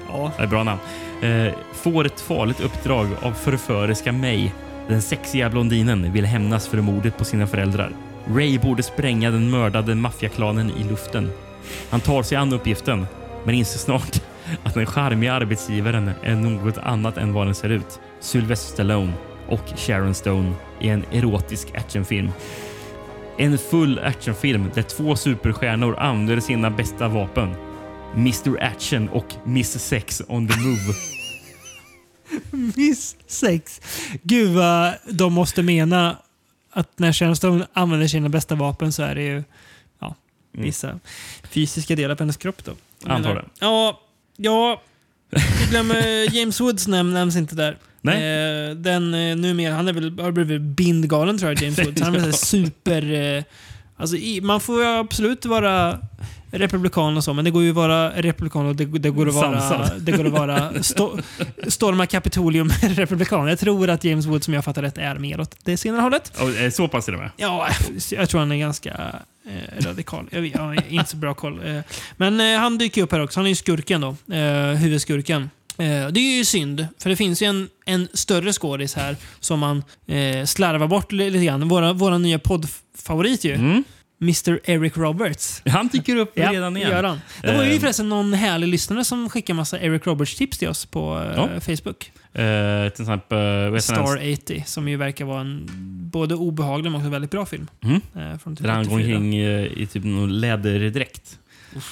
A: Ja.
B: Det är bra namn. Eh, får ett farligt uppdrag av förföriska May. Den sexiga blondinen vill hämnas för mordet på sina föräldrar. Ray borde spränga den mördade maffiaklanen i luften. Han tar sig an uppgiften, men inser snart att den charmiga arbetsgivaren är något annat än vad den ser ut. Sylvester Stallone och Sharon Stone i en erotisk actionfilm. En full actionfilm där två superstjärnor använder sina bästa vapen. Mr Action och Miss Sex on the Move.
A: Miss sex. Gud vad de måste mena att när Sharon Stone använder sina bästa vapen så är det ju ja,
B: Mm.
A: vissa fysiska delar på hennes kropp. Då.
B: Det.
A: Ja, ja, Vi glömmer James Woods näm nämns inte där.
B: Nej.
A: Eh, den eh, numera, han är väl, har blivit bindgalen tror jag, James Woods. Han är väl super... Eh, alltså, man får absolut vara republikan och så, men det går ju att vara republikan och det, det går att vara, det går att vara stå, storma Kapitolium republikan. Jag tror att James Woods, som jag fattar rätt, är mer åt det senare hållet.
B: Och, eh, så pass är det med.
A: Ja, jag tror han är ganska eh, radikal. Jag, jag har inte så bra koll. Eh, men eh, han dyker upp här också. Han är ju skurken då. Eh, huvudskurken. Eh, det är ju synd, för det finns ju en, en större skådis här som man eh, slarvar bort li- lite grann. Våra, våra nya poddfavorit ju. Mr Eric Roberts.
B: Han dyker upp
A: Ja,
B: redan igen.
A: gör han. Det var ju
B: Eh,
A: förresten någon härlig lyssnare som skickade massa Eric Roberts-tips till oss på eh,
B: Ja.
A: Facebook.
B: Eh, till exempel... den?
A: Star 80, som ju verkar vara en både obehaglig men också väldigt bra film.
B: Mm.
A: Eh, från typ
B: Där han går
A: 84.
B: omkring i typ någon läderdräkt.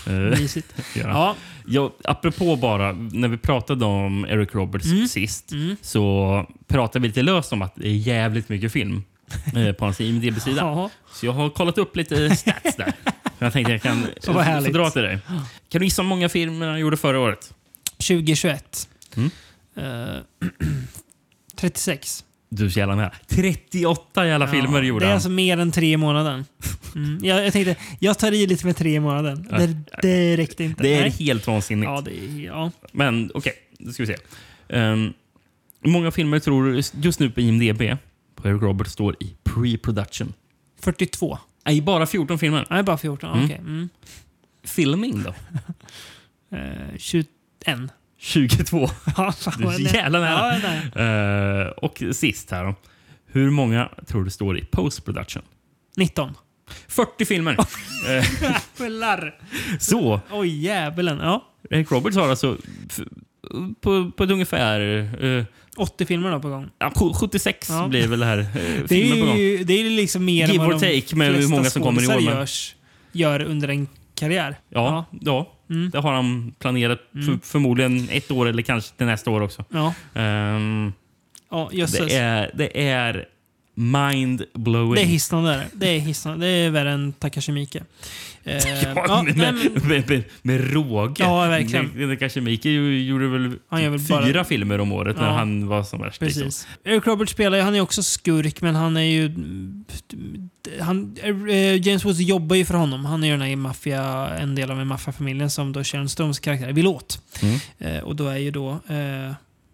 B: Eh,
A: mysigt.
B: han.
A: Ja.
B: Ja, apropå bara, när vi pratade om Eric Roberts
A: Mm.
B: sist
A: Mm.
B: så pratade vi lite löst om att det är jävligt mycket film eh, på hans IMDB-sida.
A: Jaha.
B: Så jag har kollat upp lite stats där. Jag tänkte jag kan
A: Så vad härligt.
B: dra till dig. Kan du gissa hur många filmer han gjorde förra året?
A: 2021.
B: Mm.
A: Eh, 36.
B: Du så jävla nära. 38 jävla filmer gjorde
A: Det är
B: han.
A: alltså mer än tre i månaden. Mm. Jag, jag tänkte, jag tar i lite med tre i månaden.
B: Ja.
A: Det, det räckte inte.
B: Det är
A: Nej.
B: helt vansinnigt.
A: Ja, det ja.
B: Men okej, då ska vi se. Um, många filmer tror just nu på IMDB på Eric Roberts står i pre-production?
A: 42.
B: Nej, bara 14 filmer.
A: Nej, bara 14.
B: Mm.
A: Okej. Mm.
B: Filming då?
A: Eh, 21.
B: 22.
A: Ja,
B: Du är så
A: nära.
B: jävla
A: Ja,
B: nära. Eh, och sist här då. Hur många tror du står i post-production?
A: 19.
B: 40 filmer. Eh,
A: Jävlar!
B: så,
A: Oj, djävulen. Ja.
B: Eric Roberts har alltså på, på ett ungefär... eh,
A: 80 filmer då på gång.
B: ja, sju- 76
A: Ja.
B: blir väl det här uh,
A: Det är ju det är liksom mer
B: Give
A: än vad
B: or
A: de
B: take med hur
A: flesta
B: många som kommer i år,
A: skådisar
B: men-
A: Görs, gör under en karriär.
B: Ja, ja.
A: Mm.
B: det har han planerat för,
A: Mm.
B: förmodligen ett år eller kanske till nästa år också.
A: Ja.
B: Ehm,
A: Ja,
B: det, är, det är mind-blowing.
A: Det är hisnande. Det är hisnande. Det är värre än Takashi Miike. Eh,
B: Ja,
A: ja,
B: med, med, med, med råge.
A: Ja, verkligen.
B: Kanske Miki gjorde väl,
A: Han väl
B: fyra
A: bara-
B: filmer om året när
A: Ja.
B: han var som värst. liksom.
A: Precis. Eric Roberts spelar han är också skurk, men han är ju... Han, eh, James Woods jobbar ju för honom. Han är ju den här maffia, en del av en maffiafamiljen som då Sharon Stones karaktär vill åt.
B: Mm.
A: Eh, och då är ju då... Eh,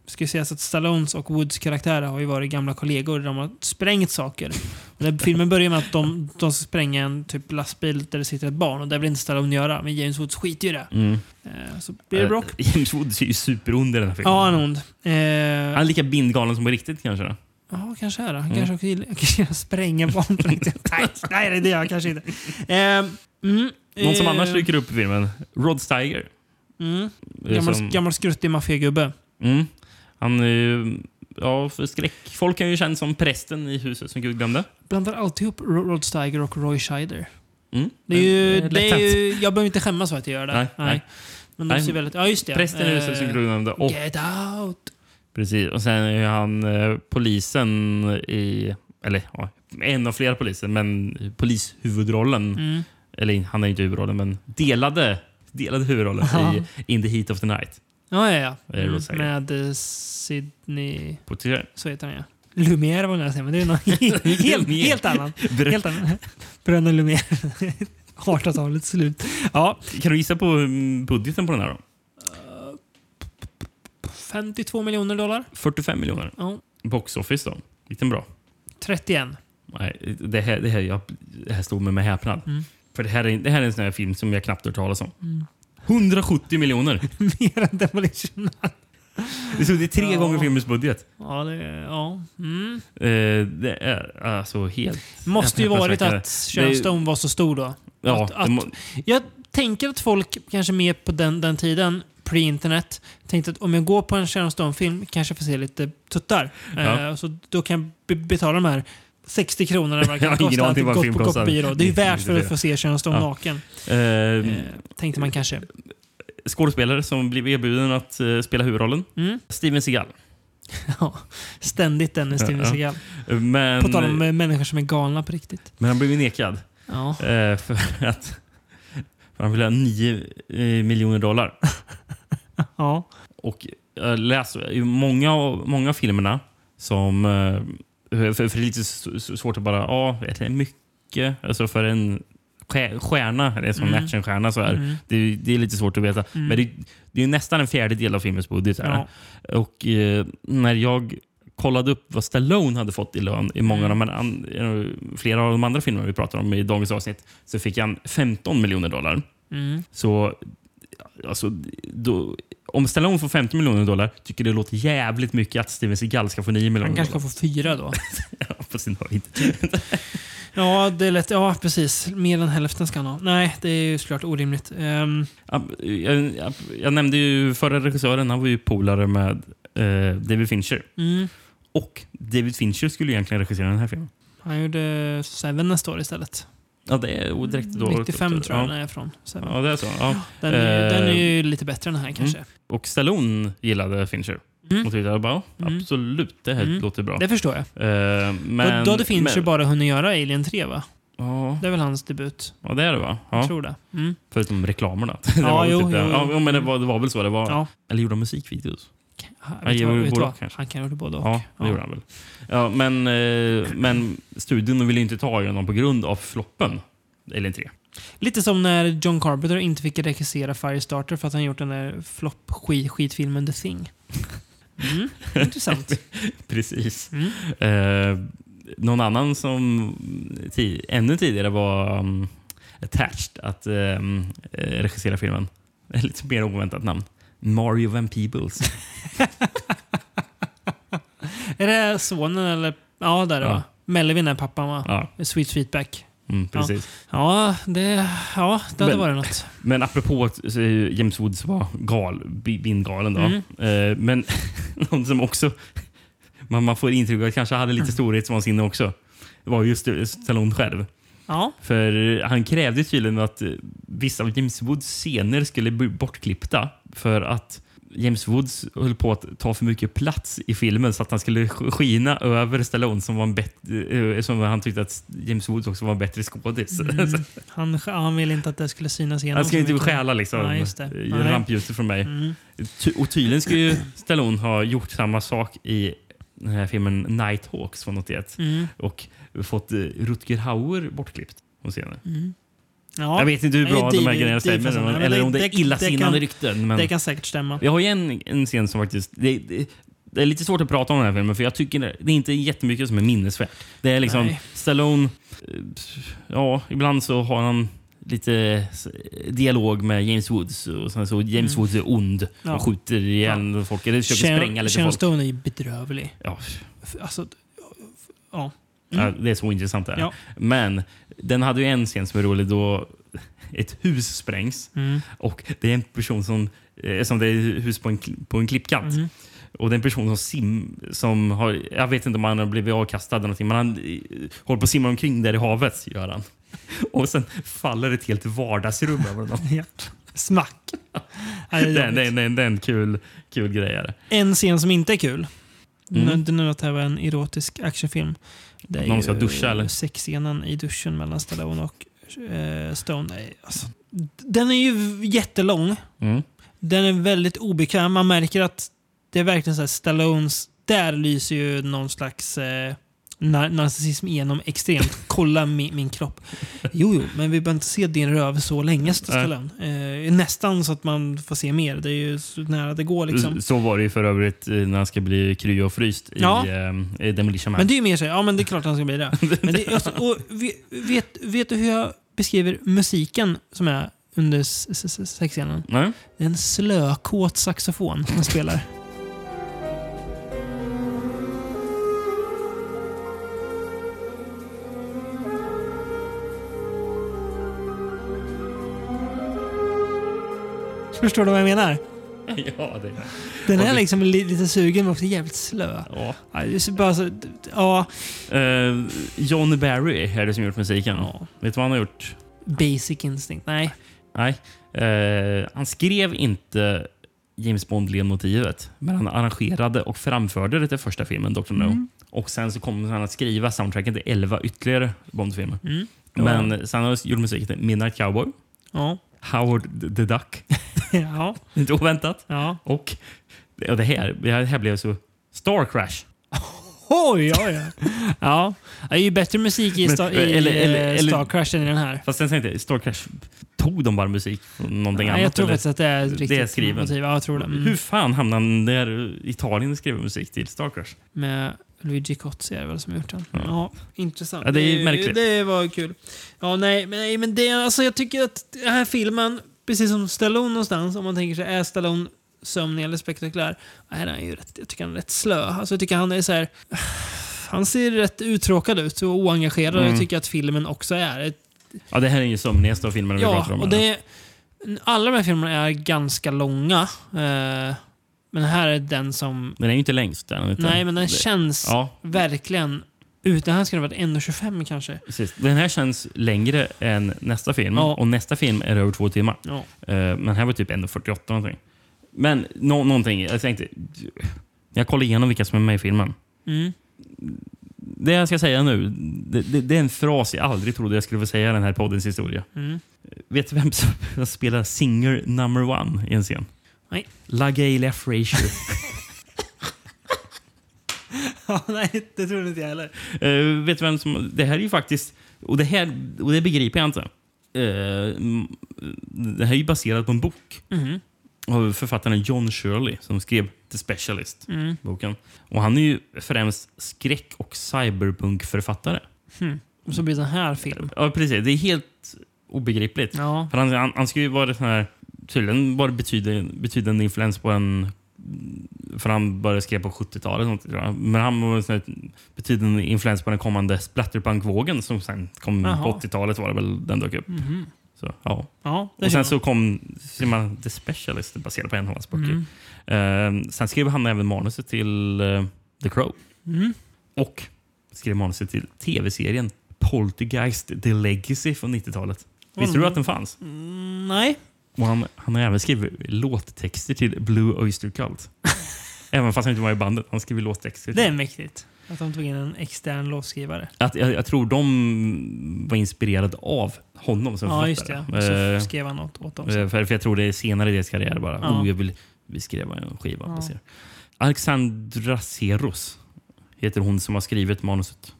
A: ska sägas att Stallones och Woods karaktärer har ju varit gamla kollegor. De har sprängt saker. Där filmen börjar med att de, de ska spränga en typ lastbil där det sitter ett barn. Och det vill inte Stallone göra. Men James Woods skiter ju i det.
B: Mm.
A: Eh, så blir det.
B: Eh, James Woods är ju superond i den här filmen.
A: Ja, han är ond. Eh,
B: Han är lika bindgalen som på riktigt kanske. Då.
A: Ja, kanske är det. Han
B: Mm.
A: kanske också gillar att spränga barn på riktigt. nej, nej, det gör han kanske inte. Eh, mm,
B: Någon som
A: eh,
B: annars dyker upp i filmen, Rod Steiger.
A: Mm. Gammal,
B: som-
A: gammal skruttig maffiagubbe.
B: Mm. Han är ju... Ja, för skräckfolk är ju känd som prästen i huset som Gud glömde.
A: Blandar alltid ihop Ro- Rod Steiger och Roy Scheider.
B: Mm.
A: Det är ju,
B: Eh,
A: det är ju, jag behöver inte skämmas för att jag gör det.
B: Nej, nej.
A: Men de ser väldigt... Ja, just det.
B: Prästen i huset som
A: Eh,
B: Gud glömde. Och,
A: Get out!
B: precis. Och sen är han eh, polisen i... Eller ja, en av flera poliser, men polishuvudrollen.
A: Mm.
B: Eller han är inte huvudrollen, men delade, delade huvudrollen i In the heat of the night.
A: Ja, ja, ja.
B: Är
A: Mm, med eh, Sydney... Så heter han ja. Lumière var jag säga, men det är något helt, helt, annan. Helt annan. Bröderna Lumière. 1800-talets slut. Ja.
B: Kan du gissa på mm, budgeten på den här då?
A: 52 miljoner dollar.
B: 45 miljoner.
A: Ja.
B: Box office då? Gick den bra?
A: 31.
B: Nej, det här, det här, jag, det här stod med mig häpnad.
A: Mm.
B: För det här, är, det här är en sån här film som jag knappt hört talas om.
A: Mm.
B: 170 miljoner!
A: Mer än Demolition Man.
B: Det är tre
A: Ja.
B: gånger filmens budget.
A: Ja, det är... Ja. Mm.
B: Eh, det är alltså helt...
A: Måste ju varit att Sharon Stone var så stor då.
B: Ja,
A: att, att, jag tänker att folk, kanske mer på den, den tiden, pre-internet, tänkte att om jag går på en Sharon Stone-film kanske jag får se lite tuttar.
B: Ja.
A: Eh, så då kan jag be- betala de här 60 kronorna vad det kan kosta att gå på
B: kostar.
A: Det är värt för att få se Sharon Stone
B: Ja.
A: naken.
B: Eh,
A: Eh, tänkte man kanske.
B: skådespelare som blev erbjuden att eh, spela huvudrollen.
A: Mm.
B: Steven Seagal.
A: Ja, ständigt den Steven
B: Ja, ja.
A: Seagal.
B: Men,
A: På tal om eh, människor som är galna på riktigt.
B: men han blev ju nekad.
A: Ja.
B: Eh, för att för han ville ha 9 eh, miljoner dollar.
A: Ja.
B: och i många, av- många av filmerna som... eh, För, för det är lite svårt att bara... Ja, det är mycket. Alltså för en stjär- stjärna, det är som
A: Mm.
B: actionstjärna så här.
A: Mm.
B: Det, är- det är lite svårt att veta.
A: Mm.
B: Men det, det är nästan en fjärdedel av filmens budget. Här. Och eh, när jag kollade upp vad Stallone hade fått i lön i många av de, an, flera av de andra filmerna vi pratar om i dagens avsnitt så fick han 15 miljoner dollar.
A: Mm.
B: Så alltså, då, om Stallone får 50 miljoner dollar tycker det låter jävligt mycket att Steven Seagal ska få 9 miljoner
A: Han kanske
B: dollar.
A: ska få fyra då.
B: ja, på sin höjd.
A: Ja, det är lätt. Ja, precis. Mer än hälften ska han ha. Nej, det är ju såklart orimligt.
B: Ja, Jag, jag, jag nämnde ju förra regissören, han var ju polare med eh, David Fincher.
A: Mm.
B: Och David Fincher skulle egentligen regissera den här filmen.
A: han gjorde Seven nästa år istället.
B: Ja, det är direkt då.
A: 95 tror jag
B: ja.
A: den är från. Seven.
B: Ja, det är så. Ja.
A: Den, är,
B: Eh,
A: den är ju lite bättre än den här kanske.
B: Mm. Och Stallone gillade Fincher.
A: Mm.
B: Och tyckte bara, ja,
A: Mm.
B: absolut, det här
A: Mm.
B: låter bra.
A: Det förstår jag.
B: Eh, men,
A: då, då hade Fincher
B: men,
A: bara hunnit göra Alien 3 va?
B: Ja.
A: Det är väl hans debut?
B: Ja, det är det va? Ja.
A: Jag tror det. Mm.
B: Förutom reklamerna. det
A: Ja, jo,
B: typ
A: jo,
B: Ja,
A: jo.
B: jo, men det var, det var väl så det var.
A: Ja.
B: Eller gjorde han musikvideos?
A: Han,
B: Ja,
A: vad,
B: både
A: han kan göra både och.
B: Ja, det gjorde han väl. Ja, men, eh, men studion ville inte ta honom på grund av floppen. Alien 3.
A: Lite som när John Carpenter inte fick regissera Firestarter för att han gjort den där flopp-skitfilmen The Thing. Mm. Intressant.
B: Precis.
A: Mm.
B: Eh, någon annan som ti- ännu tidigare var um, attached att um, eh, regissera filmen. Ett lite mer oväntat namn. Mario Van Peebles.
A: Är det sonen eller? Ja, där är det
B: Ja.
A: Melvin är pappan va?
B: Ja.
A: Sweet Sweetback.
B: Mm, precis.
A: Ja, ja, det, ja, det hade
B: Men-
A: varit något.
B: Men apropå att eh, James Woods var gal, bi- bindgalen då.
A: Mm.
B: Eh, men någon som också man, man får intryck av att kanske hade lite storhetsvansinne också. var just Stallone själv.
A: Ja.
B: För han krävde tydligen att eh, vissa av James Woods scener skulle bli bortklippta för att James Woods höll på att ta för mycket plats i filmen så att han skulle sk- skina över Stallone som, var en eh, som han tyckte att James Woods också var en bättre skådis.
A: Mm. Han, han ville inte att det skulle synas igenom.
B: Han
A: så
B: inte
A: mycket.
B: stjäla liksom, rampljuset från mig.
A: Mm.
B: Och tydligen ju Stallone ha gjort samma sak i den här filmen Nighthawks från 81
A: Mm.
B: och fått eh, Rutger Hauer bortklippt på scenen.
A: Mm. Ja.
B: Jag vet inte hur bra de här grejerna stämmer, eller,
A: Men det-
B: om det är illasinnade rykten. Men
A: Det kan säkert stämma.
B: vi har ju en, en scen som faktiskt... Det, det, det är lite svårt att prata om den här filmen för jag tycker det, det är inte jättemycket som är minnesvärt. Det är liksom
A: Nej.
B: Stallone... eh, Ja, ibland så har han lite dialog med James Woods och sen så James
A: Mm.
B: Woods är ond
A: Ja.
B: och skjuter ihjäl folk eller försöker
A: Sharon-
B: spränga lite
A: Sharon
B: folk.
A: Stone är ju bedrövlig.
B: Ja.
A: Alltså, ja.
B: Ja, det är så intressant det.
A: Ja.
B: Men den hade ju en scen som är rolig då ett hus sprängs
A: Mm.
B: och det är en person som, eh, som det är hus på en, på en klippkant.
A: Mm.
B: Och det är en person som sim, som har, jag vet inte om han har blivit avkastad eller någonting, men han eh, håller på att simma omkring där i havet, gör han. Och sen faller ett helt vardagsrum över honom.
A: Ja. Smack. Ja, det är
B: Det är, en kul, kul grej. Är det.
A: En scen som inte är kul.
B: Mm.
A: Är nu att det var en erotisk actionfilm. Det är
B: Någon ska duscha, eller?
A: Sexscenen i duschen mellan Stallone och eh, Stone. Nej, alltså, den är ju jättelång.
B: Mm.
A: Den är väldigt obekväm. Man märker att det är verkligen så här Stallones... Där lyser ju någon slags eh, nar narcissism igenom extremt. Kolla min, min kropp. Jo, jo, men vi behöver inte se din röv så länge, Stallone. Eh, nästan så att man får se mer. Det är ju så nära det går liksom.
B: Så var det ju för övrigt eh, när han ska bli kryo och fryst
A: Ja.
B: i, eh, i Demolition Man.
A: Men det är ju mer så ja men det är klart han ska bli det. Men det alltså, och vet, vet, du hur jag beskriver musiken som är under sexscenen?
B: Nej.
A: Det är en slökåt saxofon han spelar. Förstår du vad jag menar?
B: ja, det
A: Den är liksom li, lite sugen men också jävligt slö.
B: Ja.
A: Ja, bara så, ja,
B: Eh, John Barry är det som gjort musiken. Vet du vad han har gjort?
A: basic instinct. Nej.
B: Nej. Eh, han skrev inte James Bond-ledmotivet, men han arrangerade och framförde det till första filmen, Dr. No.
A: Mm.
B: Och sen så kom han att skriva soundtracken till 11 ytterligare Bond-filmer.
A: Mm.
B: Men sen har han gjort musiken till Midnight Cowboy,
A: Ja.
B: Howard the Duck,
A: ja.
B: Inte oväntat.
A: Ja.
B: Och och det här, det här blev så... Star Crash.
A: Oj, ja, ja. ja. Det är ju bättre musik i, Star, i
B: eller- eller-
A: eh,
B: eller-
A: Star Crash än i den här.
B: Fast sen tänkte jag, Star Crash, tog de bara musik från någonting
A: Nej,
B: annat?
A: jag tror
B: eller?
A: faktiskt att det är riktigt
B: det är skriven.
A: motiv. Ja, jag tror det. Mm.
B: Hur fan hamnade han där Italien skrev musik till Star Crash?
A: Med Luigi Cozzi är det väl som har gjort den. Ja. intressant.
B: Ja, det är märkligt.
A: Det var kul. Ja, nej, men, nej, men det, alltså, jag tycker att den här filmen, precis som Stallone någonstans, om man tänker sig, är Stallone sömnig eller spektakulär? Nej, den är ju rätt, jag tycker han är rätt slö. Alltså, jag tycker han är så här... Han ser rätt uttråkad ut och oengagerad.
B: Mm.
A: Jag tycker att filmen också är.
B: Ja, det här är ju sömnigaste av filmerna vi
A: ja,
B: pratar om.
A: och det, alla de här filmerna är ganska långa. Eh, men här är den som...
B: Den är ju inte längst. Den,
A: Nej, men den
B: det-
A: känns
B: Ja,
A: verkligen... Utan här skulle det varit 1.25 kanske.
B: precis. Den här känns längre än nästa film.
A: Ja.
B: Och nästa film är över två timmar.
A: Ja.
B: Eh, men här var typ 1.48 någonting. Men nå någonting, jag tänkte... Jag kollade igenom vilka som är med i filmen.
A: Mm.
B: Det jag ska säga nu, det, det, det är en fras jag aldrig trodde jag skulle få säga i den här poddens historia.
A: Mm.
B: Vet du vem som spelar singer number one i en scen?
A: Nej.
B: LaGaylia Frazier.
A: Ja, nej, det trodde inte jag heller.
B: Eh, vet du vem som... Det här är ju faktiskt... Och det, här, och det begriper jag inte. Mm, det här är ju baserat på en bok
A: Mhm.
B: av författaren John Shirley som skrev The Specialist.
A: Mm.
B: boken. Och Han är ju främst skräck och cyberpunk-författare.
A: Hmm. Och så blir det en här film.
B: Ja, precis. Det är helt obegripligt.
A: Ja.
B: För han, han, han ska ju vara sån här... Tydligen var det betydande, betydande influens på en... För han började skriva på 70-talet. och sånt, tror jag. Men han var en betydande influens på den kommande splatterpunk-vågen som sen kom
A: Jaha.
B: på 80-talet. var det väl den dök upp.
A: Mhm.
B: Så, ja.
A: Ja,
B: och sen så kom man, The Specialist baserat på en av hans böcker.
A: Mm.
B: Eh, sen skrev han även manuset till eh, The Crow.
A: Mm.
B: Och skrev manuset till tv-serien Poltergeist The Legacy från 90-talet. Visste du att den fanns?
A: Mm, nej.
B: Och han, han har även skrivit låttexter till Blue Oyster Cult. även fast han inte var i bandet. Han skrev låttexter.
A: Det är mäktigt. Att de tog in en extern låtskrivare.
B: Att, jag, jag tror de var inspirerade av honom som
A: Ja, just
B: författare.
A: det. Och så
B: Eh,
A: skrev han något åt dem.
B: Eh, För, för jag tror det är senare i deras karriär bara.
A: Ja.
B: Oh, jag vill, vi skrev en skiva.
A: Ja.
B: baserad. Alexandra Seros heter hon som har skrivit manuset.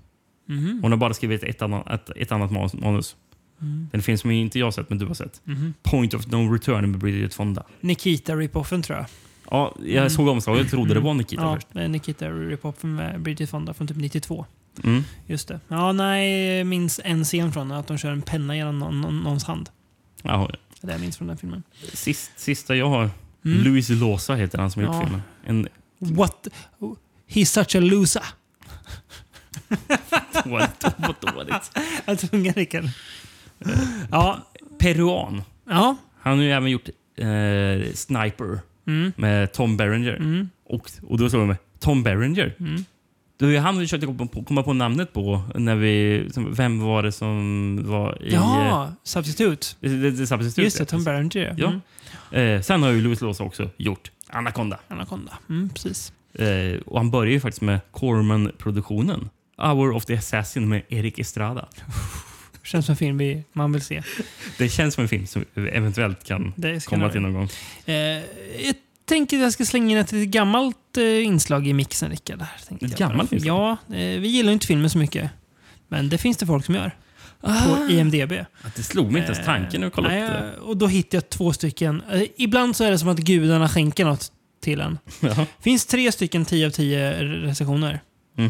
A: Mhm.
B: Hon har bara skrivit ett annat, ett, ett annat manus.
A: Mm.
B: Den finns som inte jag har sett, men du har sett.
A: Mhm.
B: Point of No Return med Bridget Fonda.
A: Nikita Ripoffen tror jag.
B: Ja, jag
A: Mm.
B: såg omslaget och trodde det var Nikita
A: ja,
B: först.
A: Nikita Ripoffen med Bridget Fonda från typ 92.
B: Mm.
A: Just det. Ja, nej, minns en scen från att de kör en penna genom någon, någon, någons hand.
B: Ja,
A: Det är jag minns från den filmen.
B: sist, sista jag har,
A: Mm.
B: Louis Losa heter han som har gjort
A: Ja.
B: filmen. En
A: What? He's such a loser.
B: dåligt, vad dåligt.
A: Är tvungen, Rickard. Ja.
B: Peruan.
A: Ja.
B: Han har ju även gjort eh, Sniper
A: Mm.
B: med Tom Berenger.
A: Mm.
B: Och, och då såg med Tom Berenger.
A: Mm.
B: Det var ju han vi försökte komma på, namnet på. När vi, vem var det som var i...
A: Ja,
B: eh, det, det, Substitute,
A: Just det, Tom. Berenger.
B: Ja.
A: Mm.
B: Eh, sen har ju Louis Losa också gjort Anaconda.
A: Anaconda. Mm, precis.
B: Eh, och han började ju faktiskt med Corman-produktionen. Hour of the Assassin med Eric Estrada.
A: Känns som en film vi, man vill se.
B: Det känns som en film som eventuellt kan komma till någon gång.
A: Eh, jag tänker att jag ska slänga in ett litet gammalt eh, inslag i mixen, Rickard.
B: Ett gammalt inslag?
A: Ja, eh, vi gillar inte filmen så mycket. Men det finns det folk som gör. På IMDB.
B: Att det slog mig inte ens tanken när jag kollade
A: Nej,
B: upp det.
A: eh, Och då hittade jag två stycken. Eh, ibland så är det som att gudarna skänker något till en.
B: Ja.
A: finns tre stycken 10 av 10 recensioner. Eh,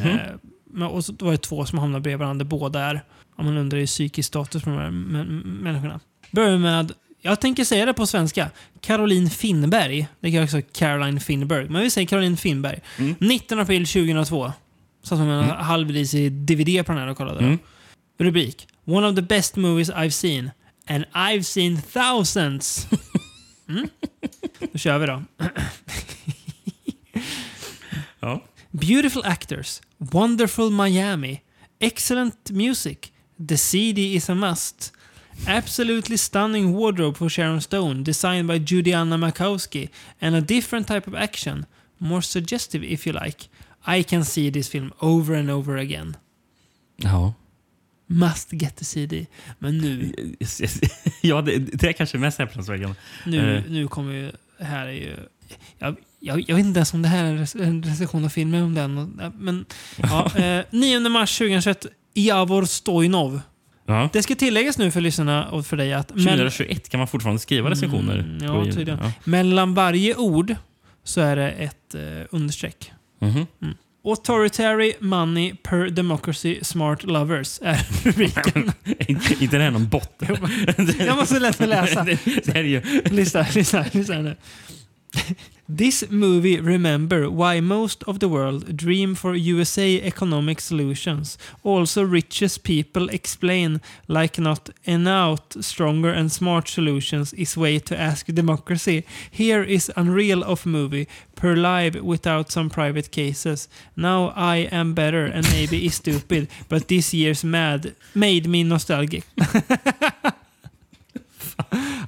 A: men- och så var det två som hamnar bredvid varandra. Båda är, om man undrar, i psykisk status på de här människorna. Börjar med, jag tänker säga det på svenska, Caroline Finnberg. Det kan också Caroline Finnberg, men vi säger Caroline Finnberg.
B: Mm.
A: 19 april 2002. Satt som en halvrisig DVD på den här och kollade.
B: Mm.
A: Rubrik. One of the best movies I've seen. And I've seen thousands. Mm. Då kör vi då.
B: Ja.
A: Beautiful actors, wonderful Miami, excellent music, the CD is a must, absolutely stunning wardrobe for Sharon Stone, designed by Judianna Makowski, and a different type of action, more suggestive if you like. I can see this film over and over again.
B: Ja.
A: Must get the CD. Men nu,
B: ja, det, det är kanske mest häpnadsväckande.
A: nu,
B: Eh,
A: nu kommer ju... Här är ju... Jag, jag, jag vet inte ens om det här är en recension av filmen. Om den, men, ja, eh, 9 mars 2021. Javor Stojnov.
B: ja.
A: Det ska tilläggas nu för lyssnarna och för dig att... men-
B: 2021 kan man fortfarande skriva recensioner.
A: Mm, ja, tydligen.
B: ja.
A: Mellan varje ord så är det ett eh, understreck.
B: Mhm.
A: Mm. Authoritary money per democracy smart lovers är rubriken.
B: inte inte det här någon bot.
A: Jag måste lätt läsa.
B: det, det är ju...
A: lyssna, lyssna, lyssna nu. This movie remember why most of the world dream for USA economic solutions. Also richest people explain like not an out stronger and smart solutions is way to ask democracy. Here is unreal of movie per live without some private cases. Now I am better and maybe is stupid but this year's mad made me nostalgic.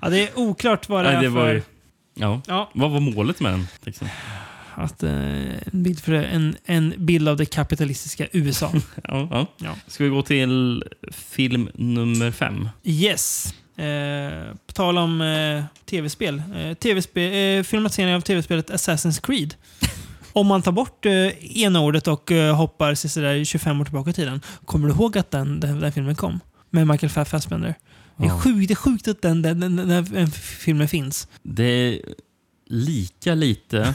A: ja, det är oklart vad det är för...
B: ja.
A: Ja.
B: Vad var målet med den texten?
A: Att, eh, en, bild för en, en bild av det kapitalistiska USA.
B: Ja, ja.
A: Ja.
B: Ska vi gå till film nummer fem?
A: Yes. Eh, på tal om eh, tv-spel. Eh, TV-spel eh, filmatisering av tv-spelet Assassin's Creed. Om man tar bort eh, ena ordet och eh, hoppar sådär 25 år tillbaka i tiden. Kommer du ihåg att den, den, den filmen kom? Med Michael Fa- Fassbender. Det är sjukt, det är sjukt att den, den, den, den, filmen finns.
B: Det är lika lite...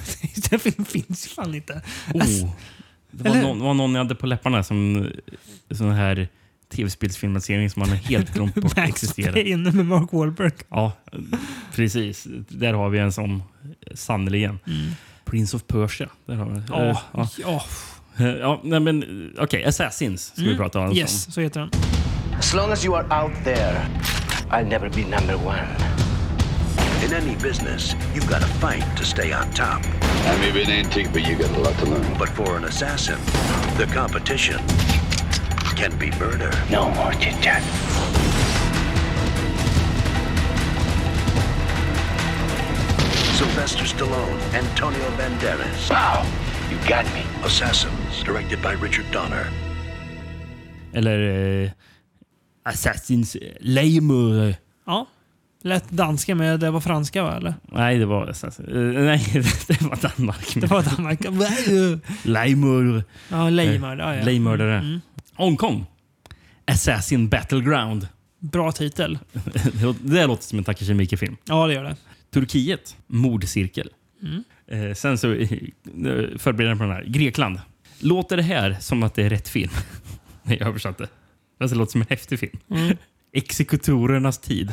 A: den filmen finns ju fan inte.
B: Oh,
A: Alltså,
B: det var någon, var någon jag hade på läpparna som sån här tv-spelsfilmatisering som man har helt glömt bort
A: Max
B: existerar.
A: Payne med Mark Wahlberg.
B: Ja, precis. Där har vi en sån, sannerligen.
A: Mm.
B: Prince of Persia. Där har vi.
A: Ja,
B: Eh, ja.
A: ja.
B: Eh, ja, nej, men Okej, Assassins ska vi
A: Mm.
B: prata om.
A: Yes, så heter den.
P: As long as you are out there, I'll never be number one.
X: In any business, you've got to fight to stay on top.
J: I may be an antique, but you got a lot to learn.
X: But for an assassin, the competition can be murder.
P: No more chit chat.
X: Sylvester Stallone, Antonio Banderas.
P: Wow, you got me.
X: Assassins, directed by Richard Donner.
B: Eller eh, Assassins Lemur.
A: Ja. Lätt danska med det var franska va? Eller?
B: Nej, det var Assassin. eh, nej, det var Danmark.
A: Det var Danmark.
B: Lemur.
A: Ja, Leimör. Ja, ja.
B: Lejmördare.
A: Mm.
B: Hongkong. Assassin Battleground.
A: Bra titel.
B: det låter- som en Takashi Miike-film.
A: Ja, det gör det.
B: Turkiet. Mordcirkel.
A: Mm.
B: Eh, sen så eh, förbereder jag på den här. Grekland. Låter det här som att det är rätt film? Nej, jag översatte. Alltså, det låter som en häftig film.
A: Mm.
B: Exekutorernas tid.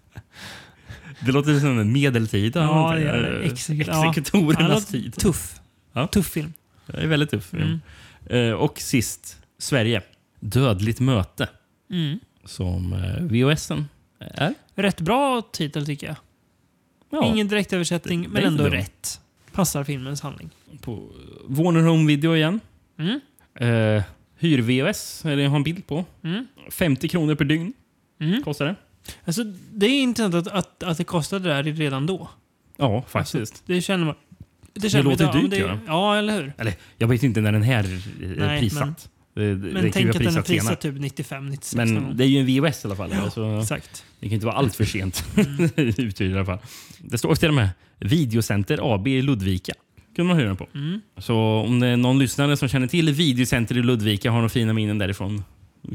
B: det låter som en medeltida.
A: Ja, det.
B: Exekutorernas
A: Ja,
B: tid.
A: Tuff.
B: Ja.
A: Tuff film.
B: Det är väldigt tuff film.
A: Mm.
B: Eh, och sist, Sverige. Dödligt möte.
A: Mm.
B: Som eh, VHSen är.
A: Rätt bra titel tycker jag.
B: Ja.
A: Ingen direktöversättning,
B: Det-
A: men
B: det
A: ändå rätt. Passar filmens handling.
B: På Warner Home Video igen.
A: Mm.
B: Eh, Hyr-VHS, jag har en bild på.
A: Mm.
B: 50 kronor per dygn
A: Mm.
B: kostar det.
A: Alltså, det är intressant att, att, att det kostade det där redan då.
B: Ja, faktiskt.
A: Alltså, det känner man. Det,
B: Det
A: känner
B: låter dyrt,
A: men det,
B: ja.
A: Ja, eller hur?
B: Eller, jag vet inte när den här är
A: Nej,
B: prissatt. Det,
A: Men
B: det ju
A: tänk att den är
B: prissatt
A: typ 95, 96 någon
B: Men
A: gång.
B: det är ju en VHS i alla fall.
A: Ja,
B: så
A: exakt.
B: Det kan inte vara allt för sent
A: Mm.
B: i alla fall. Det står till och med Videocenter AB i Ludvika. Kunde man hyra den på.
A: Mm.
B: Så om det är någon lyssnare som känner till Videocenter i Ludvika har några fina minnen därifrån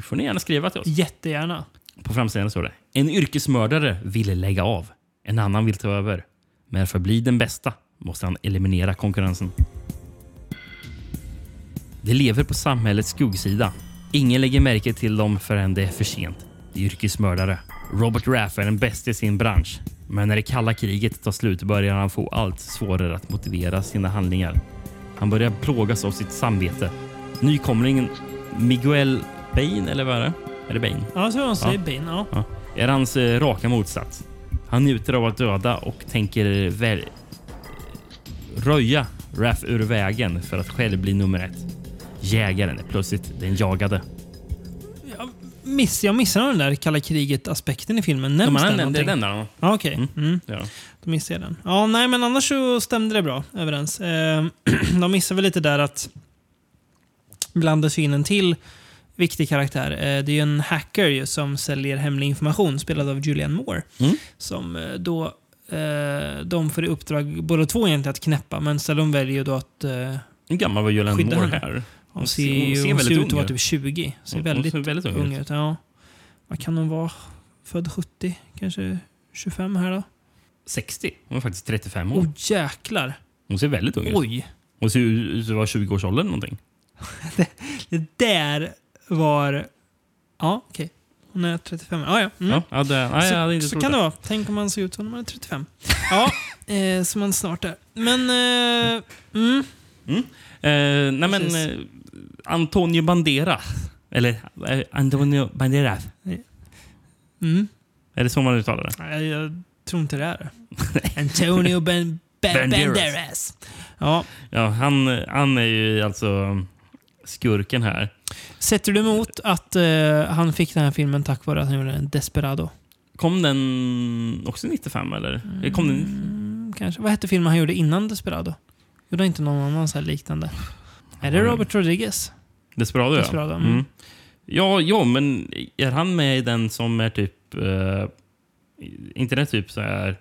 B: får ni gärna skriva till oss.
A: Jättegärna.
B: På framsidan står det. En yrkesmördare ville lägga av. En annan vill ta över. Men för att bli den bästa måste han eliminera konkurrensen. De lever på samhällets skuggsida. Ingen lägger märke till dem förrän det är för sent. De är yrkesmördare. Robert Raff är den bästa i sin bransch. Men när det kalla kriget tar slut börjar han få allt svårare att motivera sina handlingar. Han börjar plågas av sitt samvete. Nykomlingen Miguel Bain, eller vad är det? Är det Bain?
A: Ja, så han säger Bane. Ja.
B: Ja. Är hans eh, raka motsats. Han njuter av att döda och tänker väl röja Raff ur vägen för att själv bli nummer ett. Jägaren är plötsligt den jagade.
A: Miss, jag missade den där kalla kriget-aspekten i filmen. Nämns
B: Ja, men
A: den
B: nämnde den där.
A: Ja, Okej. Mm.
B: Ja.
A: Då missade jag den. Ja, nej, men annars så stämde det bra överens. Eh, de missade väl lite där att blanda sig in en till viktig karaktär. Eh, det är en hacker ju, som säljer hemlig information, spelad av Julianne Moore.
B: Mm.
A: Som eh, då, eh, de får i uppdrag, båda två egentligen, att knäppa. Men Stallone väljer ju då att eh,
B: Hur gammal var Julianne Moore här?
A: Hon ser, ju-
B: hon ser
A: hon ser ut att vara typ 20. Ser
B: Hon- hon
A: väldigt,
B: ser väldigt ung ut.
A: Ja. Vad kan hon vara? Född 70? Kanske 25 här då?
B: 60. Hon är faktiskt 35 år.
A: Åh jäklar!
B: Hon ser väldigt ung ut.
A: Oj!
B: Hon ser ut att vara 20-årsåldern eller någonting.
A: Det där var... Ja, okej. Hon är 35. Ja, ja. Mm.
B: Ja, det, nej,
A: så
B: jag hade inte
A: så kan
B: det.
A: det vara. Tänk om man ser ut som när man är 35. Ja, eh, så man snart är. Men... Eh, mm.
B: Eh, nej men,
A: Precis.
B: eh, Antonio Banderas. Eller eh, Antonio Banderas.
A: Mm.
B: Är det så man uttalar det?
A: Nej, jag tror inte det är det. Antonio ben, ben,
B: Banderas.
A: Banderas. Ja.
B: Ja, han, han är ju alltså skurken här.
A: Sätter du emot att eh, han fick den här filmen tack vare att han gjorde en Desperado?
B: Kom den också 95 eller? Eller Kom den...
A: Mm, kanske. Vad hette filmen han gjorde innan Desperado? Gjorde inte någon annan så liknande? Är det Robert Rodriguez?
B: Desperado, ja.
A: Desperado, mm.
B: Mm. Ja, ja, men är han med i den som är typ... Eh, inte den typ så här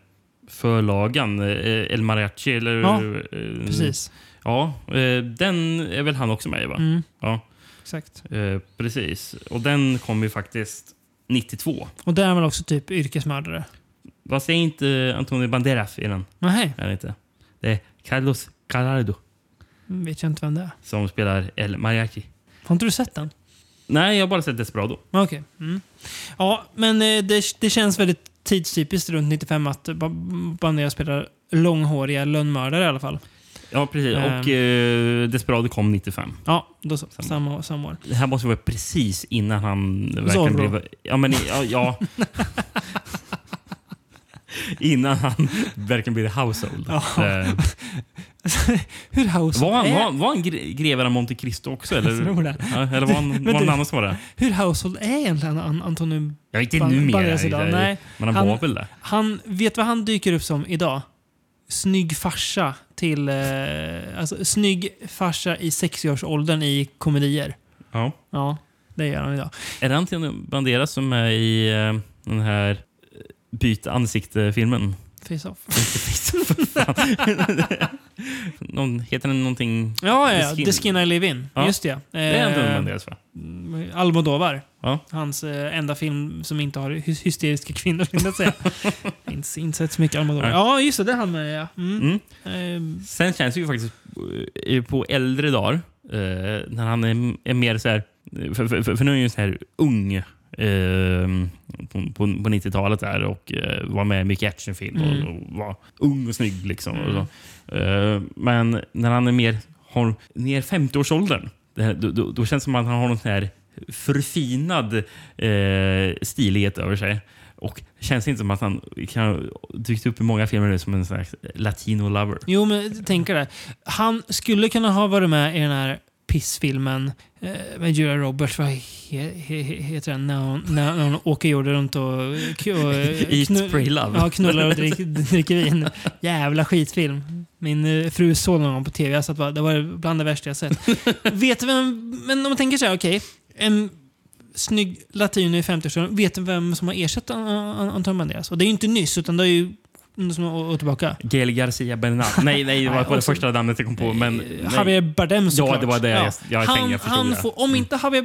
B: förlagan? Eh, El Mariachi eller...
A: Ja,
B: eh,
A: precis.
B: Ja, eh, den är väl han också med i va?
A: Mm.
B: Ja,
A: Exakt.
B: eh, precis. Och den kom ju faktiskt 92.
A: Och där är väl också typ yrkesmördare?
B: Vad säger inte Antonio Banderas i den?
A: Nej,
B: Är det inte? Det är Carlos Gallardo
A: vet jag inte vem det är.
B: som spelar El Mariachi.
A: Har inte du sett den?
B: Nej, jag har bara sett Desperado.
A: Okej. Mm. Ja, men eh, det, det känns väldigt tidstypiskt runt 95 att Ba- Banderas spelar långhåriga lönnmördare i alla fall.
B: Ja, precis.
A: Ehm.
B: Och eh, Desperado kom 95.
A: Ja, då så. Samma, samma år.
B: Det här måste vara precis innan han verkligen
A: Zorro.
B: blev... Ja, men ja. ja. innan han verkligen blev household.
A: Ja.
B: Eh,
A: Hur house
B: var, han,
A: är...
B: var, var han gre- greven av Monte Cristo också? Eller. Ja, eller var han, han
A: du-
B: annan som var det?
A: Hur household är egentligen An- Antonio
B: Jag vet inte
A: Ban-
B: numera.
A: Idag? Nej.
B: Men han, var väl det?
A: Han, vet vad han dyker upp som idag? Snygg farsa till... Eh, alltså, snygg farsa i 60-årsåldern i komedier.
B: Ja.
A: Ja, det gör han idag.
B: Är det Antonio Banderas som är i eh, den här eh, Byt ansikte-filmen?
A: Face-off.
B: Någon, heter den någonting?
A: Ja, ja, ja. The Skin I Live In.
B: Ja.
A: Just det.
B: Det är Antonio
A: Eh,
B: Banderas va?
A: Almodovar.
B: Ja.
A: Hans eh, enda film som inte har hy- hysteriska kvinnor, skulle jag säga. inte, inte sett så mycket Almodovar. Ja, just det. Det är han med, ja. Mm.
B: Mm.
A: Ehm,
B: Sen känns det ju faktiskt eh, på äldre dagar, eh, när han är, är mer så här... För, för, för, för nu är han ju så här ung eh, på, på, på 90-talet där och eh, var med i mycket actionfilm
A: Mm.
B: och, och var ung och snygg. Liksom, och
A: Mm.
B: så. Eh, men när han är mer, har ner 50-årsåldern, då, då, då känns det som att han har någon här förfinad eh, stilighet över sig. Och det känns inte som att han kan dykt upp i många filmer nu som en slags latino lover.
A: Jo, men tänk det. Han skulle kunna ha varit med i den här pissfilmen eh, med Julia Roberts. Vad he, he, he, heter den? När hon, när, hon åker jorden runt och, och
B: Eat, pray, love.
A: Ja, knullar och drick, dricker vin. Jävla skitfilm. Min eh, fru såg någon på tv. Jag satt bara, det var bland det värsta jag sett. vet vem, men om man tänker så här, okej. en snygg latino i 50-årsåldern. Vet du vem som har ersatt An- An- Anton Banderas? Och det är ju inte nyss, utan det är ju är tillbaka.
B: Gael Garcia Bernal. Nej, nej, det var på det första namnet jag kom på. Men, nej.
A: Javier Bardem såklart.
B: Ja, det var det jag, jag
A: han,
B: tänkte. Jag
A: han får, Om inte Javier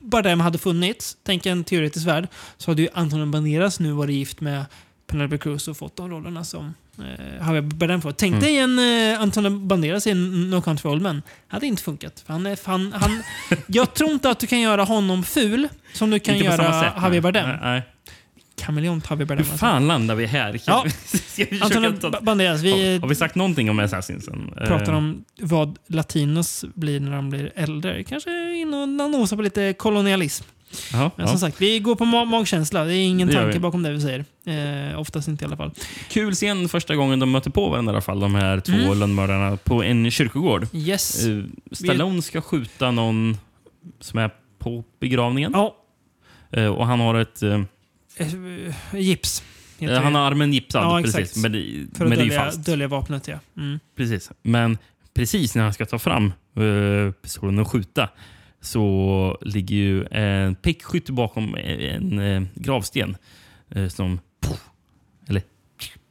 A: Bardem hade funnits, tänk en teoretisk värld, så hade ju Anton Banderas nu varit gift med Penelope Cruz och fått de rollerna som eh, Javier Bardem får. Tänk
B: Mm.
A: dig en eh, Anton Banderas i en No Country Old Men. hade inte funkat. För han är, fan, han, jag tror inte att du kan göra honom ful som du kan göra. Javier Bardem.
B: Nej, nej.
A: Kameleont Javier Bardem.
B: Hur fan landar vi här?
A: Ja.
B: vi- vi
A: Antonio
B: ta-
A: Banderas, vi-
B: har, har vi sagt någonting om Assassinsen?
A: pratar
B: Eh,
A: om vad latinos blir när de blir äldre. Kanske in och nosar på lite kolonialism.
B: Jaha,
A: Men
B: ja.
A: som sagt, vi går på ma- magkänsla. Det är ingen
B: Det
A: tanke
B: vi.
A: bakom det vi säger. Eh, oftast inte i alla fall.
B: Kul scen första gången de möter på varandra i alla fall, de här två
A: Mm.
B: lönnmördarna på en kyrkogård.
A: Yes.
B: Eh, Stallone ska skjuta någon som är på begravningen.
A: Ja.
B: Eh, och han har ett... Eh,
A: gips. heter
B: Eh, Han
A: det.
B: har armen gipsad,
A: Ja,
B: precis. Men det,
A: För att
B: men det är
A: dölja,
B: fast.
A: dölja vapnet, ja. Mm.
B: Precis. Men precis när han ska ta fram uh, pistolen och skjuta så ligger ju en prickskytt bakom en, en gravsten. eh, Som... Eller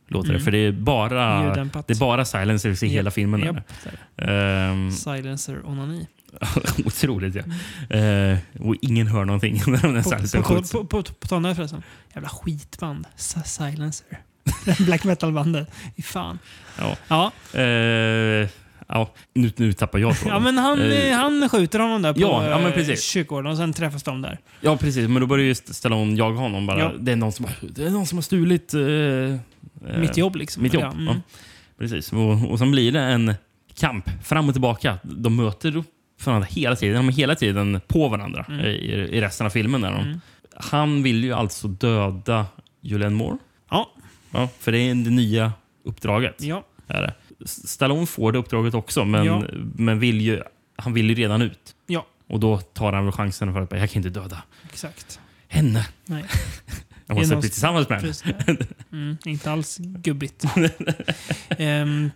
B: låter det.
A: Mm.
B: För det är bara, det är bara silencers i
A: Japp,
B: hela filmen.
A: japp,
B: där. Ehm,
A: Silencer onani.
B: otroligt ja. Eh, och ingen hör någonting när den här
A: På, på,
B: skjuts.
A: på, på, på tal om det förresten. Jävla skitband. Silencer. Black metal-bandet. Fy fan.
B: Ja.
A: Ja.
B: Eh, ja. Nu, nu tappar jag tråden.
A: Ja, men han,
B: Eh,
A: eh, han skjuter honom där på
B: Ja, ja, men
A: eh,
B: precis.
A: kyrkogården och sen träffas de där.
B: Ja, precis. Men då börjar ju Stallone jaga honom. Bara.
A: Ja.
B: Det, är någon som har, det är någon som har stulit... eh, eh,
A: Mitt jobb, liksom.
B: Mitt jobb,
A: Ja, mm.
B: Precis. Och, och sen blir det en kamp fram och tillbaka. De möter upp varandra hela tiden. De är hela tiden på varandra
A: Mm.
B: i, i resten av filmen. Där
A: Mm.
B: Han vill ju alltså döda Julianne Moore.
A: Ja.
B: ja för det är det nya uppdraget.
A: Ja.
B: Är det. Stallone får det uppdraget också, men,
A: Ja.
B: men vill ju, han vill ju redan ut.
A: Ja.
B: Och då tar han väl chansen för att jag kan inte döda
A: Exakt.
B: henne.
A: Nej.
B: Jag måste bli tillsammans med henne.
A: Mm, inte alls gubbigt. Ehm,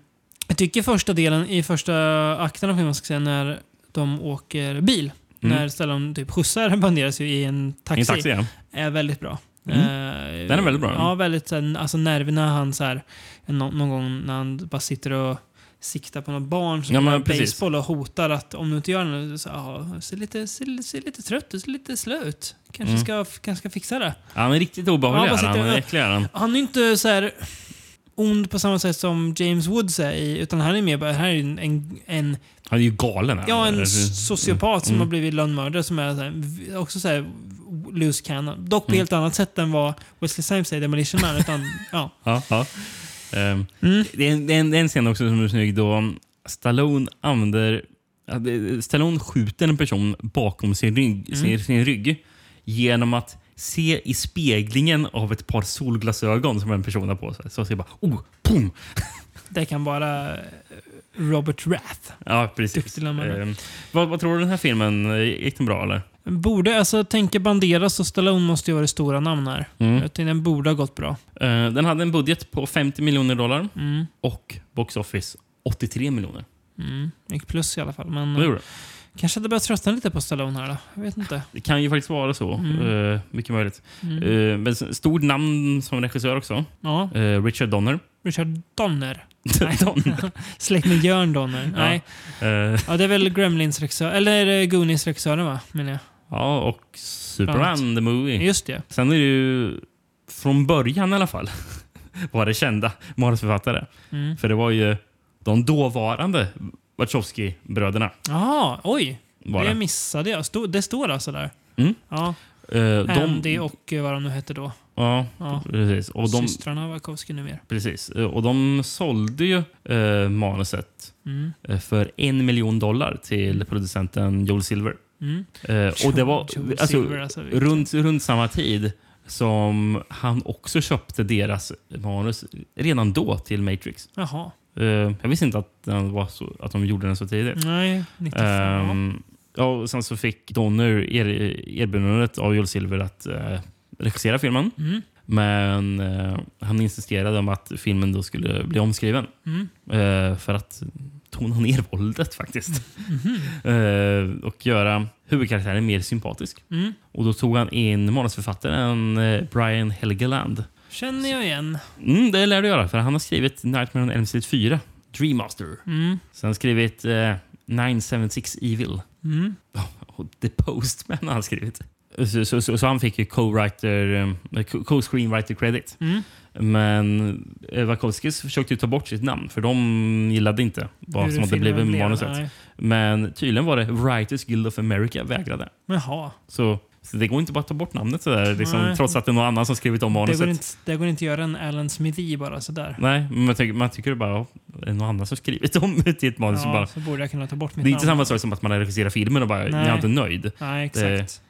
A: jag tycker första delen i första akten av filmen, när de åker bil.
B: Mm.
A: När Stallone typ skjutsar Banderas i en taxi.
B: I en taxi, ja.
A: Är väldigt bra.
B: Mm.
A: Eh,
B: Den är väldigt bra.
A: Ja, väldigt så här, alltså nerverna han så här, nå- någon gång när han bara sitter och siktar på något barn som
B: Ja,
A: baseball och hotar att om du inte gör det så ja, ser lite, ser, ser lite trött ut, ser lite slö ut. Kanske,
B: Mm.
A: ska, kanske ska fixa det.
B: Ja, Han är riktigt obehaglig.
A: Ja,
B: han. Han är äcklig. Han.
A: Han är inte så här ond på samma sätt som James Woods är i, utan han är mer bara, här är en, en,
B: han är ju galen.
A: Ja, en
B: Mm.
A: sociopat som
B: Mm.
A: har blivit lönnmördare som är så här, också så här loose cannon. Dock på
B: Mm.
A: helt annat sätt än vad Wesley Snipes är i Demolition Man. Utan, ja.
B: Ja, ja. Ehm,
A: Mm.
B: det, är en, det, är en, det är en scen också som är snygg då Stallone använder... Stallone skjuter en person bakom sin rygg,
A: Mm.
B: sin, sin rygg genom att se i speglingen av ett par solglasögon som en person har på sig. Så ser jag bara oh, pum!
A: Det kan bara eh, Robert Rath.
B: Ja, precis. Ehm, vad, vad tror du den här filmen? Gick den bra eller?
A: Borde, alltså tänker Banderas och Stallone måste ju vara det stora namn här.
B: Mm.
A: Jag den borde ha gått bra.
B: Eh, den hade en budget på 50 miljoner dollar
A: Mm.
B: och box office 83 miljoner.
A: Mm. Gick plus i alla fall. Men
B: Det gjorde det.
A: Kanske hade börjat tröttna lite på Stallone här då. Jag vet inte.
B: Det kan ju faktiskt vara så.
A: Mm.
B: Eh, mycket möjligt.
A: Mm.
B: Eh, men stort namn som regissör också.
A: Ja.
B: Eh, Richard Donner.
A: Richard Donner.
B: Donner.
A: Släkt med Jörn Donner. Nej. Ja, det är väl Gremlins regissör. Eller Goonies regissören va? Menar jag.
B: ja, och Superman the Movie.
A: Just det.
B: Sen är det ju från början i alla fall var det kända manusförfattare.
A: Mm.
B: För det var ju de dåvarande Wachowski-bröderna.
A: Jaha, oj.
B: Var
A: det missade jag. Det står alltså där.
B: Mm.
A: Ja.
B: De,
A: Andy och eh, vad de nu hette då.
B: Ja,
A: Ja.
B: precis. Och de,
A: Systrarna Wachowski numera.
B: Precis. Eh, Och de sålde ju eh, manuset
A: Mm.
B: för en miljon dollar till producenten Joel Silver.
A: Mm.
B: Eh, och det var alltså,
A: Silver, alltså,
B: runt, runt samma tid som han också köpte deras manus redan då till Matrix.
A: Jaha.
B: Eh, jag visste inte att, den var så, att de gjorde den så tidigt.
A: Nej, 95.
B: Ehm, ja, och sen så fick Donner er, erbjudandet av Joel Silver att eh, regissera filmen.
A: Mm.
B: Men eh, han insisterade om att filmen då skulle bli omskriven.
A: Mm.
B: För att tona ner våldet faktiskt.
A: Mhm.
B: Eh, och göra huvudkaraktären mer sympatisk.
A: Mm.
B: Och då tog han in manusförfattaren Brian Helgeland.
A: Känner jag igen.
B: Mm, det lär du göra, för han har skrivit Nightmare on Elm Street 4, Dream Master.
A: Mm.
B: Sen skrivit eh, 976 Evil.
A: Mm.
B: Och The Postman har han skrivit. Så, så, så, så han fick ju co-writer, eh, co- co-screenwriter credit.
A: Mm.
B: Men Wachowskis försökte ta bort sitt namn för de gillade inte vad som hade blivit
A: blev,
B: manuset.
A: nej.
B: Men tydligen var det Writers Guild of America vägrade.
A: Jaha.
B: Så, så det går inte bara att ta bort namnet sådär, liksom,
A: Nej.
B: trots att det är någon annan som skrivit om
A: Det
B: manuset.
A: går, inte, det går inte att göra en Alan Smithy bara sådär.
B: Nej, men man tycker, man tycker det bara är någon annan som skrivit om det till ett manus.
A: Ja,
B: bara,
A: så borde jag kunna ta bort mitt
B: det är inte
A: namn.
B: samma sak som att man har regisserat filmen och bara, jag är inte nöjd.
A: Nej,
B: Det-
A: exakt.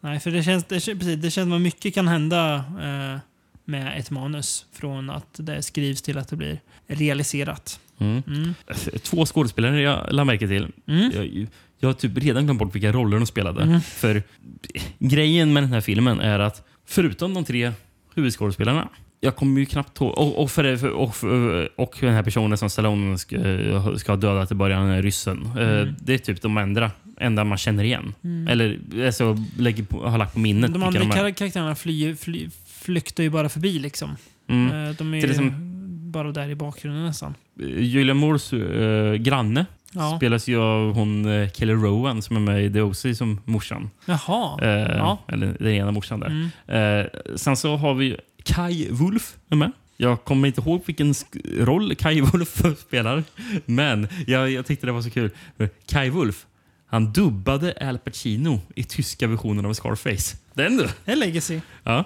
A: Nej, för det känns, det, precis, det känns som att mycket kan hända eh, med ett manus. Från att det skrivs till att det blir realiserat.
B: Mm.
A: Mm.
B: Två skådespelare jag la märke till.
A: Mm.
B: Jag, jag har typ redan glömt bort vilka roller de spelade.
A: Mm.
B: För grejen med den här filmen är att förutom de tre huvudskådespelarna jag kommer ju knappt ihåg. Och, och, för, och, för, och den här personen som Stallone ska, ska ha dödat i början, ryssen. Eh,
A: Mm.
B: Det är typ de enda enda man känner igen.
A: Mm.
B: Eller alltså, lägger på, har lagt på minnet.
A: De andra
B: de är.
A: kar- karaktärerna fly, fly, flyktar ju bara förbi liksom.
B: Mm.
A: Eh, De är ju bara där i bakgrunden nästan.
B: Julia Moores eh, granne
A: Ja.
B: spelas ju av hon uh, Kelly Rowan som är med i The O.C. som morsan.
A: Jaha.
B: Eh,
A: Ja.
B: Eller den ena morsan där.
A: Mm.
B: Eh, sen så har vi Kai Wolf är med. Jag kommer inte ihåg vilken roll Kai Wolf spelar. Men jag, jag tyckte det var så kul. Kai Wolf han dubbade Al Pacino i tyska versionen av Scarface. Den du!
A: Är legacy.
B: Ja.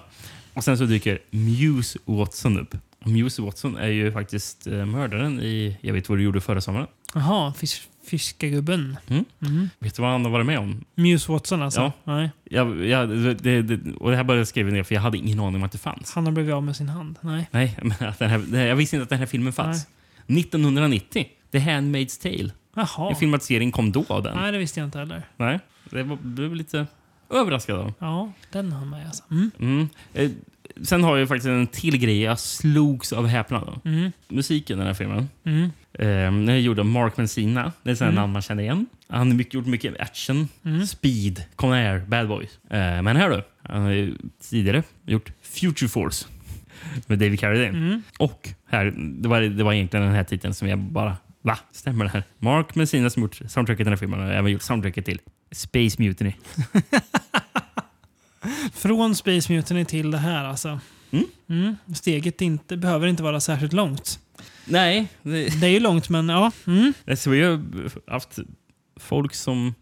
B: Och sen så dyker Muse Watson upp. Muse Watson är ju faktiskt eh, mördaren i Jag vet vad du gjorde förra sommaren.
A: Jaha, fisk, fiskargubben.
B: Mm.
A: Mhm.
B: Vet du vad han har varit med om?
A: Muse Watson alltså?
B: Ja.
A: Nej.
B: Jag, jag, det, det, och det här bara jag skrev ner för jag hade ingen aning om att det fanns.
A: Han har blivit av med sin hand? Nej.
B: Nej, men att den här, jag visste inte att den här filmen fanns. 1990, The Handmaid's Tale.
A: Jaha.
B: En filmatisering kom då av den.
A: Nej, det visste jag inte heller.
B: Nej, det var, blev lite överraskad av.
A: Ja, den har med alltså. Mm.
B: Mm. Eh, sen har jag faktiskt en till grej jag slogs av häpnad.
A: Mm.
B: Musiken i den här filmen.
A: Mm.
B: Eh, den är gjord av Mark Menzina. Det är sådana
A: Mm.
B: namn man känner igen. Han har mycket, gjort mycket action,
A: Mm.
B: speed, Con Air, Bad Boys. Eh, men här då, han har ju tidigare gjort Future Force med David Carradine.
A: Mm.
B: Och här, det var, det var egentligen den här titeln som jag bara... Va? Stämmer det här? Mark Menzina som gjort soundtracket till den här filmen har även gjort soundtracket till Space Mutiny.
A: Från Space Mutiny till det här alltså.
B: Mm.
A: Mm. Steget inte, behöver inte vara särskilt långt.
B: Nej. Det,
A: Det är ju långt, men ja. Mm.
B: Så vi har haft folk som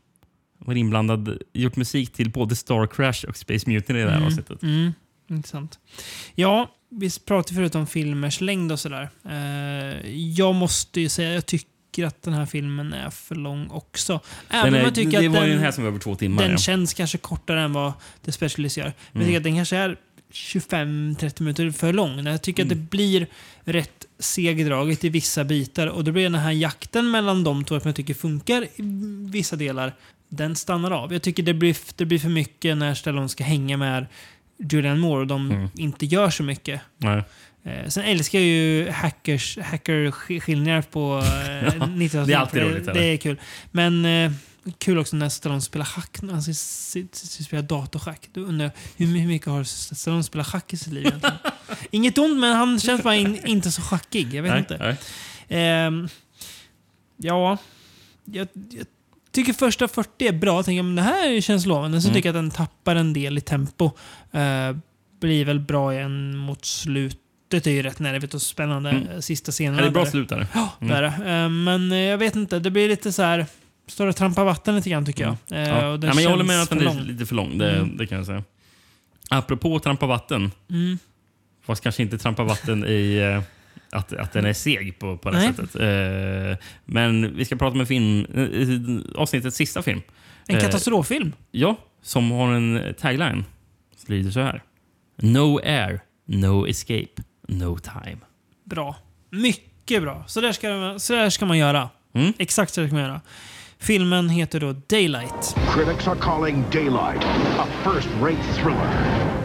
B: var inblandad, gjort musik till både Star Crash och Space Mutiny i det här
A: Mm.
B: avsnittet.
A: Mm. Intressant. Ja, vi pratade förut om filmers längd och sådär. Eh, jag måste ju säga jag tycker att den här filmen är för lång också. Även om jag tycker
B: det
A: att
B: var
A: den,
B: ju den här som var över två timmar.
A: den
B: ja.
A: känns kanske kortare än vad The Specialist gör. Men jag
B: Mm.
A: tycker att den kanske är 25-30 minuter för lång. Jag tycker
B: Mm.
A: att det blir rätt segdraget i vissa bitar. Och då blir den här jakten mellan de två som jag tycker funkar i vissa delar, den stannar av. Jag tycker det blir, det blir för mycket när Stallone ska hänga med Julianne Moore och de
B: Mm.
A: inte gör så mycket.
B: Nej.
A: Eh, sen älskar jag ju hackers, hackerskildringar på eh, 90-talet.
B: det är alltid roligt,
A: Det är kul. Men eh, kul också när Stallone spelar schack. Han spelar datorschack. Då undrar hur my- hur mycket har Stallone spelat schack i sitt liv egentligen? Inget ont, men han känns bara in, inte så schackig. Jag vet
B: Nej,
A: inte.
B: nej.
A: Ehm, ja, jag, jag tycker första 40 är bra. Jag tänker, men det här känns lovande. Så
B: Mm.
A: tycker jag att den tappar en del i tempo. Eh, blir väl bra igen mot slutet. Det är ju rätt nervigt och spännande.
B: Mm.
A: eh, Sista scenen.
B: Ja, det är bra slut där.
A: Ja,
B: Mm.
A: det är det. Eh, Men eh, jag vet inte. Det blir lite så här... Står och trampar vatten lite grann tycker jag. Eh,
B: Ja. Ja, men jag håller med att den är lite för lång. Det,
A: Mm.
B: det kan jag säga. Apropå trampa vatten.
A: Mm.
B: Fast kanske inte trampa vatten i eh, att, att den är seg på, på det
A: Nej.
B: sättet. Eh, men vi ska prata om en film, eh, avsnittets sista film.
A: En
B: Eh,
A: katastroffilm.
B: Ja, som har en tagline. Som lyder så här. No air, no escape, no time.
A: Bra. Mycket bra. Så där ska, man- så där ska man göra.
B: Mm.
A: Exakt så där ska man göra. Filmen heter då Daylight.
N: Critics are calling Daylight a first-rate thriller.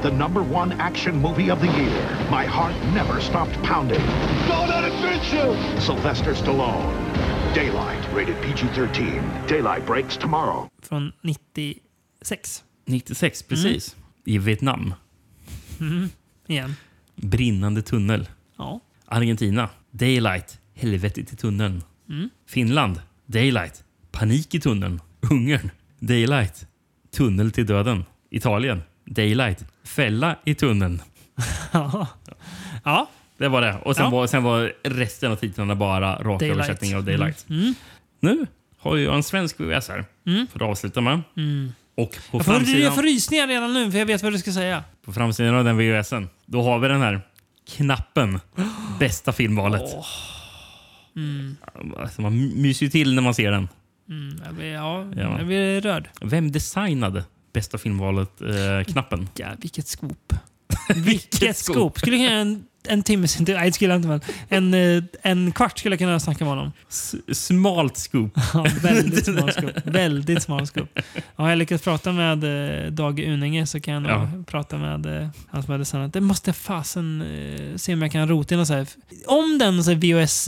N: The number one action movie of the year. My heart never stopped pounding.
H: Go on adventure!
N: Sylvester Stallone. Daylight, rated PG-13. Daylight breaks tomorrow.
A: Från 96.
B: 96, precis. I Vietnam.
A: Mm. Igen.
B: Brinnande tunnel.
A: Ja.
B: Argentina. Daylight. Helvetet i tunneln.
A: Mm.
B: Finland. Daylight. Panik i tunneln. Ungern. Daylight. Tunnel till döden. Italien. Daylight. Fälla i tunneln.
A: Ja. ja.
B: Det var det. Och sen,
A: Ja.
B: var, sen var resten av titlarna bara raka översättningar av Daylight.
A: Mm. Mm.
B: Nu har jag en svensk VHS här.
A: Mm.
B: För att avsluta med.
A: Mm.
B: Och på
A: Jag får, jag
B: framsidan,
A: får rysningar redan nu för jag vet vad du ska säga.
B: på framsidan av den VHSen, då har vi den här knappen. Bästa filmvalet.
A: Mm.
B: Alltså, man myser ju till när man ser den.
A: Mm. Jag, blir, ja,
B: Ja.
A: jag blir rörd.
B: Vem designade bästa filmvalet-knappen?
A: Ja, vilket scoop. vilket scoop. Skulle kunna en, en timmes intervju. Nej, det skulle jag inte. Men en, eh, en kvart skulle jag kunna snacka med honom.
B: S- smalt scoop.
A: Ja, väldigt smal scoop. Väldigt smal scoop. Har jag lyckats prata med eh, Dag Uninge så kan jag
B: Ja.
A: prata med eh, han som hade designat. Det måste jag fasen eh, se om jag kan rota in och så här. Om den så här, VHS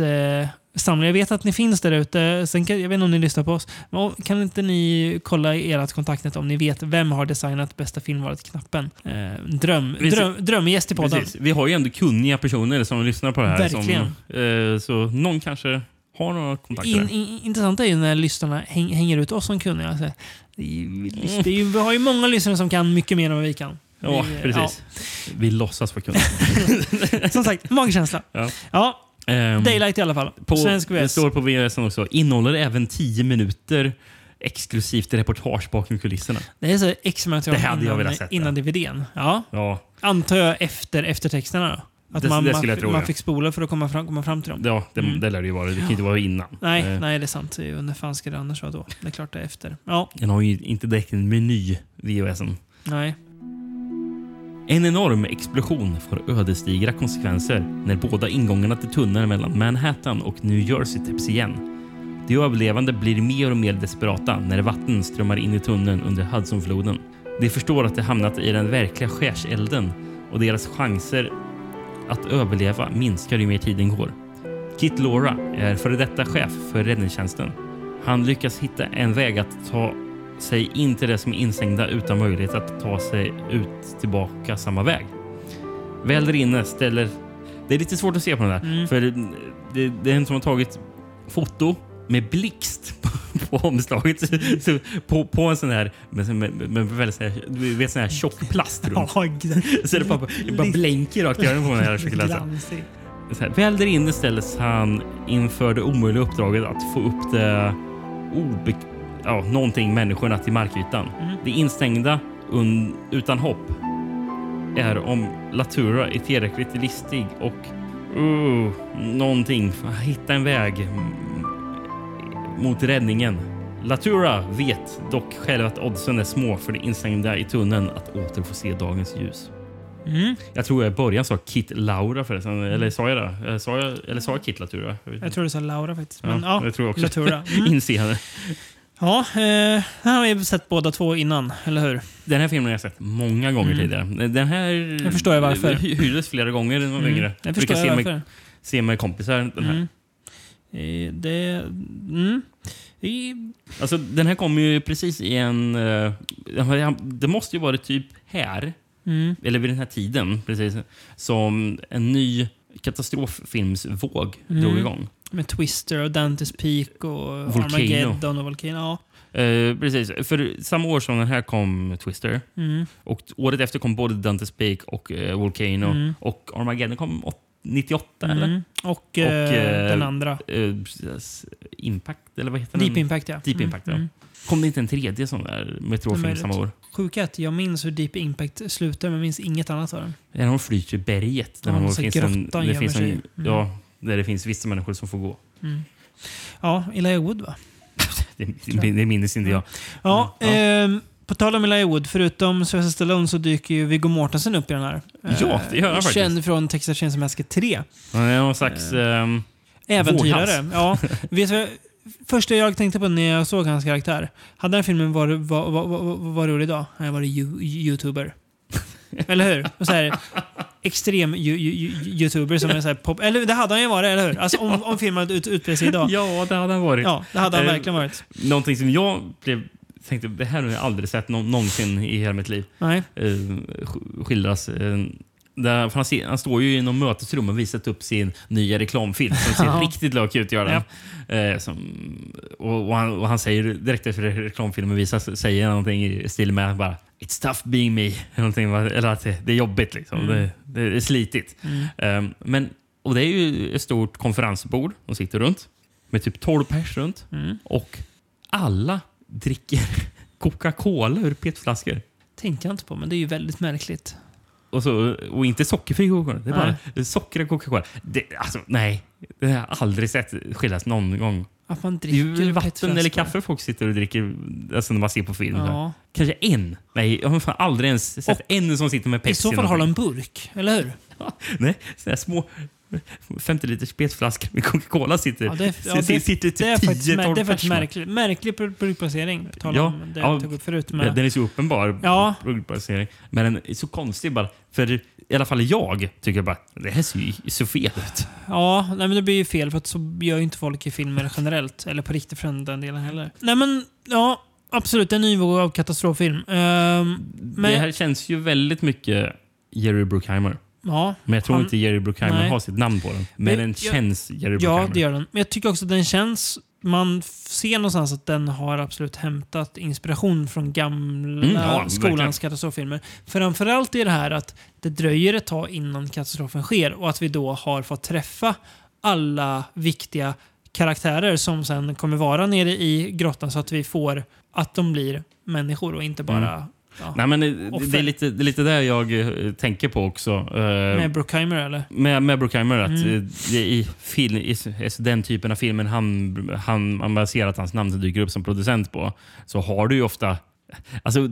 A: samla. Jag vet att ni finns där ute. Sen kan, jag vet inte om ni lyssnar på oss. Men kan inte ni kolla i ert kontaktnät om ni vet vem har designat bästa filmvalet-knappen? Eh, dröm, dröm, drömgäst i podden.
B: Precis. Vi har ju ändå kunniga personer som lyssnar på det här.
A: Verkligen.
B: Som, eh, så någon kanske har några kontakter.
A: In, in, intressant är ju när lyssnarna häng, hänger ut oss som kunniga. Alltså, det är, ju- det är, ju- vi har ju många lyssnare som kan mycket mer än vad vi kan.
B: Ja,
A: Vi-
B: precis. Vi låtsas vara kunniga.
A: ja. Som sagt, magkänsla.
B: Ja.
A: Ja,
B: Ehm,
A: Daylight i alla fall.
B: På,
A: Svensk
B: det
A: VS.
B: står på VHS också. Innehåller även 10 minuter exklusivt reportage bakom kulisserna.
A: Det är så extra material
B: Det hade jag
A: innan,
B: velat sett,
A: innan DVDn. Ja.
B: Ja,
A: Antar jag efter eftertexterna då? Att
B: Det-
A: man,
B: det
A: man,
B: jag tro,
A: man fick spola för att komma fram, komma fram till dem.
B: ja det,
A: Mm.
B: det lär det ju vara. Det kan ju inte vara innan.
A: Nej,
B: Eh,
A: nej, det är sant. Det När fan ska det annars vara då? Det är klart det är efter. Ja,
B: Den har ju inte direkt en meny, VHSen.
A: nej.
B: En enorm explosion får ödesdigra konsekvenser när båda ingångarna till tunneln mellan Manhattan och New Jersey täpps igen. De överlevande blir mer och mer desperata när vatten strömmar in i tunneln under Hudsonfloden. De förstår att de hamnat i den verkliga skärselden och deras chanser att överleva minskar ju mer tiden går. Kit Laura är före detta chef för räddningstjänsten. Han lyckas hitta en väg att ta sig in till det som är instängda utan möjlighet att ta sig ut tillbaka samma väg. Väl där inne ställer... Det är lite svårt att se på den där.
A: Mm.
B: För det, det är en som har tagit foto med blixt på, på omslaget. Så på, på en sån här med, med, med, väldigt sån här, du vet, sån här tjock plast runt.
A: Ja,
B: Så det bara, det bara blänker rakt i ögonen på den här chokladsen.
A: glansig.
B: Så här, väl där inne ställs han inför det omöjliga uppdraget att få upp det obe ja, någonting människorna till markytan.
A: Mm.
B: Det instängda un utan hopp är om Latura är tillräckligt listig och uh, någonting. Hitta en väg mot räddningen. Latura vet dock själv att oddsen är små för det instängda i tunneln att åter få se dagens ljus.
A: Mm.
B: Jag tror jag i början sa Kit Laura förresten. Eller sa jag det? Eller sa jag, eller sa jag Kit Latura? Jag.
A: Jag tror du sa Laura faktiskt. Men,
B: ja,
A: ja,
B: jag tror också.
A: Latura. Mm.
B: Inseende.
A: Ja, eh, här har vi sett båda två innan, eller hur?
B: Den här filmen har jag sett många gånger
A: Mm.
B: tidigare. Den här
A: Jag förstår jag varför.
B: hy- hyrdes flera gånger när jag var
A: Mm.
B: yngre.
A: Jag förstår
B: se
A: jag
B: med,
A: varför.
B: se med kompisar. Den här.
A: Mm. Eh, Det... Mm. I,
B: Alltså, den här kommer ju precis i en... eh, Det måste ju vara typ här,
A: Mm.
B: eller vid den här tiden, precis, som en ny katastroffilmsvåg
A: Mm.
B: drog igång.
A: Med Twister och Dante's Peak och
B: Volcano.
A: Armageddon och Volcano. Ja.
B: Eh, precis. För samma år som den här kom Twister.
A: Mm.
B: Och året efter kom både Dante's Peak och eh, Volcano.
A: Mm.
B: Och Armageddon kom åt- 98
A: Mm.
B: eller?
A: Och, eh, den andra.
B: eh, Impact, eller vad heter
A: Deep
B: den?
A: Impact, ja.
B: Deep
A: Mm,
B: Impact, ja.
A: mm.
B: Kom det inte en tredje sån där meteorfilm samma år?
A: Sjuka att jag minns hur Deep Impact slutar, men minns inget annat av den.
B: Där de flyter i berget. Där
A: Ja, massa
B: finns en,
A: grotta
B: det finns en,
A: Mm.
B: Ja, där det finns vissa människor som får gå.
A: Mm. Ja, Elijah Wood va?
B: Det, det, det minns inte jag.
A: Ja, ehm, på tal om Elijah Wood, förutom Sylvester Stallone så dyker ju Viggo Mortensen upp i den här.
B: Ja, det gör han
A: Eh,
B: faktiskt.
A: Känd från Texas Chainsaw Massacre 3.
B: Han är någon slags... ehm,
A: Äventyrare. Ja. Vet du, första jag tänkte på när jag såg hans karaktär. Hade den här filmen varit, var, var, var, var rolig idag? Hade varit you, youtuber. eller hur? Och så här, extrem ju, ju, ju, youtuber som är så pop... Eller det hade han ju varit, eller hur? Alltså om, om filmen hade ut, utbrett sig idag.
B: Ja, det hade han varit.
A: Ja, det hade han
B: Eh,
A: verkligen varit.
B: Någonting som jag blev, tänkte, det här har jag aldrig sett nå- någonsin i hela mitt liv.
A: Nej.
B: Sk- skildras. Eh, där, han, ser, han står ju i något mötesrum och visat upp sin nya reklamfilm som ser
A: Ja.
B: riktigt lök ut. Gör den. Eh, som, och, och, han, och han säger direkt efter reklamfilmen visas, säger någonting i stil med bara It's tough being me. Eller, att det, är jobbigt. Liksom.
A: Mm.
B: Det, det är slitigt.
A: Mm.
B: Eh, men, och det är ju ett stort konferensbord de sitter runt. Med typ 12 pers runt.
A: Mm.
B: Och alla dricker Coca-Cola ur petflaskor.
A: Tänkte jag inte på, men det är ju väldigt märkligt.
B: Och, så, och inte sockerfri Coca-Cola. Det är bara sockrig Coca-Cola. Det, alltså, nej, det har jag aldrig sett skiljas någon gång.
A: Att man
B: Det är ju
A: dricker
B: vatten eller kaffe folk sitter och dricker alltså när man ser på film.
A: Ja.
B: Kanske en. Nej, jag har fan aldrig ens sett en som sitter med
A: I
B: Pepsi.
A: så fall har de en burk, eller hur?
B: Nej, sådana små 50 liters petflaskor med Coca-Cola sitter,
A: Ja, det, ja,
B: sitter,
A: det,
B: sitter typ
A: det är faktiskt,
B: 10-12
A: mär- det är faktiskt. Märklig pro- produktplacering. På
B: Ja,
A: om det
B: ja,
A: jag tog upp förut. Med,
B: Den är så uppenbar.
A: Ja.
B: produktplacering. Men den är så konstig bara. För i alla fall jag tycker bara det här ser ju så fel ut.
A: Ja, nej, men det blir ju fel för att så gör ju inte folk i filmer generellt. Eller på riktigt för den delen heller. Nej men, ja. Absolut, en ny våg av katastroffilm. Ehm, men,
B: Det här känns ju väldigt mycket Jerry Bruckheimer.
A: Ja,
B: Men jag tror
A: han-
B: inte Jerry Bruckheimer
A: nej.
B: har sitt namn på den. Men
A: Men
B: den
A: jag-
B: känns Jerry
A: Ja,
B: Bruckheimer.
A: det gör den. Men jag tycker också att den känns... Man ser någonstans att den har absolut hämtat inspiration från gamla
B: Mm, ja, verkligen.
A: skolans katastroffilmer. Framförallt är det här att det dröjer ett tag innan katastrofen sker och att vi då har fått träffa alla viktiga karaktärer som sen kommer vara nere i grottan så att vi får att de blir människor och inte bara
B: Mm.
A: Ja,
B: Nej, men det, det, är lite, det är lite där jag eh, tänker på också. eh,
A: med Bruckheimer eller?
B: med, med Bruckheimer. Att
A: Mm.
B: eh, det, i, film, i, den typen av filmen han, han, man baserar att hans namn dyker upp som producent på, så har du ju ofta Alltså,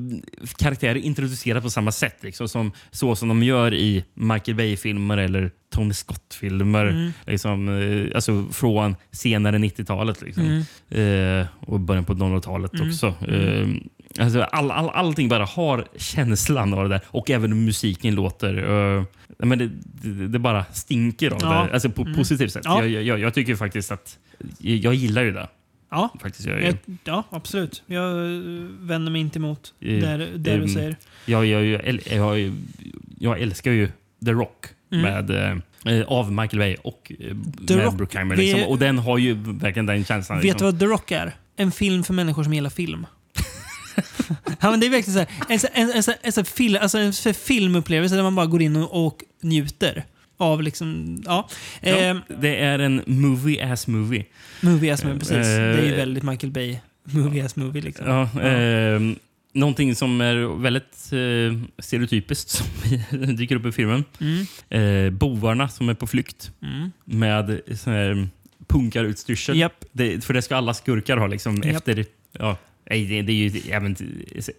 B: karaktärer introduceras på samma sätt. Liksom, som, så som de gör i Michael Bay-filmer eller Tony Scott-filmer.
A: Mm.
B: Liksom, alltså, från senare 90-talet. Liksom. Eh, och början på 00-talet
A: Mm.
B: också.
A: Mm.
B: Eh, alltså, all, all, allting bara har känslan av det där. Och även musiken låter. Eh, men det, det, det bara stinker av
A: Ja.
B: det. Alltså på
A: Mm.
B: positivt sätt.
A: Ja.
B: Jag, jag, jag tycker faktiskt att... Jag, gillar ju det.
A: Ja,
B: Faktiskt, jag,
A: jag, ja absolut. Jag eh, vänder mig inte emot
B: Eh,
A: det, det
B: ehm,
A: du säger.
B: Jag, jag, jag, jag, älskar ju The Rock
A: Mm.
B: med, eh, av Michael Bay och
A: The
B: med
A: Rock,
B: Bruckheimer. Liksom. Och den har ju verkligen den känslan.
A: Vet du
B: liksom.
A: vad The Rock är? En film för människor som gillar film. ja, men det är verkligen så här, en, en, en, en, här film, alltså en filmupplevelse där man bara går in och, och njuter av liksom, ja.
B: Ja,
A: Ehm,
B: det är en movie as movie.
A: movie as movie, precis.
B: Eh,
A: det är ju väldigt Michael Bay. Movie as movie liksom.
B: Ja, Eh, någonting som är väldigt eh, stereotypiskt som dyker upp i filmen.
A: Mm.
B: Eh, bovarna som är på flykt
A: Mm.
B: med sån här punkarutstyrsel.
A: Japp.
B: Det, för det ska alla skurkar ha liksom
A: Japp.
B: efter... Ja, nej, det, det är ju även...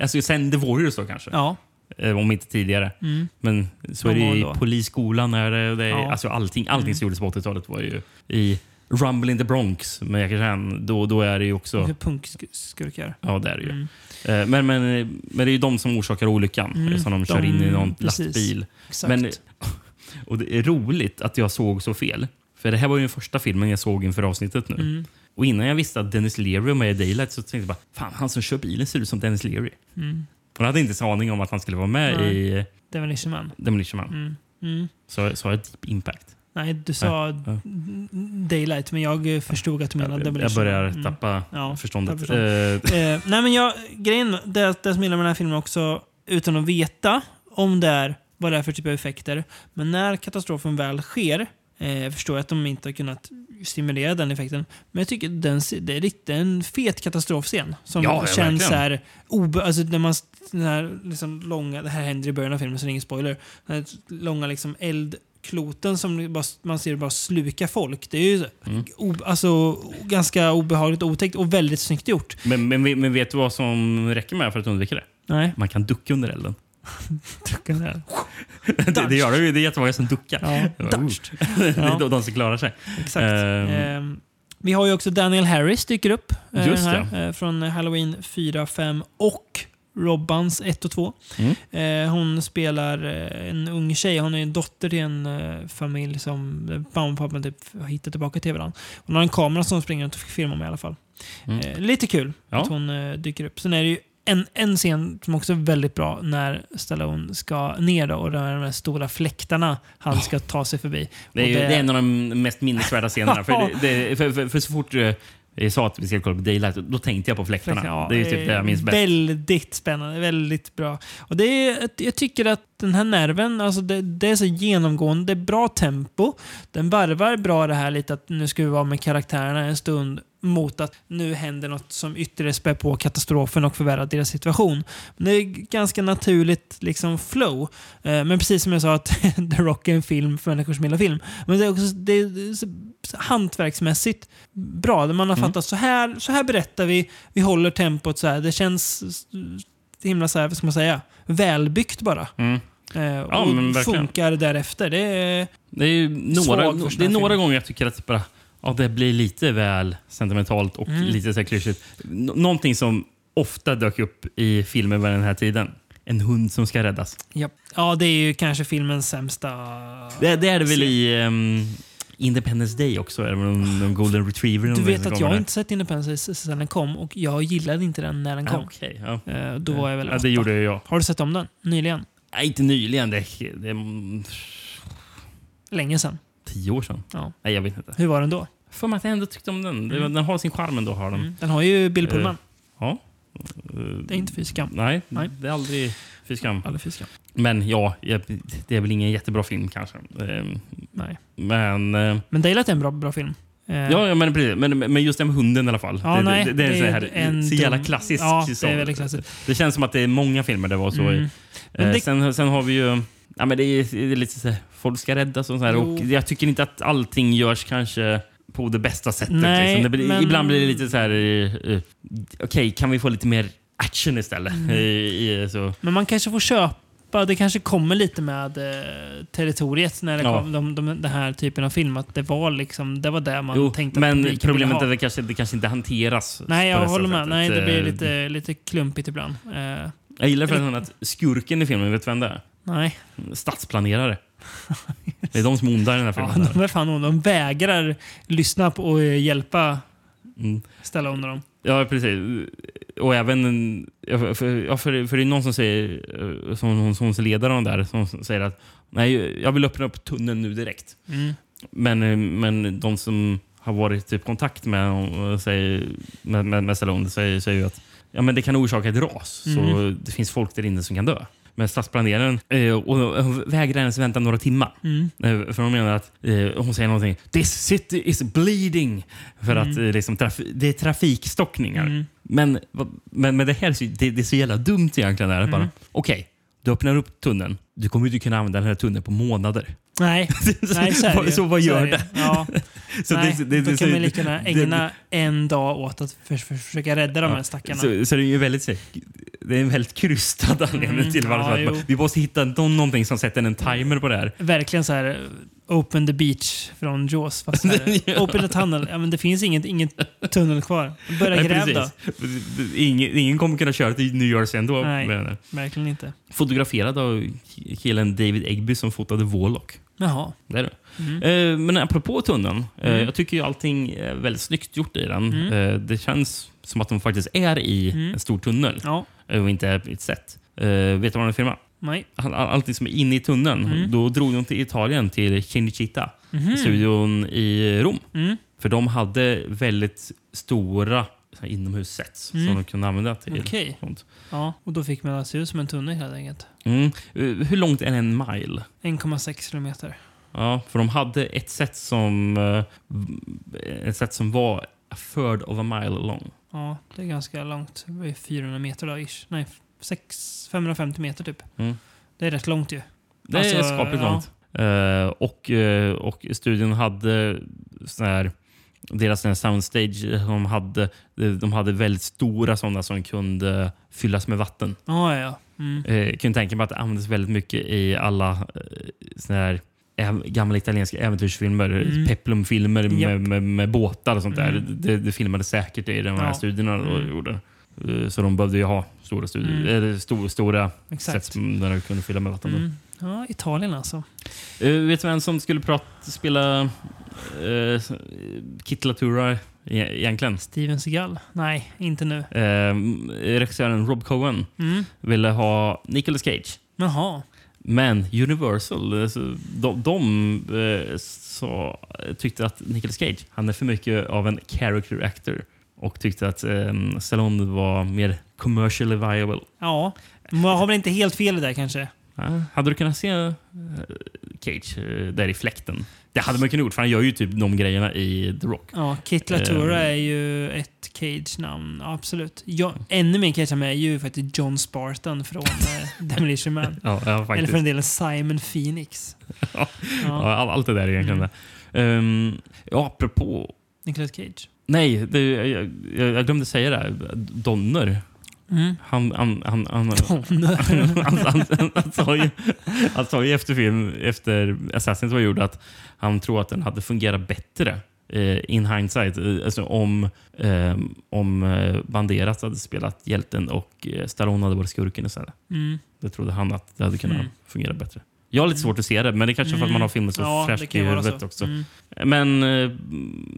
B: Alltså sen The Warriors då kanske.
A: Ja.
B: Eh, om inte tidigare.
A: Mm.
B: Men så är det
A: gång
B: i polisskolan. Är det, det är,
A: Ja.
B: alltså allting allting
A: Mm.
B: som gjordes på 80-talet var ju i Rumble in the Bronx med Jackie Chan. Då, då är det ju också...
A: Punkskurkar.
B: Ja, det är det ju.
A: Mm.
B: Eh, Men, men, men det är ju de som orsakar olyckan.
A: Mm,
B: Som de kör
A: de-
B: in i någon
A: precis.
B: lastbil.
A: Exakt.
B: Men, och det är roligt att jag såg så fel. För det här var ju den första filmen jag såg inför avsnittet nu.
A: Mm.
B: Och innan jag visste att Dennis Leary var med i Daylight så tänkte jag bara, fan han som kör bilen ser ut som Dennis Leary.
A: Mm.
B: Och jag hade inte en aning om att han skulle vara med
A: Nej.
B: i
A: Demolition Man.
B: Demolition Man.
A: Mm. Mm.
B: Så sa jag Deep Impact?
A: Nej, du sa
B: ja.
A: Daylight, men jag förstod att du menade
B: Jag
A: Demolition
B: börjar
A: Man.
B: tappa
A: Ja,
B: förståndet.
A: tappar förståndet.
B: Eh,
A: Eh, nej men jag, grejen, det, det som gillar med den här filmen också, utan att veta om det är vad det är för typ av effekter, men när katastrofen väl sker, eh, jag förstår att de inte har kunnat stimulera den effekten, men jag tycker den, det är riktigt en fet katastrofscen som
B: Ja,
A: känns så här, obe, alltså när man, den här liksom långa, det här händer i början av filmen så det är ingen spoiler, den här långa liksom eldkloten som bara, man ser bara sluka folk. Det är ju
B: Mm.
A: o, alltså, ganska obehagligt och otäckt och väldigt snyggt gjort.
B: men, men, men vet du vad som räcker med för att undvika det?
A: Nej.
B: Man kan ducka under elden.
A: Ducka under elden.
B: det, det gör det ju. Det är jättemånga som duckar.
A: Ja,
B: det
A: Ja.
B: är de, de som klarar sig.
A: Exakt.
B: Ehm,
A: Ehm, vi har ju också Daniel Harris dyker upp. eh,
B: Just
A: här,
B: det.
A: eh, från Halloween 4, 5 och Robbans 1 och 2.
B: Mm.
A: Eh, hon spelar en ung tjej. Hon är en dotter till en familj som mamma och pappa typ har hittat tillbaka till varandra. Hon har en kamera som springer runt och filmar med i alla fall.
B: Mm.
A: Lite kul
B: Ja.
A: att hon dyker upp. Sen är det ju en, en scen som också är väldigt bra när Stallone ska ner då, och det de här stora fläktarna han ska ta sig förbi.
B: Det är, ju, det är en av de mest minnesvärda scenerna. för, det, det, för, för, för så fort eh, jag sa att vi ska kolla på Daylight, då tänkte jag på fläktarna.
A: Ja,
B: det är typ det jag minns bäst.
A: Väldigt spännande, väldigt bra. Och det är, jag tycker att den här nerven, alltså det, det är så genomgående, det är bra tempo. Den varvar bra det här lite att nu ska vi vara med karaktärerna en stund mot att nu händer något som ytterligare spär på katastrofen och förvärrar deras situation. Men det är ganska naturligt liksom flow. Eh, Men precis som jag sa att The Rock är en film för människor som gillar film. Men det är också det är hantverksmässigt bra. Man har
B: Mm.
A: fattat så här, så här berättar vi, vi håller tempot så här. Det känns himla så här, vad ska man säga, välbyggt bara.
B: Mm.
A: Eh,
B: Ja,
A: och funkar därefter. Det är,
B: Det är några, det är några gånger jag tycker att bara, ja, det blir lite väl sentimentalt och
A: Mm.
B: lite så här klyschigt. Nå- Någonting som ofta dök upp i filmer vid den här tiden. en hund som ska räddas.
A: Ja. ja, det är ju kanske filmens sämsta...
B: Det, det är det väl i um, Independence Day också? Det väl de, de Golden Retriever?
A: Du vet att jag har inte sett Independence Day sedan den kom och jag gillade inte den när den
B: Ah,
A: kom.
B: okej, ja.
A: Eh, Då var jag väl
B: Ja, det
A: åtta.
B: gjorde jag.
A: Har du sett om den nyligen?
B: Nej, inte nyligen. Det, det är
A: Länge sedan.
B: Tio år sedan.
A: Ja.
B: Nej, jag vet inte.
A: Hur var den då?
B: För mig att jag ändå tyckte om den.
A: Mm.
B: Den har sin charm ändå. Har den.
A: Den har ju Bill
B: Eh,
A: Pullman.
B: ja.
A: Det är inte fy skam.
B: Nej,
A: Nej.
B: det är aldrig fy skam.
A: Aldrig fy skam.
B: Men ja, det är väl ingen jättebra film kanske. Ehm,
A: Nej.
B: Men... eh,
A: Men Daylight är en bra, bra film. Eh,
B: Ja, ja men, precis. men, men just det med hunden i alla fall.
A: Ja,
B: det,
A: nej,
B: det, det är,
A: det
B: så,
A: är
B: här,
A: en
B: så jävla klassiskt.
A: Ja, det är
B: så.
A: väldigt klassiskt.
B: Det känns som att det är många filmer det var så i.
A: Mm. Men
B: Eh,
A: det-
B: sen, sen har vi ju... Ja, men det, är, det är lite så här, folk ska räddas och så här. Och jag tycker inte att allting görs kanske på det bästa sättet.
A: Nej,
B: liksom. det
A: men-
B: Ibland blir det lite så här... eh, eh, Okej, kan vi få lite mer action istället?
A: Mm.
B: I, i, så.
A: Men man kanske får köpa, det kanske kommer lite med eh, territoriet när det
B: Ja.
A: kom de, de, den här typen av film. Att det var liksom, det var där man
B: Jo,
A: tänkte att
B: men
A: publiken ville
B: problemet är att det kanske, det kanske inte hanteras
A: Nej, jag
B: det
A: håller med.
B: sättet.
A: Nej, det blir
B: Eh,
A: lite, lite klumpigt ibland. Eh,
B: Jag gillar förresten att skurken i filmen, vet du vem det är?
A: Nej.
B: Stadsplanerare. Det är de som är onda i den här
A: Ja,
B: filmen.
A: de, är fan, de vägrar lyssna på och eh, hjälpa
B: Mm.
A: ställa under dem.
B: Ja, precis. Och även... ja, För, för, ja, för, det är någon som säger, eh, som, som, ledaren där, som säger att nej, jag vill öppna upp tunneln nu direkt.
A: Mm.
B: Men, eh, men de som har varit i kontakt med, säger, med, med, med Stallone säger, säger ju att ja, men det kan orsaka ett ras. Så
A: Mm.
B: det finns folk där inne som kan dö. Men stadsplaneraren eh, och, och vägrar ens vänta några timmar.
A: Mm.
B: Eh, För de menar att eh, hon säger någonting. This city is bleeding. För att
A: Mm.
B: liksom, det är trafikstockningar.
A: Mm.
B: Men, men, men det här det, det är så jävla dumt egentligen. Där,
A: Mm.
B: Okej, du öppnar upp tunneln. Du kommer inte kunna använda den här tunneln på månader.
A: Nej, Nej så är det
B: så vad gör
A: det. Ja.
B: Så
A: Nej,
B: det- det-
A: då
B: det-
A: kan man lika gärna ägna en dag åt att för, för, försöka rädda de här
B: Ja,
A: stackarna.
B: Så, så det är ju väldigt, det är en väldigt krystad anledning
A: Mm,
B: till varför
A: ja,
B: vi måste hitta någon, någonting som sätter en timer på det här.
A: Verkligen så här Open the beach från Jaws. Fast här,
B: Ja.
A: Open the tunnel. Ja, men det finns inget, inget tunnel kvar. Börja
B: Nej,
A: gräv då.
B: Ingen, ingen kommer kunna köra till New Jersey ändå.
A: Nej, verkligen inte.
B: Fotograferad av killen David Egby som fotade Warlock.
A: Jaha.
B: Det är det.
A: Mm.
B: Eh, men apropå tunneln. eh,
A: Mm.
B: Jag tycker ju allting är väldigt snyggt gjort i den.
A: Mm.
B: Eh, det känns som att de faktiskt är i
A: Mm.
B: en stor tunnel
A: Ja.
B: och inte är i ett set. Vet du vad den filmar?
A: Nej.
B: All, all, allting som är inne i tunneln.
A: Mm.
B: Då drog de till Italien, till Cinecittà,
A: Mhm.
B: studion i Rom.
A: Mm.
B: För de hade väldigt stora inomhussets
A: Mm.
B: som de kunde använda till
A: Okej.
B: sånt.
A: Ja, och då fick man se ut som en tunnel helt enkelt.
B: Mm. Eh, Hur långt är en mile?
A: 1,6 kilometer.
B: Ja, för de hade ett set som eh, ett set som var a third of a mile long.
A: Ja, det är ganska långt. Det är 400 meter då, ish. Nej, 6, 550 meter typ.
B: Mm.
A: Det är rätt långt ju.
B: Det
A: Alltså,
B: är skapligt
A: ja.
B: långt. Eh, och, och studion hade sån här deras soundstage, de hade, de hade väldigt stora sådana som kunde fyllas med vatten.
A: Ja, ja. Mm.
B: Eh, Jag kan tänka mig att det användes väldigt mycket i alla eh, såna här gamla italienska äventyrsfilmer,
A: Mm.
B: peplumfilmer
A: Japp.
B: med, med, med båtar och sånt där.
A: Mm.
B: Det, det filmades säkert i de här
A: Ja.
B: studierna. då
A: Mm.
B: gjorde. Eh, Så de behövde ju ha stora, studier,
A: Mm.
B: eller stor, stora
A: Exakt.
B: som- där de kunde fylla med vatten.
A: Mm. Ja, Italien alltså.
B: Eh, vet du vem som skulle prata, spela uh, Kit Latura e- egentligen?
A: Steven Seagal? Nej, inte nu.
B: Eh, regissören Rob Cohen
A: Mm.
B: ville ha Nicolas Cage.
A: Jaha.
B: Men Universal, alltså, de, de eh, så, tyckte att Nicolas Cage han är för mycket av en character actor och tyckte att eh, Stallone var mer commercially viable.
A: Ja, man har väl inte helt fel i det kanske.
B: Ja, hade du kunnat se eh, Cage eh, där i fläkten? Det hade man kunnat gjort, för han gör ju typ de grejerna i The Rock.
A: Ja, Kit Latura
B: Eh,
A: är ju ett Cage-namn. Ja, absolut. Ja, ännu mer Cage är ju faktiskt John Spartan från eh, Demolition Man.
B: Ja, ja.
A: Eller för en del Simon Phoenix.
B: ja,
A: Ja.
B: all- allt det där egentligen.
A: Mm.
B: Mm. ja, apropå...
A: Nicolas Cage.
B: Nej, det, jag, jag, jag glömde säga det. Donner.
A: Mm.
B: Han, han, han, han, sa ju, han sa ju efter film, efter Assassins var gjord att han tror att den hade fungerat bättre eh, in hindsight. Eh, Alltså om, eh, om Banderas hade spelat hjälten och eh, Stallone hade varit skurken istället.
A: Mm.
B: Det trodde han att det hade kunnat
A: Mm.
B: fungera bättre. Jag har lite svårt att se det, men det är kanske för att man har filmen så
A: Ja, det
B: fräscht i huvudet
A: så.
B: också.
A: Mm.
B: Men eh,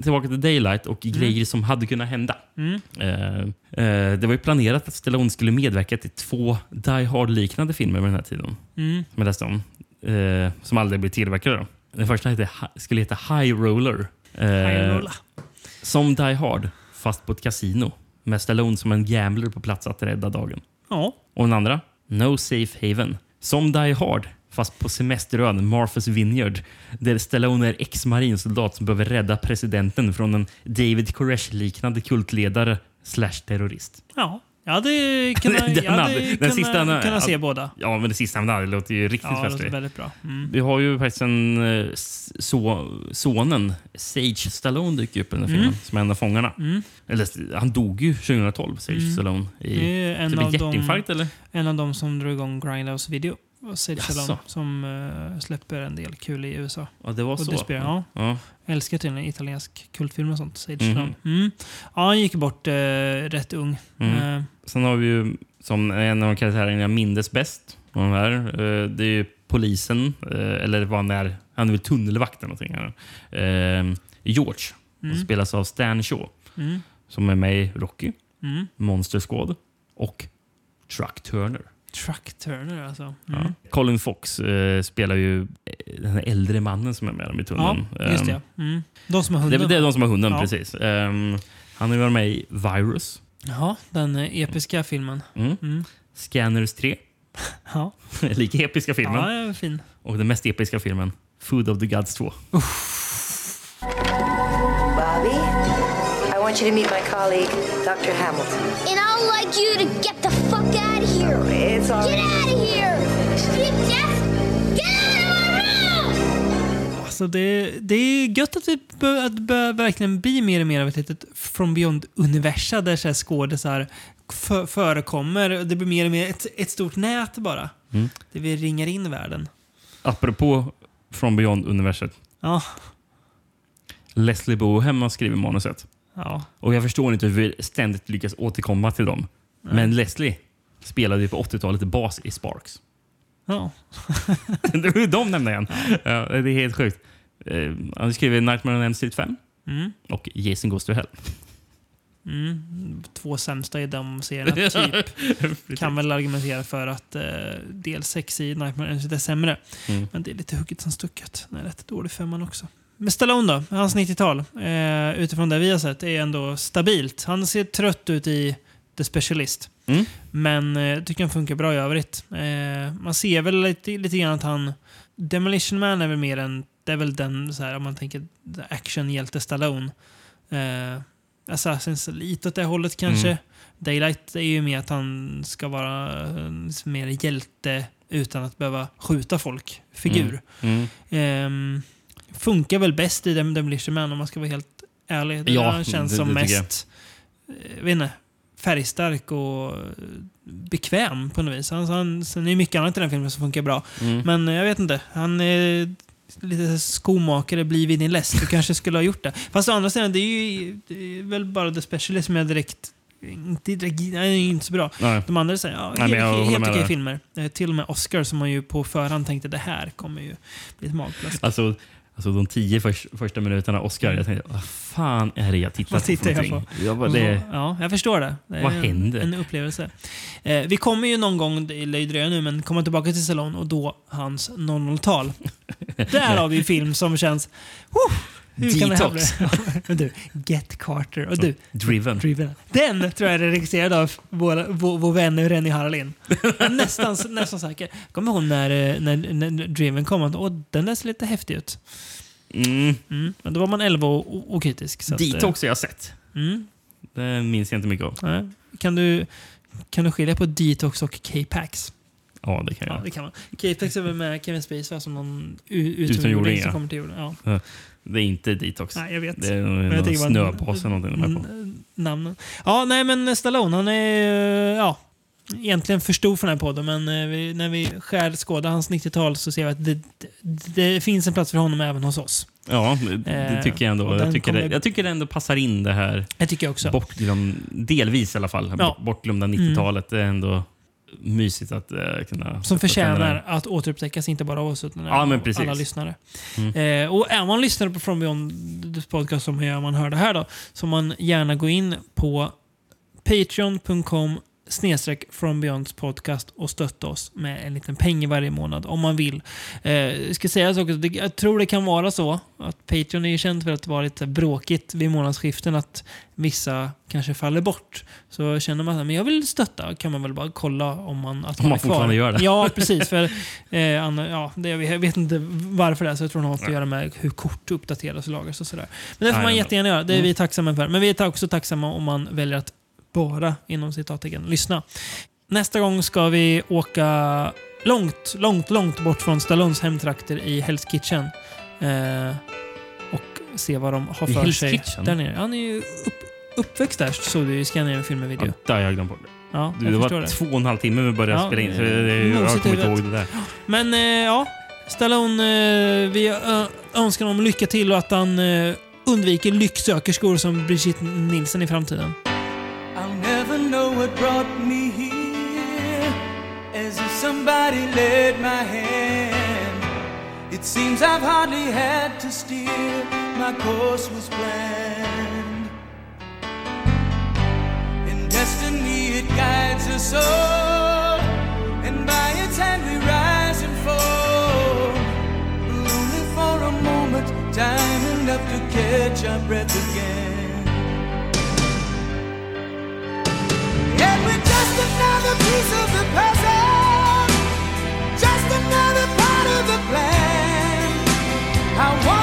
B: tillbaka till Daylight och grejer som hade kunnat hända.
A: Mm.
B: Eh, eh, det var ju planerat att Stallone skulle medverka till två Die Hard-liknande filmer med den här tiden.
A: Mm.
B: Jag läste om. Eh, som aldrig blev tillverkade. Då. Den första hette, skulle heta High Roller.
A: High Roller.
B: Som Die Hard, fast på ett kasino. Med Stallone som en gambler på plats att rädda dagen.
A: Ja.
B: Och den andra, No Safe Haven. Som Die Hard, fast på semesterön Martha's Vineyard. Där Stallone är ex-marinsoldat som behöver rädda presidenten från en David Koresh-liknande kultledare slash terrorist.
A: Ja. Jag hade kunnat,
B: Den
A: jag hade
B: hade- den
A: kunnat,
B: sista-
A: kunnat se båda.
B: Ja, men det sista med det låter ju riktigt
A: Ja,
B: festligt.
A: väldigt bra. Mm.
B: Vi har ju faktiskt en eh, så, sonen, Sage Stallone, dyker upp i den här filmen
A: Mm.
B: som är en av fångarna.
A: Mm.
B: Eller, han dog ju 2012, Sage
A: Mm.
B: Stallone. I
A: Det är en
B: typ
A: av
B: en hjärtinfarkt,
A: de,
B: eller?
A: En av de som drog igång Grindhouse Video. Och Sage
B: Jaså?
A: Stallone, som eh, släpper en del kul i USA.
B: Ja, det var
A: och
B: så.
A: Despair, ja.
B: Ja.
A: Jag älskar tydligen italiensk kultfilm och sånt. Sage
B: Mhm.
A: Stallone. Mm. Ja, han gick bort eh, rätt ung.
B: Mm.
A: Eh,
B: Sen har vi ju som en av karaktärerna jag mindes bäst. av de här, eh, det är ju polisen, eller vad han är. Han är väl tunnelvakt eller någonting. Här. George,
A: Mm.
B: spelas av Stan Shaw.
A: Mm.
B: Som är med i Rocky,
A: Mm.
B: Monster Squad och Truck Turner.
A: Truck Turner alltså.
B: Ja.
A: Mm.
B: Colin Fox eh, spelar ju eh, den här äldre mannen som är med dem i
A: Ja,
B: tunneln.
A: just det.
B: Ehm,
A: Mm. De som har
B: Det,
A: hunden.
B: är- det är de som har hunden,
A: Ja.
B: precis. Ehm, han har varit med i Virus,
A: Ja, den eh, episka filmen.
B: mm.
A: Mm.
B: Scanners 3,
A: Ja.
B: lika episka filmen.
A: Ja, den är fin.
B: Och den mest episka filmen, Food of the Gods 2.
Y: Bobby, I want you to meet my colleague, Dr. Hamilton.
F: And I'd like you to get the fuck out
Y: all
F: Get out of here. You just get out of my room.
A: Alltså det, det är gött att vi bör, att bör verkligen bli mer och mer av ett litet From Beyond-universa där så här skådisar för, förekommer. Det blir mer och mer ett, ett stort nät bara.
B: Mm.
A: Där vi ringar in världen.
B: Apropå From Beyond-universet.
A: Ja.
B: Leslie Bohem har skrivit manuset.
A: Ja.
B: Och jag förstår inte hur vi ständigt lyckas återkomma till dem.
A: Nej.
B: Men Leslie spelade ju på 80-talet bas i Sparks.
A: Ja.
B: det var ju de nämnde igen. Ja. det är helt sjukt. Eh, Han skrev Nightmare on Elm Street 5
A: Mm.
B: och Jason Goes to Hell.
A: Mm. Två sämsta i de serierna, typ. kan väl argumentera för att eh, del 6 i Nightmare Elm Street är sämre.
B: Mm.
A: Men det är lite hugget som stucket. Den är rätt dålig femman också. Men Stallone då, hans 90-tal, eh, utifrån det vi har sett, är ändå stabilt. Han ser trött ut i The Specialist.
B: Mm.
A: Men eh, jag tycker han funkar bra i övrigt. Eh, man ser väl lite, lite grann att han... Demolition Man är väl mer en... Det är väl den, så här, om man tänker actionhjälte Stallone. Eh, Assassins lite åt det hållet kanske.
B: Mm.
A: Daylight är ju mer att han ska vara liksom mer hjälte utan att behöva skjuta folk. Figur.
B: Mm.
A: Ehm, funkar väl bäst i Dem- Demolition Man om man ska vara helt ärlig. Det
B: Ja,
A: känns
B: det-
A: som
B: det jag.
A: mest eh, jag vet inte, färgstark och bekväm på något vis. Han, han, sen är det mycket annat i den filmen som funkar bra.
B: Mm.
A: Men eh, jag vet inte. Han är lite skomakare, bli vid din läst. Du kanske skulle ha gjort det. Fast å andra sidan, det är ju det är väl bara The Specialist som är direkt inte nej, inte så bra.
B: Nej.
A: De andra säger ja,
B: Nej, jag
A: helt, helt okej
B: där.
A: filmer. Eh, till och med Oscar som man ju på förhand tänkte det här kommer ju bli ett magplask.
B: Alltså, alltså de tio förs- första minuterna Oscar, jag tänkte vad fan är det jag tittar
A: Vad
B: på
A: tittar jag på?
B: Jag bara, det,
A: Ja, jag förstår det. det
B: Vad händer?
A: En upplevelse. Eh, vi kommer ju någon gång, det lär ju dröja nu, men komma tillbaka till Salon och då hans 00-tal. Där har vi film som känns... Woo, hur kan?
B: Detox.
A: Men du, Get Carter. Och du,
B: Driven.
A: Driven. Den tror jag är regisserad av vår, vår, vår vän Rennie Harlin. Nästan, nästan säker. Kommer hon när, eh, när, när Driven kom? Och den där ser lite häftig ut.
B: mm,
A: Mm. Men då var man 11 och okritisk. så att, eh,
B: Detox har jag sett.
A: Mm.
B: Det minns jag inte mycket av.
A: Nej. Kan, du, kan du skilja på Detox och K-Pax?
B: Ja, det kan jag.
A: Ja, det kan man. K-Pax är väl med Kevin Spacey som någon
B: Utomjording,
A: som kommer till jorden. Ja.
B: Det är inte detox.
A: Nej, jag vet.
B: Det är
A: Men jag
B: någon snöbas eller någonting på.
A: N- Namnen. Ja, nej men Stallone, han är... Ja. egentligen förstod för den här podden, men eh, vi, när vi skär skådar hans 90-tal så ser vi att det, det, det finns en plats för honom även hos oss.
B: Ja, det, det
A: Eh,
B: tycker jag ändå. Jag tycker, det,
A: kommer-
B: jag tycker det ändå passar in det här.
A: Det tycker jag också.
B: Bortglöm, delvis i alla fall.
A: Ja.
B: Bortglömda 90-talet. Det är ändå mysigt att eh, kunna...
A: Som förtjänar att återupptäckas, inte bara av oss utan
B: Ja,
A: av alla lyssnare.
B: Mm.
A: Eh, och är man lyssnare på From Beyond podcast som man hör det här då, så man gärna gå in på patreon.com snedstreck from Beyonds podcast och stötta oss med en liten peng varje månad om man vill. Eh, ska säga så också, det, jag tror det kan vara så att Patreon är ju känt för att vara lite bråkigt vid månadsskiften att vissa kanske faller bort. Så känner man att men jag vill stötta kan man väl bara kolla om man, att
B: Om
A: man
B: man fortfarande gör det.
A: Ja, precis. För, eh, Anna, ja, det, jag vet inte varför det är så. Jag tror det har att göra med hur kort uppdateras och lagras och sådär. Men det får man jättegärna göra. Det är
B: Mm.
A: vi tacksamma för. Men vi är också tacksamma om man väljer att bara, inom citattecken, lyssna. Nästa gång ska vi åka långt, långt, långt bort från Stallones hemtrakter i Hell's Kitchen. Eh, och se vad de har
B: I
A: för
B: Hell's
A: sig
B: Kitchen?
A: där nere. Han är ju upp, uppväxt där, såg du i Scandinavian Film Video.
B: Ja, där jag glömt bort det.
A: Ja,
B: Du, det var
A: det.
B: två och en halv timme vi började
A: Ja,
B: spela in. Så
A: eh,
B: det, jag kommer inte ihåg det där.
A: Men eh, ja, Stallone, eh, vi ö- önskar honom lycka till och att han eh, undviker lycksökerskor som Brigitte Nielsen i framtiden.
H: What brought me here As if somebody led my hand. It seems I've hardly had to steer My course was planned. In destiny it guides us all. And by its hand we rise and fall. Only for a moment Time enough to catch our breath again And we're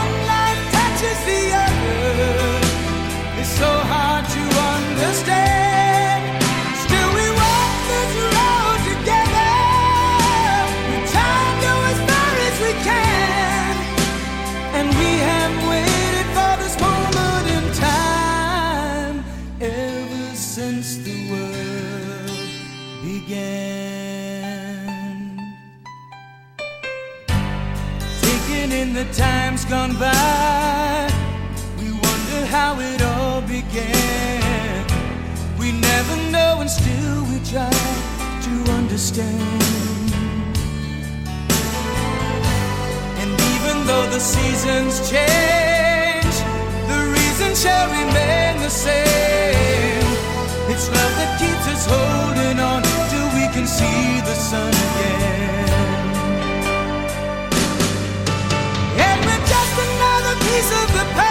H: the times gone by, we wonder how it all began. We never know, and still we try to understand. And even though the seasons change, the reason shall remain the same. It's love that keeps us holding on till we can see the sun again. voice of the past.